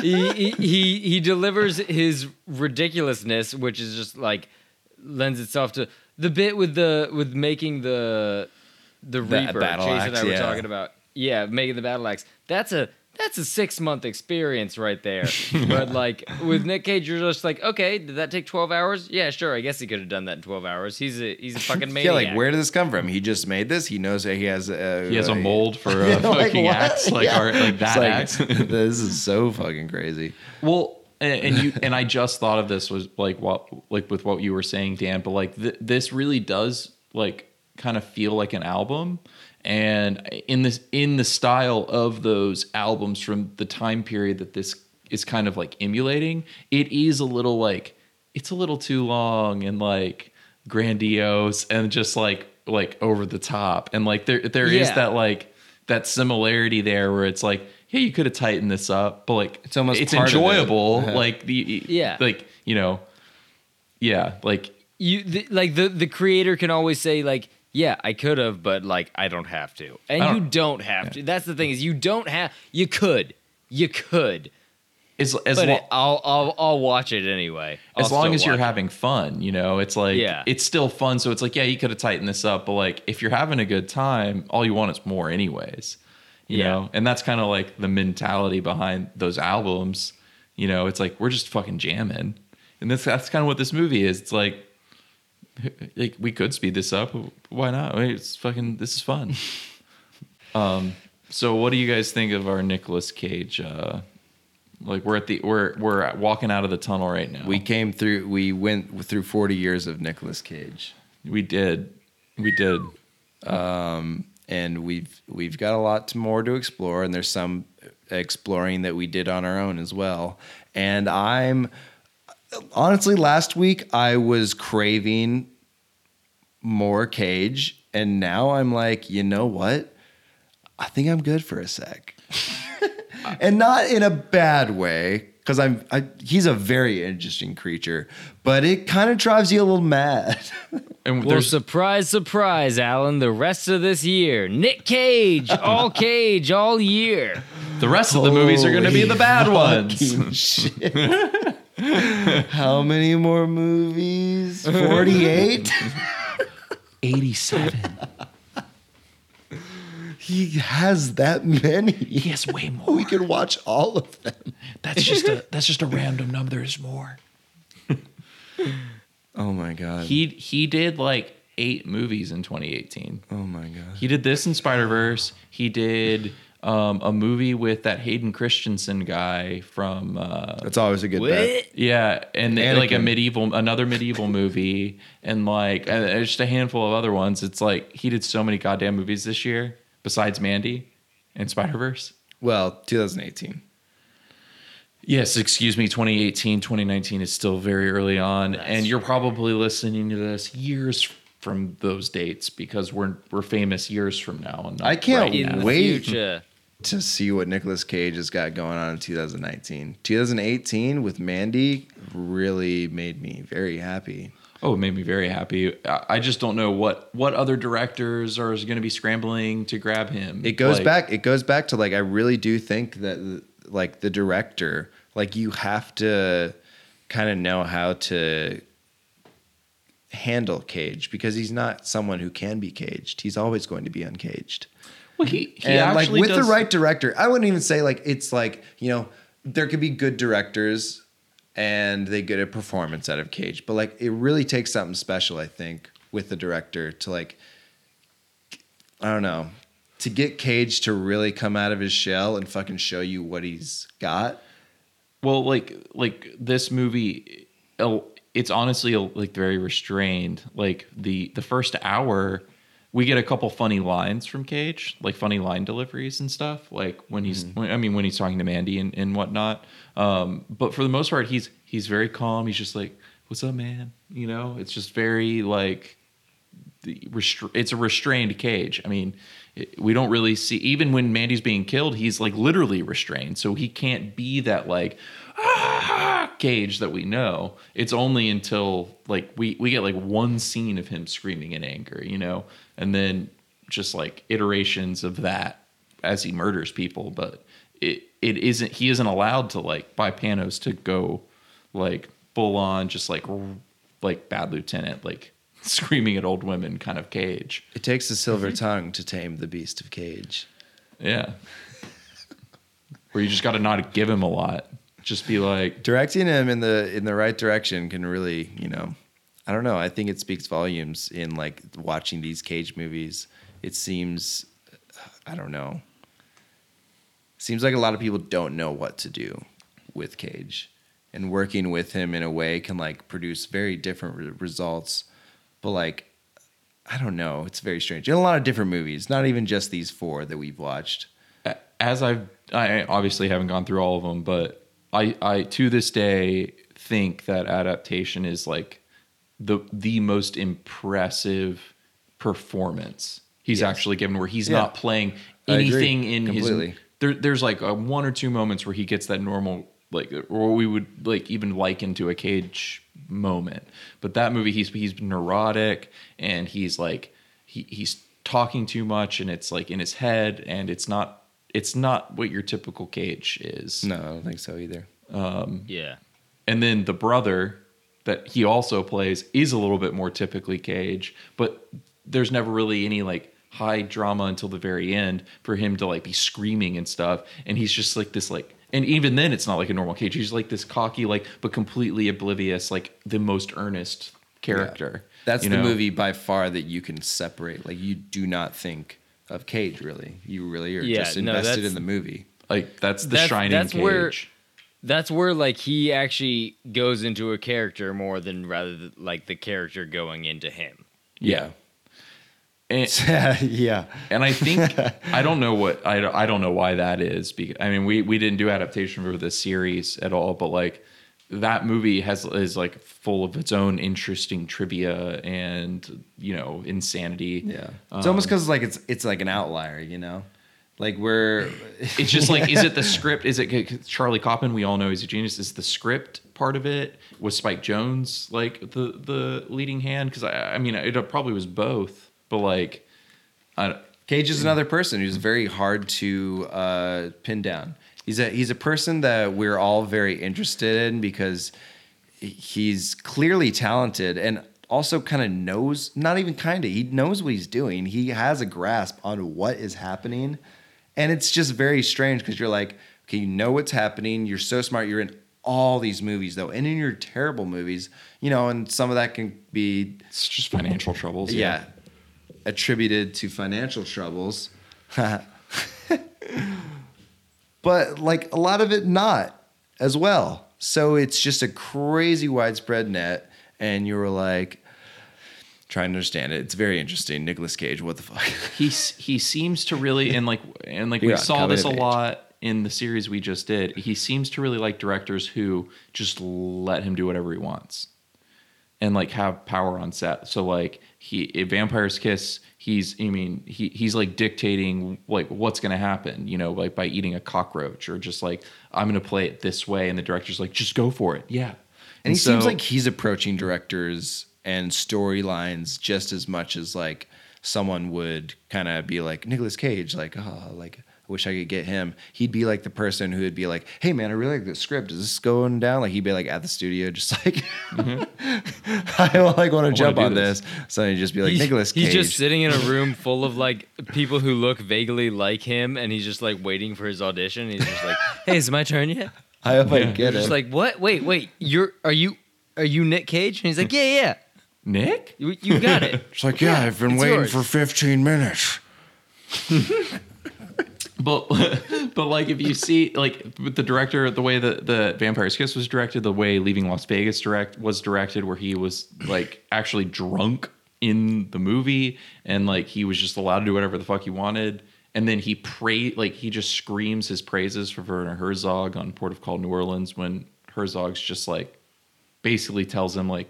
[SPEAKER 4] he, he he he delivers his ridiculousness, which is just like lends itself to the bit with the with making the the Reaper
[SPEAKER 2] battle
[SPEAKER 4] Chase
[SPEAKER 2] axe,
[SPEAKER 4] and I were talking about. Yeah, making the battle axe. That's a that's a six month experience right there. but like with Nick Cage, you're just like, okay, did that take twelve hours? Yeah, sure. I guess he could have done that in twelve hours. He's a he's a fucking
[SPEAKER 2] Yeah,
[SPEAKER 4] maniac.
[SPEAKER 2] like where did this come from? He just made this. He knows that he has a
[SPEAKER 3] he has a mold for uh,
[SPEAKER 2] a like,
[SPEAKER 3] fucking
[SPEAKER 2] what?
[SPEAKER 3] axe, like
[SPEAKER 2] Yeah.
[SPEAKER 3] our like that
[SPEAKER 2] like,
[SPEAKER 3] axe.
[SPEAKER 2] this is so fucking crazy.
[SPEAKER 3] Well, and, and you and I just thought of this was like what like with what you were saying, Dan. But like th- this really does like kind of feel like an album, and in this in the style of those albums from the time period that this is kind of like emulating, it is a little like it's a little too long and like grandiose and just like like over the top and like there there is
[SPEAKER 4] Yeah.
[SPEAKER 3] that like that similarity there where it's like yeah you could have tightened this up but like
[SPEAKER 2] It's almost
[SPEAKER 3] it's
[SPEAKER 2] of it.
[SPEAKER 3] enjoyable
[SPEAKER 2] Uh-huh.
[SPEAKER 3] like the
[SPEAKER 4] Yeah.
[SPEAKER 3] like you know yeah like
[SPEAKER 4] you the, like the the creator can always say like yeah i could have but like i don't have to and you
[SPEAKER 3] don't-
[SPEAKER 4] don't have to that's the thing is you don't have you could you could
[SPEAKER 3] as as
[SPEAKER 4] but
[SPEAKER 3] lo-
[SPEAKER 4] it, I'll, I'll i'll watch it anyway I'll
[SPEAKER 3] as long as you're
[SPEAKER 4] it.
[SPEAKER 3] having fun, you know, it's like
[SPEAKER 4] Yeah.
[SPEAKER 3] it's still fun. So it's like, yeah, you could have tightened this up, but like if you're having a good time, all you want is more, anyways. You
[SPEAKER 4] Yeah.
[SPEAKER 3] know, and that's kind of like the mentality behind those albums. You know, it's like we're just fucking jamming, and that's that's kind of what this movie is. It's like, like we could speed this up. Why not? It's fucking. This is fun. um. So, what do you guys think of our Nicolas Cage? Uh, like we're at the we're we're walking out of the tunnel right now.
[SPEAKER 2] We came through. We went through 40 years of Nicolas Cage,
[SPEAKER 3] We did. We did.
[SPEAKER 2] Um, and we've we've got a lot more to explore. And there's some exploring that we did on our own as well. And I'm honestly, last week I was craving more Cage, and now I'm like, you know what? I think I'm good for a sec, and not in a bad way. Because I'm, I, he's a very interesting creature, but it kind of drives you a little mad.
[SPEAKER 3] And
[SPEAKER 4] well,
[SPEAKER 3] there's
[SPEAKER 4] surprise, surprise, Alan. The rest of this year, Nick Cage, all Cage, all year.
[SPEAKER 3] the rest of the movies are going to be the bad ones.
[SPEAKER 2] How many more movies? 48?
[SPEAKER 3] 87.
[SPEAKER 2] he has that many.
[SPEAKER 3] He has way more.
[SPEAKER 2] We could watch all of them.
[SPEAKER 3] That's just a that's just a random number. There's more.
[SPEAKER 2] Oh my god.
[SPEAKER 3] He he did like eight movies in 2018.
[SPEAKER 2] oh my god.
[SPEAKER 3] He did this in Spider Verse. He did um, a movie with that Hayden Christensen guy from uh,
[SPEAKER 2] That's always a good bet.
[SPEAKER 4] What?
[SPEAKER 3] Yeah, and they- like a medieval, another medieval movie, and like and just a handful of other ones. It's like he did so many goddamn movies this year, besides Mandy and Spider Verse.
[SPEAKER 2] Well, 2018.
[SPEAKER 3] Yes, excuse me, 2018, 2019 is still very early on, and you're probably listening to this years from those dates because we're we're famous years from now. And not
[SPEAKER 2] I can't
[SPEAKER 3] right
[SPEAKER 4] In
[SPEAKER 3] now.
[SPEAKER 4] the
[SPEAKER 2] Wait. To see what Nicolas Cage has got going on in 2019. 2018 with Mandy really made me very happy.
[SPEAKER 3] Oh, it made me very happy. I I just don't know what what other directors are going to be scrambling to grab him.
[SPEAKER 2] It goes
[SPEAKER 3] Like-
[SPEAKER 2] back. It goes back to like I really do think that like the director, like you have to kind of know how to handle Cage because he's not someone who can be caged. He's always going to be uncaged.
[SPEAKER 3] Well, he, he
[SPEAKER 2] and like with
[SPEAKER 3] does,
[SPEAKER 2] the right director, I wouldn't even say like it's like you know there could be good directors and they get a performance out of Cage, but like it really takes something special, I think, with the director to like I don't know to get Cage to really come out of his shell and fucking show you what he's got.
[SPEAKER 3] Well, like like this movie, it's honestly like very restrained. Like the the first hour, we get a couple funny lines from Cage, like funny line deliveries and stuff. Like when he's, when, I mean, when he's talking to Mandy and, and whatnot. Um, but for the most part, he's he's very calm. He's just like, "What's up, man?" You know, it's just very like restra- it's a restrained cage. I mean, it, we don't really see even when Mandy's being killed, he's like literally restrained, so he can't be that like ah, cage that we know. It's only until like we we get like one scene of him screaming in anger, you know, and then just like iterations of that as he murders people, but it it isn't he isn't allowed to like by Panos to go like full on just like like bad lieutenant like screaming at old women kind of cage.
[SPEAKER 2] It takes a silver tongue to tame the beast of Cage.
[SPEAKER 3] Yeah. Where you just got to not give him a lot. Just be like,
[SPEAKER 2] directing him in the in the right direction can really you know i don't know i think it speaks volumes in like watching these cage movies it seems i don't know seems like a lot of people don't know what to do with cage and working with him in a way can like produce very different re- results but like I don't know. It's very strange. In a lot of different movies, not even just these four that we've watched.
[SPEAKER 3] as I've I obviously haven't gone through all of them, but I I to this day think that adaptation is like the the most impressive performance he's
[SPEAKER 2] Yes.
[SPEAKER 3] actually given where he's
[SPEAKER 2] Yeah.
[SPEAKER 3] not playing anything in
[SPEAKER 2] completely.
[SPEAKER 3] his there there's like one or two moments where he gets that normal like or we would like even liken to a cage moment but that movie he's he's neurotic and he's like he, he's talking too much and it's like in his head and it's not it's not what your typical cage is
[SPEAKER 2] No, I don't think so either.
[SPEAKER 4] Um, yeah.
[SPEAKER 3] and then the brother that he also plays is a little bit more typically cage but there's never really any like high drama until the very end for him to like be screaming and stuff and he's just like this like and even then it's not like a normal cage he's like this cocky like but completely oblivious like the most earnest character
[SPEAKER 2] That's
[SPEAKER 3] you
[SPEAKER 2] the
[SPEAKER 3] know?
[SPEAKER 2] movie by far that you can separate. Like you do not think of Cage really. You really are
[SPEAKER 4] Yeah,
[SPEAKER 2] just
[SPEAKER 4] no,
[SPEAKER 2] invested
[SPEAKER 4] that's-
[SPEAKER 2] in the movie.
[SPEAKER 3] like that's the
[SPEAKER 4] That's-
[SPEAKER 3] shining
[SPEAKER 4] that's
[SPEAKER 3] cage
[SPEAKER 4] where- That's where like he actually goes into a character more than rather th- like the character going into him.
[SPEAKER 3] yeah and,
[SPEAKER 2] yeah.
[SPEAKER 3] And I think I don't know what I don't, I don't know why that is. Because I mean, we we didn't do adaptation for this series at all, but like that movie has is like full of its own interesting trivia and you know insanity.
[SPEAKER 2] Yeah. It's almost because like it's it's like an outlier, you know? Like we're
[SPEAKER 3] It's just like, is it the script? Is it Charlie Kaufman? We all know he's a genius. Is the script part of it? Was Spike Jonze like the the leading hand? Because I, I mean, it probably was both. But like, I,
[SPEAKER 2] Cage is another person who's very hard to uh, pin down. He's a he's a person that we're all very interested in because he's clearly talented and also kind of knows not even kind of he knows what he's doing. He has a grasp on what is happening, and it's just very strange because you're like, okay, you know what's happening. You're so smart. You're in all these movies though, and in your terrible movies, you know, and some of that can be
[SPEAKER 3] it's just financial troubles.
[SPEAKER 2] yeah, attributed to financial troubles. but like a lot of it not as well. So it's just a crazy widespread net and you were like trying to understand it. It's very interesting. Nicolas Cage, what the fuck?
[SPEAKER 3] he he seems to really and like and like we saw this a
[SPEAKER 2] age.
[SPEAKER 3] lot in the series we just did. He seems to really like directors who just let him do whatever he wants and like have power on set. So like he in Vampire's Kiss, he's I mean he he's like dictating like what's gonna happen, you know, like by eating a cockroach or just like I'm gonna play it this way, and the director's like just go for it, yeah.
[SPEAKER 2] And he seems like he's approaching directors and storylines just as much as like someone would kind of be like Nicolas Cage, like, oh, like I wish I could get him. He'd be like the person who would be like, hey man, I really like the script. Is this going down? Like he'd be like at the studio, just like I like want to jump on
[SPEAKER 3] this.
[SPEAKER 2] this. So he'd just be like
[SPEAKER 4] He's-
[SPEAKER 2] Nicolas Cage.
[SPEAKER 4] He's just sitting in a room full of like people who look vaguely like him, and he's just like waiting for his audition. He's just like, "Hey, is it my turn yet?"
[SPEAKER 2] I hope I get
[SPEAKER 4] Just
[SPEAKER 2] it.
[SPEAKER 4] like, "What? Wait, wait. You're are you are you Nick Cage?" And he's like, "Yeah, yeah.
[SPEAKER 3] Nick?
[SPEAKER 4] You, you got it."
[SPEAKER 2] it's like, yeah, I've been waiting
[SPEAKER 4] yours.
[SPEAKER 2] for 15 minutes.
[SPEAKER 3] But but like if you see like the director, the way that the Vampire's Kiss was directed, the way Leaving Las Vegas direct was directed, where he was like actually drunk in the movie and like he was just allowed to do whatever the fuck he wanted. And then he pray like he just screams his praises for Werner Herzog on Port of Call New Orleans when Herzog's just like basically tells him like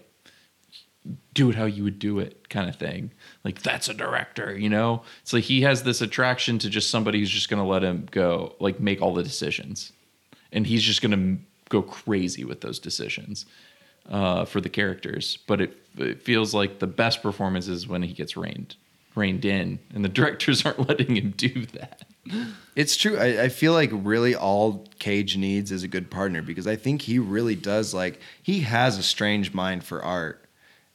[SPEAKER 3] do it how you would do it kind of thing. Like that's a director, you know? It's like he has this attraction to just somebody who's just going to let him go, like make all the decisions. And he's just going to go crazy with those decisions uh, for the characters. But it, it feels like the best performance is when he gets reined reined in and the directors aren't letting him do that.
[SPEAKER 2] It's true. I, I feel like really all Cage needs is a good partner because I think he really does like he has a strange mind for art.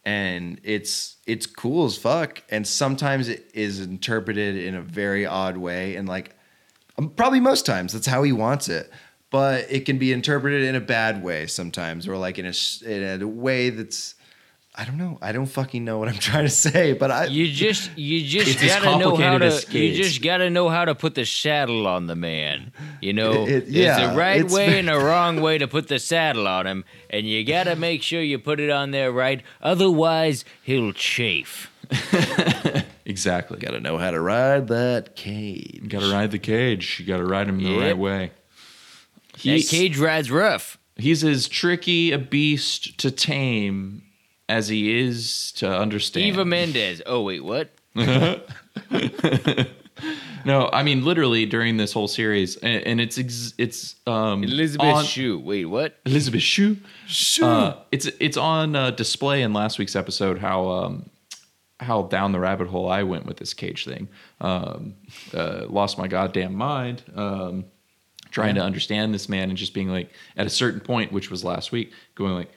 [SPEAKER 2] And it's it's cool as fuck. And sometimes it is interpreted in a very odd way. And like um, probably most times that's how he wants it. But it can be interpreted in a bad way sometimes, or like in a in a way that's I don't know. I don't fucking know what I'm trying to say, but I
[SPEAKER 4] You just you just
[SPEAKER 3] It's as
[SPEAKER 4] gotta know how to
[SPEAKER 3] as
[SPEAKER 4] you just gotta know how to put the saddle on the man. You know,
[SPEAKER 2] It- it- yeah,
[SPEAKER 4] there's a right
[SPEAKER 2] it's
[SPEAKER 4] way
[SPEAKER 2] very-
[SPEAKER 4] and a wrong way to put the saddle on him, and you gotta make sure you put it on there right. Otherwise, he'll chafe.
[SPEAKER 3] Exactly.
[SPEAKER 2] Got to know how to ride that cage.
[SPEAKER 3] You gotta ride the cage. You gotta ride him the
[SPEAKER 4] Yep.
[SPEAKER 3] right way.
[SPEAKER 4] That
[SPEAKER 3] He's,
[SPEAKER 4] cage ride's rough.
[SPEAKER 3] he's as tricky a beast to tame as he is to understand.
[SPEAKER 4] Eva Mendes. Oh wait, what?
[SPEAKER 3] no, I mean literally during this whole series, and, and it's ex- it's um
[SPEAKER 4] Elizabeth
[SPEAKER 3] on-
[SPEAKER 4] Shue. Wait, what?
[SPEAKER 3] Elizabeth Shue. Uh, it's it's on uh, display in last week's episode how um, how down the rabbit hole I went with this cage thing. Um, uh, lost my goddamn mind um, trying to understand this man and just being like at a certain point, which was last week, going like.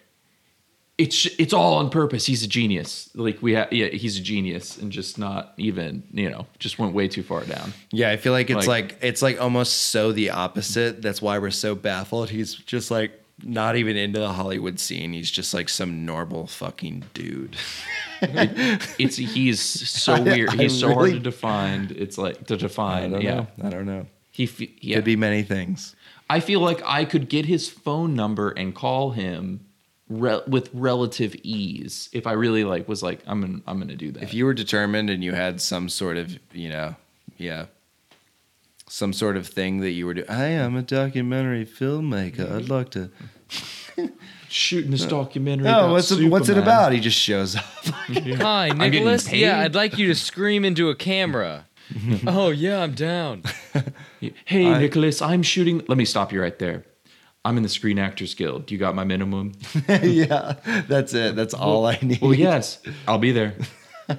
[SPEAKER 3] It's it's all on purpose. He's a genius. Like we have, yeah, he's a genius, and just not even, you know, just went way too far down.
[SPEAKER 2] Yeah, I feel like it's
[SPEAKER 3] Like-
[SPEAKER 2] like, it's like almost so the opposite. That's why we're so baffled. He's just like not even into the Hollywood scene. He's just like some normal fucking dude.
[SPEAKER 3] It's he's so weird.
[SPEAKER 2] I
[SPEAKER 3] He's so hard to define. It's like to
[SPEAKER 2] I
[SPEAKER 3] define.
[SPEAKER 2] don't
[SPEAKER 3] Yeah,
[SPEAKER 2] know. I don't know.
[SPEAKER 3] he. Yeah.
[SPEAKER 2] Could be many things.
[SPEAKER 3] I feel like I could get his phone number and call him re- with relative ease if I really like was like I'm gonna I'm gonna do that.
[SPEAKER 2] If you were determined and you had some sort of, you know, yeah, some sort of thing that you were doing. I am a documentary filmmaker. I'd like to.
[SPEAKER 3] shooting this documentary.
[SPEAKER 2] Oh,
[SPEAKER 3] about
[SPEAKER 2] what's it, what's it about? He just shows up.
[SPEAKER 4] Hi,
[SPEAKER 3] Nicolas.
[SPEAKER 4] Yeah, I'd like you to scream into a camera. oh yeah, I'm down.
[SPEAKER 3] Hey,
[SPEAKER 2] I-
[SPEAKER 3] Nicolas, I'm shooting. Let me stop you right there. I'm in the Screen Actors Guild. You got my minimum?
[SPEAKER 2] yeah, that's it. That's all I need.
[SPEAKER 3] well, yes, I'll be there.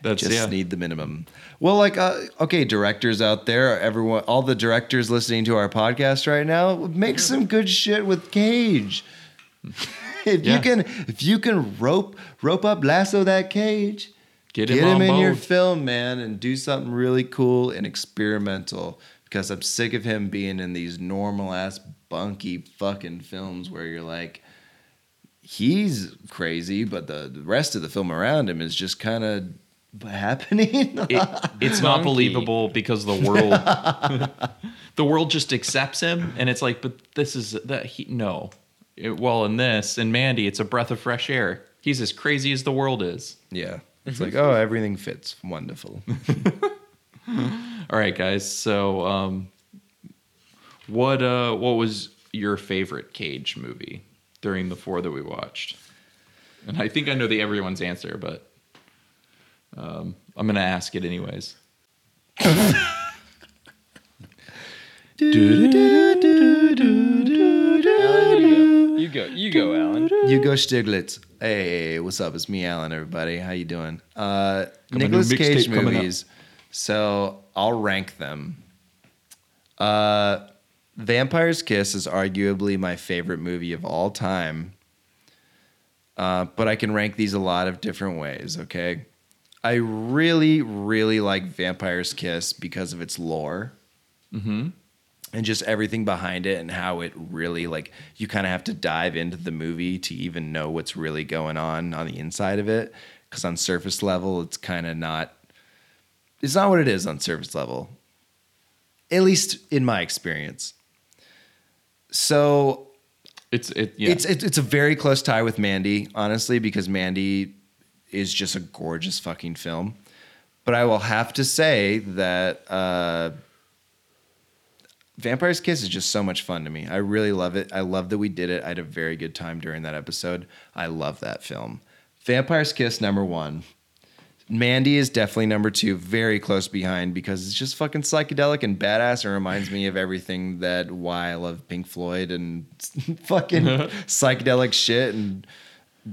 [SPEAKER 3] That's
[SPEAKER 2] just
[SPEAKER 3] yeah.
[SPEAKER 2] need the minimum. Well, like, uh, okay, directors out there, everyone, all the directors listening to our podcast right now, make some good shit with Cage. if
[SPEAKER 3] Yeah.
[SPEAKER 2] you can, if you can rope rope up, lasso that cage,
[SPEAKER 3] Get
[SPEAKER 2] get
[SPEAKER 3] him
[SPEAKER 2] him,
[SPEAKER 3] on
[SPEAKER 2] in your film, man, and do something really cool and experimental. Because I'm sick of him being in these normal ass bunky fucking films where you're like, he's crazy, but the, the rest of the film around him is just kind of happening.
[SPEAKER 3] it, it's not believable because the world the world just accepts him and it's like but this is that he no It- well in this in mandy it's a breath of fresh air he's as crazy as the world is
[SPEAKER 2] yeah. It's mm-hmm. like, oh, everything fits. Wonderful.
[SPEAKER 3] all right guys so um what uh what was your favorite cage movie during the four that we watched and i think i know the everyone's answer but um i'm gonna ask it anyways
[SPEAKER 4] Alan, you go. You go. You go, Alan.
[SPEAKER 2] Hugo Stiglitz. Hey, what's up? It's me, Alan. Everybody, how you doing? Uh,
[SPEAKER 3] Got my new Nicolas
[SPEAKER 2] Cage
[SPEAKER 3] coming up.
[SPEAKER 2] So I'll rank them. Uh, Vampire's Kiss is arguably my favorite movie of all time. Uh, but I can rank these a lot of different ways. Okay, I really, really like Vampire's Kiss because of its lore
[SPEAKER 3] mm-hmm
[SPEAKER 2] and just everything behind it and how it really like you kind of have to dive into the movie to even know what's really going on on the inside of it because on surface level it's kind of not it's not what it is on service level at least in my experience so
[SPEAKER 3] it's it yeah
[SPEAKER 2] it's, it's it's a very close tie with Mandy, honestly, because Mandy is just a gorgeous fucking film. But I will have to say that uh, Vampire's Kiss is just so much fun to me. I really love it. I love that we did it. I had a very good time during that episode. I love that film. Vampire's Kiss number one. Mandy is definitely number two, very close behind because it's just fucking psychedelic and badass and reminds me of everything that why I love Pink Floyd and fucking psychedelic shit and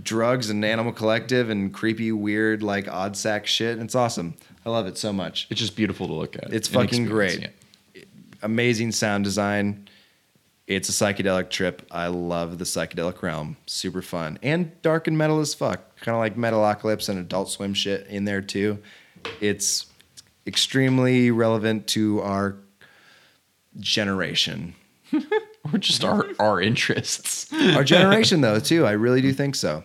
[SPEAKER 2] drugs and Animal Collective and creepy, weird, like odd sack shit. It's awesome. I love it so much.
[SPEAKER 3] it's just beautiful to look at
[SPEAKER 2] It's fucking great.
[SPEAKER 3] yeah.
[SPEAKER 2] Amazing sound design. It's a psychedelic trip. I love the psychedelic realm. Super fun and dark and metal as fuck. Kind of like Metalocalypse and Adult Swim shit in there too. It's extremely relevant to our generation.
[SPEAKER 3] or just our our interests
[SPEAKER 2] Our generation though too. I really do think so.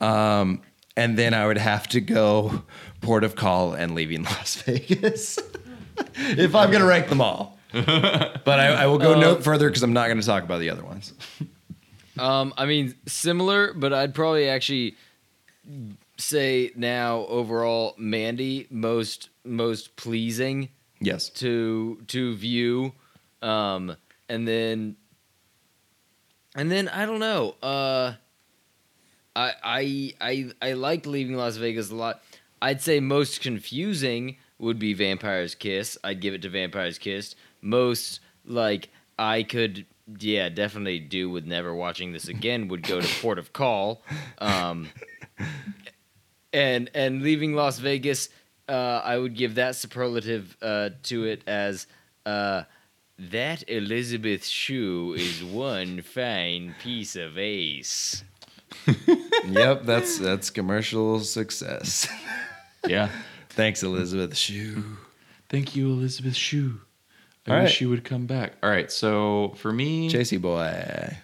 [SPEAKER 2] Um, and then I would have to go port of call and leaving Las Vegas if I'm gonna rank them all. But I, I will go no further because I'm not going to talk about the other ones.
[SPEAKER 4] Um, I mean, similar, but I'd probably actually say now overall, Mandy most most pleasing
[SPEAKER 2] Yes.
[SPEAKER 4] to to view, um, and then and then I don't know. Uh, I I I I liked leaving Las Vegas a lot. I'd say most confusing would be Vampire's Kiss. I'd give it to Vampire's Kiss. Most like I could yeah definitely do with never watching this again would go to Port of Call. Um, and and leaving Las Vegas, uh, I would give that superlative uh, to it as uh, that Elizabeth Shue is one fine piece of ace.
[SPEAKER 2] yep, that's that's commercial success.
[SPEAKER 3] Yeah.
[SPEAKER 2] Thanks, Elizabeth Shue.
[SPEAKER 3] Thank you, Elizabeth Shue. I
[SPEAKER 2] All
[SPEAKER 3] wish
[SPEAKER 2] right.
[SPEAKER 3] she would come back. All right. So for me,
[SPEAKER 2] JC boy.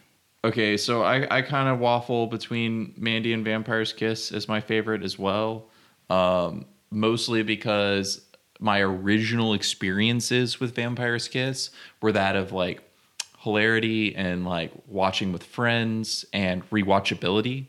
[SPEAKER 3] Okay, so I, I kind of waffle between Mandy and Vampire's Kiss as my favorite as well. Um, mostly because my original experiences with Vampire's Kiss were that of like hilarity and like watching with friends and rewatchability.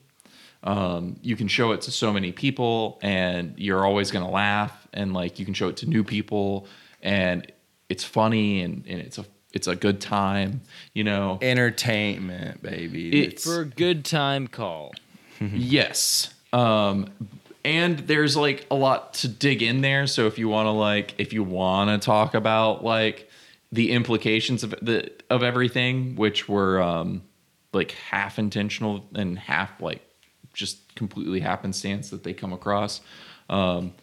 [SPEAKER 3] Um, you can show it to so many people and you're always going to laugh and like you can show it to new people and it's funny and, and it's a it's a good time, you know.
[SPEAKER 2] Entertainment, baby.
[SPEAKER 3] It's-
[SPEAKER 4] For a good time call.
[SPEAKER 3] Yes. Um and there's like a lot to dig in there, so if you want to like if you want to talk about like the implications of the of everything which were um like half intentional and half like just completely happenstance that they come across. Um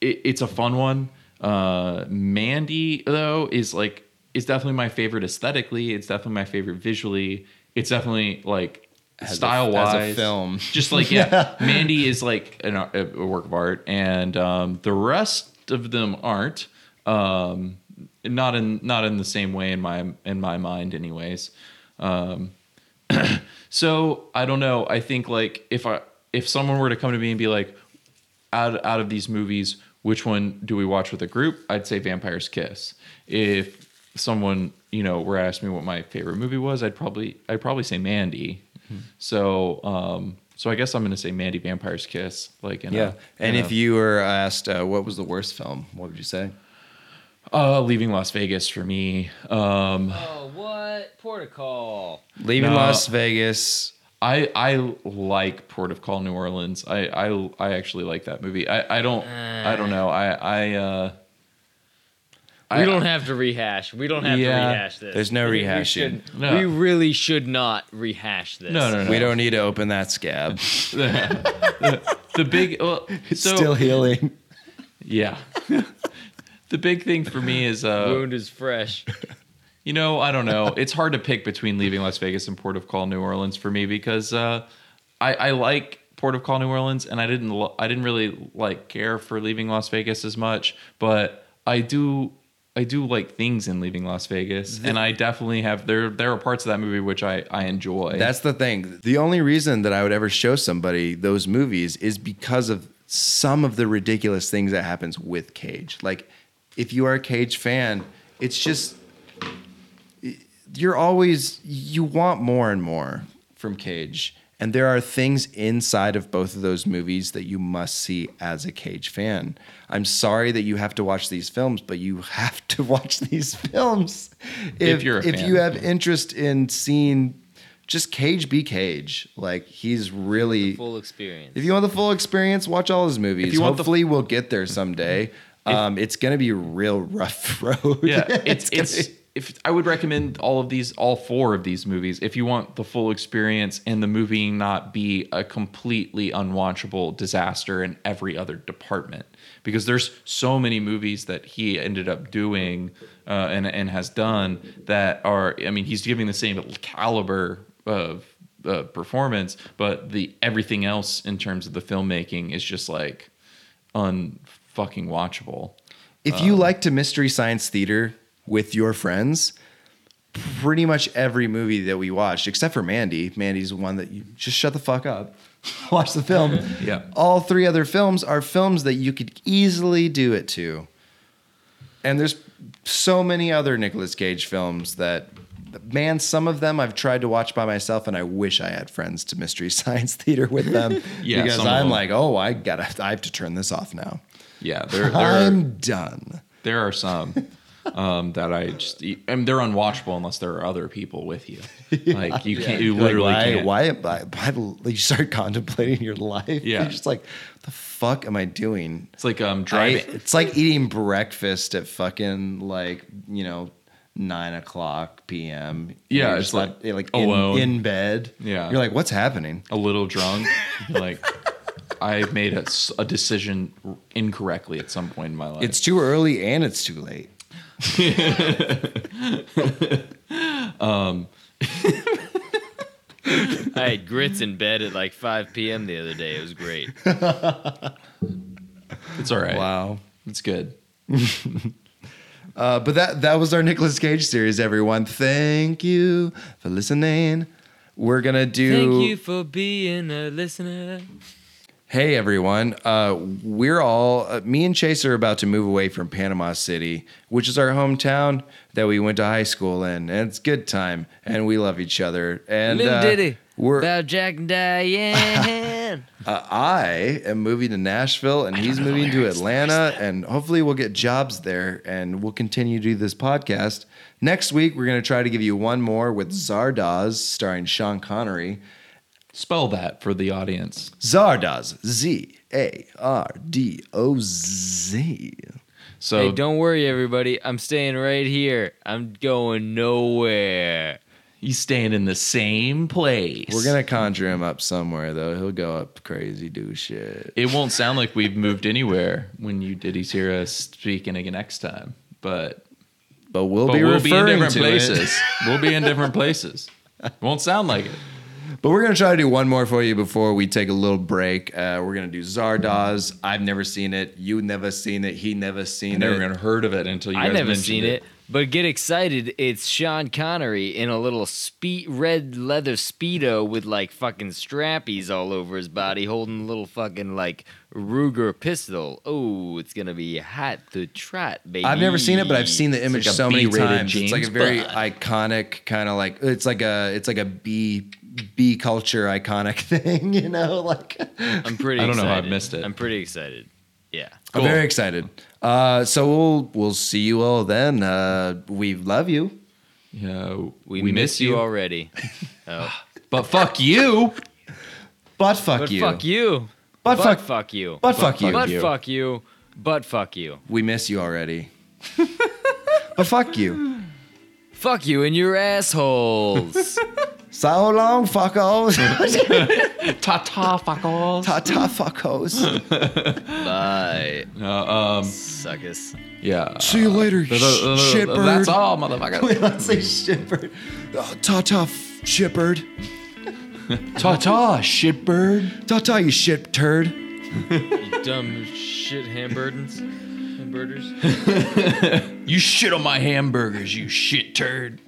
[SPEAKER 3] it, it's a fun one. Uh, Mandy though is like is definitely my favorite aesthetically. It's definitely my favorite visually. It's definitely like style wise
[SPEAKER 2] a film.
[SPEAKER 3] Just like yeah, Mandy is like an, a work of art, and um, the rest of them aren't. Um, not in not in the same way in my in my mind, anyways. Um, so I don't know. I think like if I if someone were to come to me and be like, out out of these movies, which one do we watch with a group? I'd say Vampire's Kiss. If someone you know were to ask me what my favorite movie was, I'd probably I'd probably say Mandy. So um, so I guess I'm gonna say Mandy Vampire's Kiss. Like in a-
[SPEAKER 2] yeah. And
[SPEAKER 3] in
[SPEAKER 2] if
[SPEAKER 3] a-
[SPEAKER 2] you were asked uh, what was the worst film, what would you say?
[SPEAKER 3] uh, leaving Las Vegas for me, um,
[SPEAKER 4] Oh, what? Port of Call.
[SPEAKER 2] Leaving
[SPEAKER 3] No.
[SPEAKER 2] Las Vegas.
[SPEAKER 3] I I like Port of Call New Orleans. I I, I actually like that movie. I, I don't I don't know. I I uh
[SPEAKER 4] We
[SPEAKER 3] I-
[SPEAKER 4] don't have to rehash. We don't have
[SPEAKER 3] Yeah.
[SPEAKER 4] to rehash this.
[SPEAKER 2] There's no
[SPEAKER 4] We- we
[SPEAKER 2] rehashing.
[SPEAKER 4] shouldn't-
[SPEAKER 3] No.
[SPEAKER 4] We really should not rehash this.
[SPEAKER 3] No, no, no.
[SPEAKER 2] We don't need to open that scab.
[SPEAKER 3] the big well,
[SPEAKER 2] It's
[SPEAKER 3] so
[SPEAKER 2] still healing.
[SPEAKER 3] yeah. the big thing for me is uh
[SPEAKER 4] Wound is fresh.
[SPEAKER 3] You know, I don't know. It's hard to pick between leaving Las Vegas and Port of Call New Orleans for me because uh I I like Port of Call New Orleans and I didn't lo- I didn't really like care for leaving Las Vegas as much, but I do I do like things in leaving Las Vegas, and I definitely have there. There are parts of that movie which I I enjoy.
[SPEAKER 2] That's the thing. The only reason that I would ever show somebody those movies is because of some of the ridiculous things that happens with Cage. Like if you are a Cage fan, it's just you're always you want more and more from Cage. And there are things inside of both of those movies that you must see as a Cage fan. I'm sorry that you have to watch these films, but you have to watch these films
[SPEAKER 3] If you're a
[SPEAKER 2] if
[SPEAKER 3] fan.
[SPEAKER 2] you have interest in seeing just Cage be Cage. Like he's really
[SPEAKER 4] Full experience.
[SPEAKER 2] if you want the full experience, watch all his movies.
[SPEAKER 3] you want the-
[SPEAKER 2] Hopefully we'll get there someday. um, it's gonna be a real rough road.
[SPEAKER 3] yeah, it's
[SPEAKER 2] gonna
[SPEAKER 3] it's. If I would recommend all of these, all four of these movies, if you want the full experience and the movie not be a completely unwatchable disaster in every other department, because there's so many movies that he ended up doing uh, and and has done that are, I mean, he's giving the same caliber of uh, performance, but the everything else in terms of the filmmaking is just like unfucking watchable.
[SPEAKER 2] If you like to mystery science theater with your friends, pretty much every movie that we watched, except for Mandy, Mandy's one that you just shut the fuck up, watch the film.
[SPEAKER 3] Yeah.
[SPEAKER 2] All three other films are films that you could easily do it to. And there's so many other Nicolas Cage films that man, some of them I've tried to watch by myself, and I wish I had friends to Mystery Science Theater with them.
[SPEAKER 3] Yeah,
[SPEAKER 2] because I'm like, oh, I gotta, I have to turn this off now.
[SPEAKER 3] Yeah,
[SPEAKER 2] I'm done.
[SPEAKER 3] there are some um, that I just I mean, they're unwatchable unless there are other people with you. Like you can't, you
[SPEAKER 2] You're
[SPEAKER 3] literally
[SPEAKER 2] like,
[SPEAKER 3] can't.
[SPEAKER 2] why, why, why, why? You start contemplating your life.
[SPEAKER 3] Yeah.
[SPEAKER 2] You're just like, the fuck am I doing?
[SPEAKER 3] It's like um
[SPEAKER 2] I,
[SPEAKER 3] driving.
[SPEAKER 2] it's like eating breakfast at fucking like you know nine o'clock p.m.
[SPEAKER 3] Yeah,
[SPEAKER 2] You're
[SPEAKER 3] it's
[SPEAKER 2] just
[SPEAKER 3] like
[SPEAKER 2] like in,
[SPEAKER 3] alone.
[SPEAKER 2] in bed.
[SPEAKER 3] Yeah.
[SPEAKER 2] you're like, what's happening?
[SPEAKER 3] a little drunk. like I made a decision incorrectly at some point in my life.
[SPEAKER 2] It's too early and it's too late.
[SPEAKER 4] I had grits in bed at like 5 p.m. the other day. It was great.
[SPEAKER 3] it's all right.
[SPEAKER 2] Wow.
[SPEAKER 3] It's good.
[SPEAKER 2] Uh, but that that was our Nicolas Cage series, everyone. Thank you for listening. We're gonna do.
[SPEAKER 4] Thank you for being a listener.
[SPEAKER 2] Hey everyone, uh, we're all uh, me and Chase are about to move away from Panama City, which is our hometown that we went to high school in, and it's good time, and we love each other. And
[SPEAKER 4] Little
[SPEAKER 2] uh,
[SPEAKER 4] ditty
[SPEAKER 2] we're
[SPEAKER 4] about Jack and Diane.
[SPEAKER 2] uh, I am moving to Nashville, and he's moving to Atlanta, and hopefully we'll get jobs there, and we'll continue to do this podcast. Next week, we're gonna try to give you one more with Zardoz, starring Sean Connery.
[SPEAKER 3] Spell that for the audience.
[SPEAKER 2] Zardoz, Z A R D O Z.
[SPEAKER 3] So
[SPEAKER 4] hey, don't worry, everybody. I'm staying right here. I'm going nowhere.
[SPEAKER 3] he's staying in the same place.
[SPEAKER 2] We're gonna conjure him up somewhere though. He'll go up crazy, do shit.
[SPEAKER 3] It won't sound like we've moved anywhere when you diddies hear us speaking again next time, but
[SPEAKER 2] But we'll
[SPEAKER 3] but
[SPEAKER 2] be
[SPEAKER 3] we'll be in different
[SPEAKER 2] to
[SPEAKER 3] places.
[SPEAKER 2] it.
[SPEAKER 3] we'll be in different places. Won't sound like it.
[SPEAKER 2] But we're gonna try to do one more for you before we take a little break. Uh, we're gonna do Zardoz. I've never seen it. You never seen it. He never seen
[SPEAKER 3] never
[SPEAKER 2] it.
[SPEAKER 3] even heard of it until you
[SPEAKER 4] I
[SPEAKER 3] guys
[SPEAKER 4] never
[SPEAKER 3] mentioned
[SPEAKER 4] seen it. but get excited. It's Sean Connery in a little spe- red leather speedo with like fucking strappies all over his body, holding a little fucking like Ruger pistol. Oh, it's gonna be hot to trot, baby.
[SPEAKER 2] I've never seen it, but I've seen the image
[SPEAKER 3] like
[SPEAKER 2] so many
[SPEAKER 3] B-rated
[SPEAKER 2] times. it's like a very
[SPEAKER 3] Bond.
[SPEAKER 2] iconic kind of like it's like a it's like a B B culture iconic thing, you know. Like
[SPEAKER 4] I'm pretty.
[SPEAKER 3] I don't know how I've missed it.
[SPEAKER 4] I'm pretty excited. Yeah.
[SPEAKER 2] I'm very excited. Uh, so we'll we'll see you all then. Uh, we love you.
[SPEAKER 3] Yeah,
[SPEAKER 4] We, miss, you already. oh.
[SPEAKER 3] but fuck you.
[SPEAKER 2] But fuck
[SPEAKER 4] But
[SPEAKER 2] you.
[SPEAKER 4] fuck you.
[SPEAKER 2] But
[SPEAKER 4] But
[SPEAKER 2] fuck.
[SPEAKER 4] fuck you.
[SPEAKER 2] But fuck you.
[SPEAKER 4] But fuck you. But fuck you.
[SPEAKER 2] We miss you already. but fuck you.
[SPEAKER 4] Fuck you and your assholes.
[SPEAKER 2] So long, fuckos.
[SPEAKER 3] Ta ta fuck all.
[SPEAKER 2] Ta ta, fuckos.
[SPEAKER 4] Bye.
[SPEAKER 3] No, um,
[SPEAKER 4] Suckers.
[SPEAKER 3] yeah.
[SPEAKER 2] See you later,
[SPEAKER 3] Uh, uh, uh,
[SPEAKER 2] shitbird.
[SPEAKER 3] That's all, motherfucker.
[SPEAKER 2] Wait, let's say shitbird. Oh, ta ta, shitbird.
[SPEAKER 3] ta ta, shitbird.
[SPEAKER 2] Ta ta, you shit turd.
[SPEAKER 4] You dumb shit hamburgers. Hamburgers.
[SPEAKER 3] You shit on my hamburgers, you shit turd.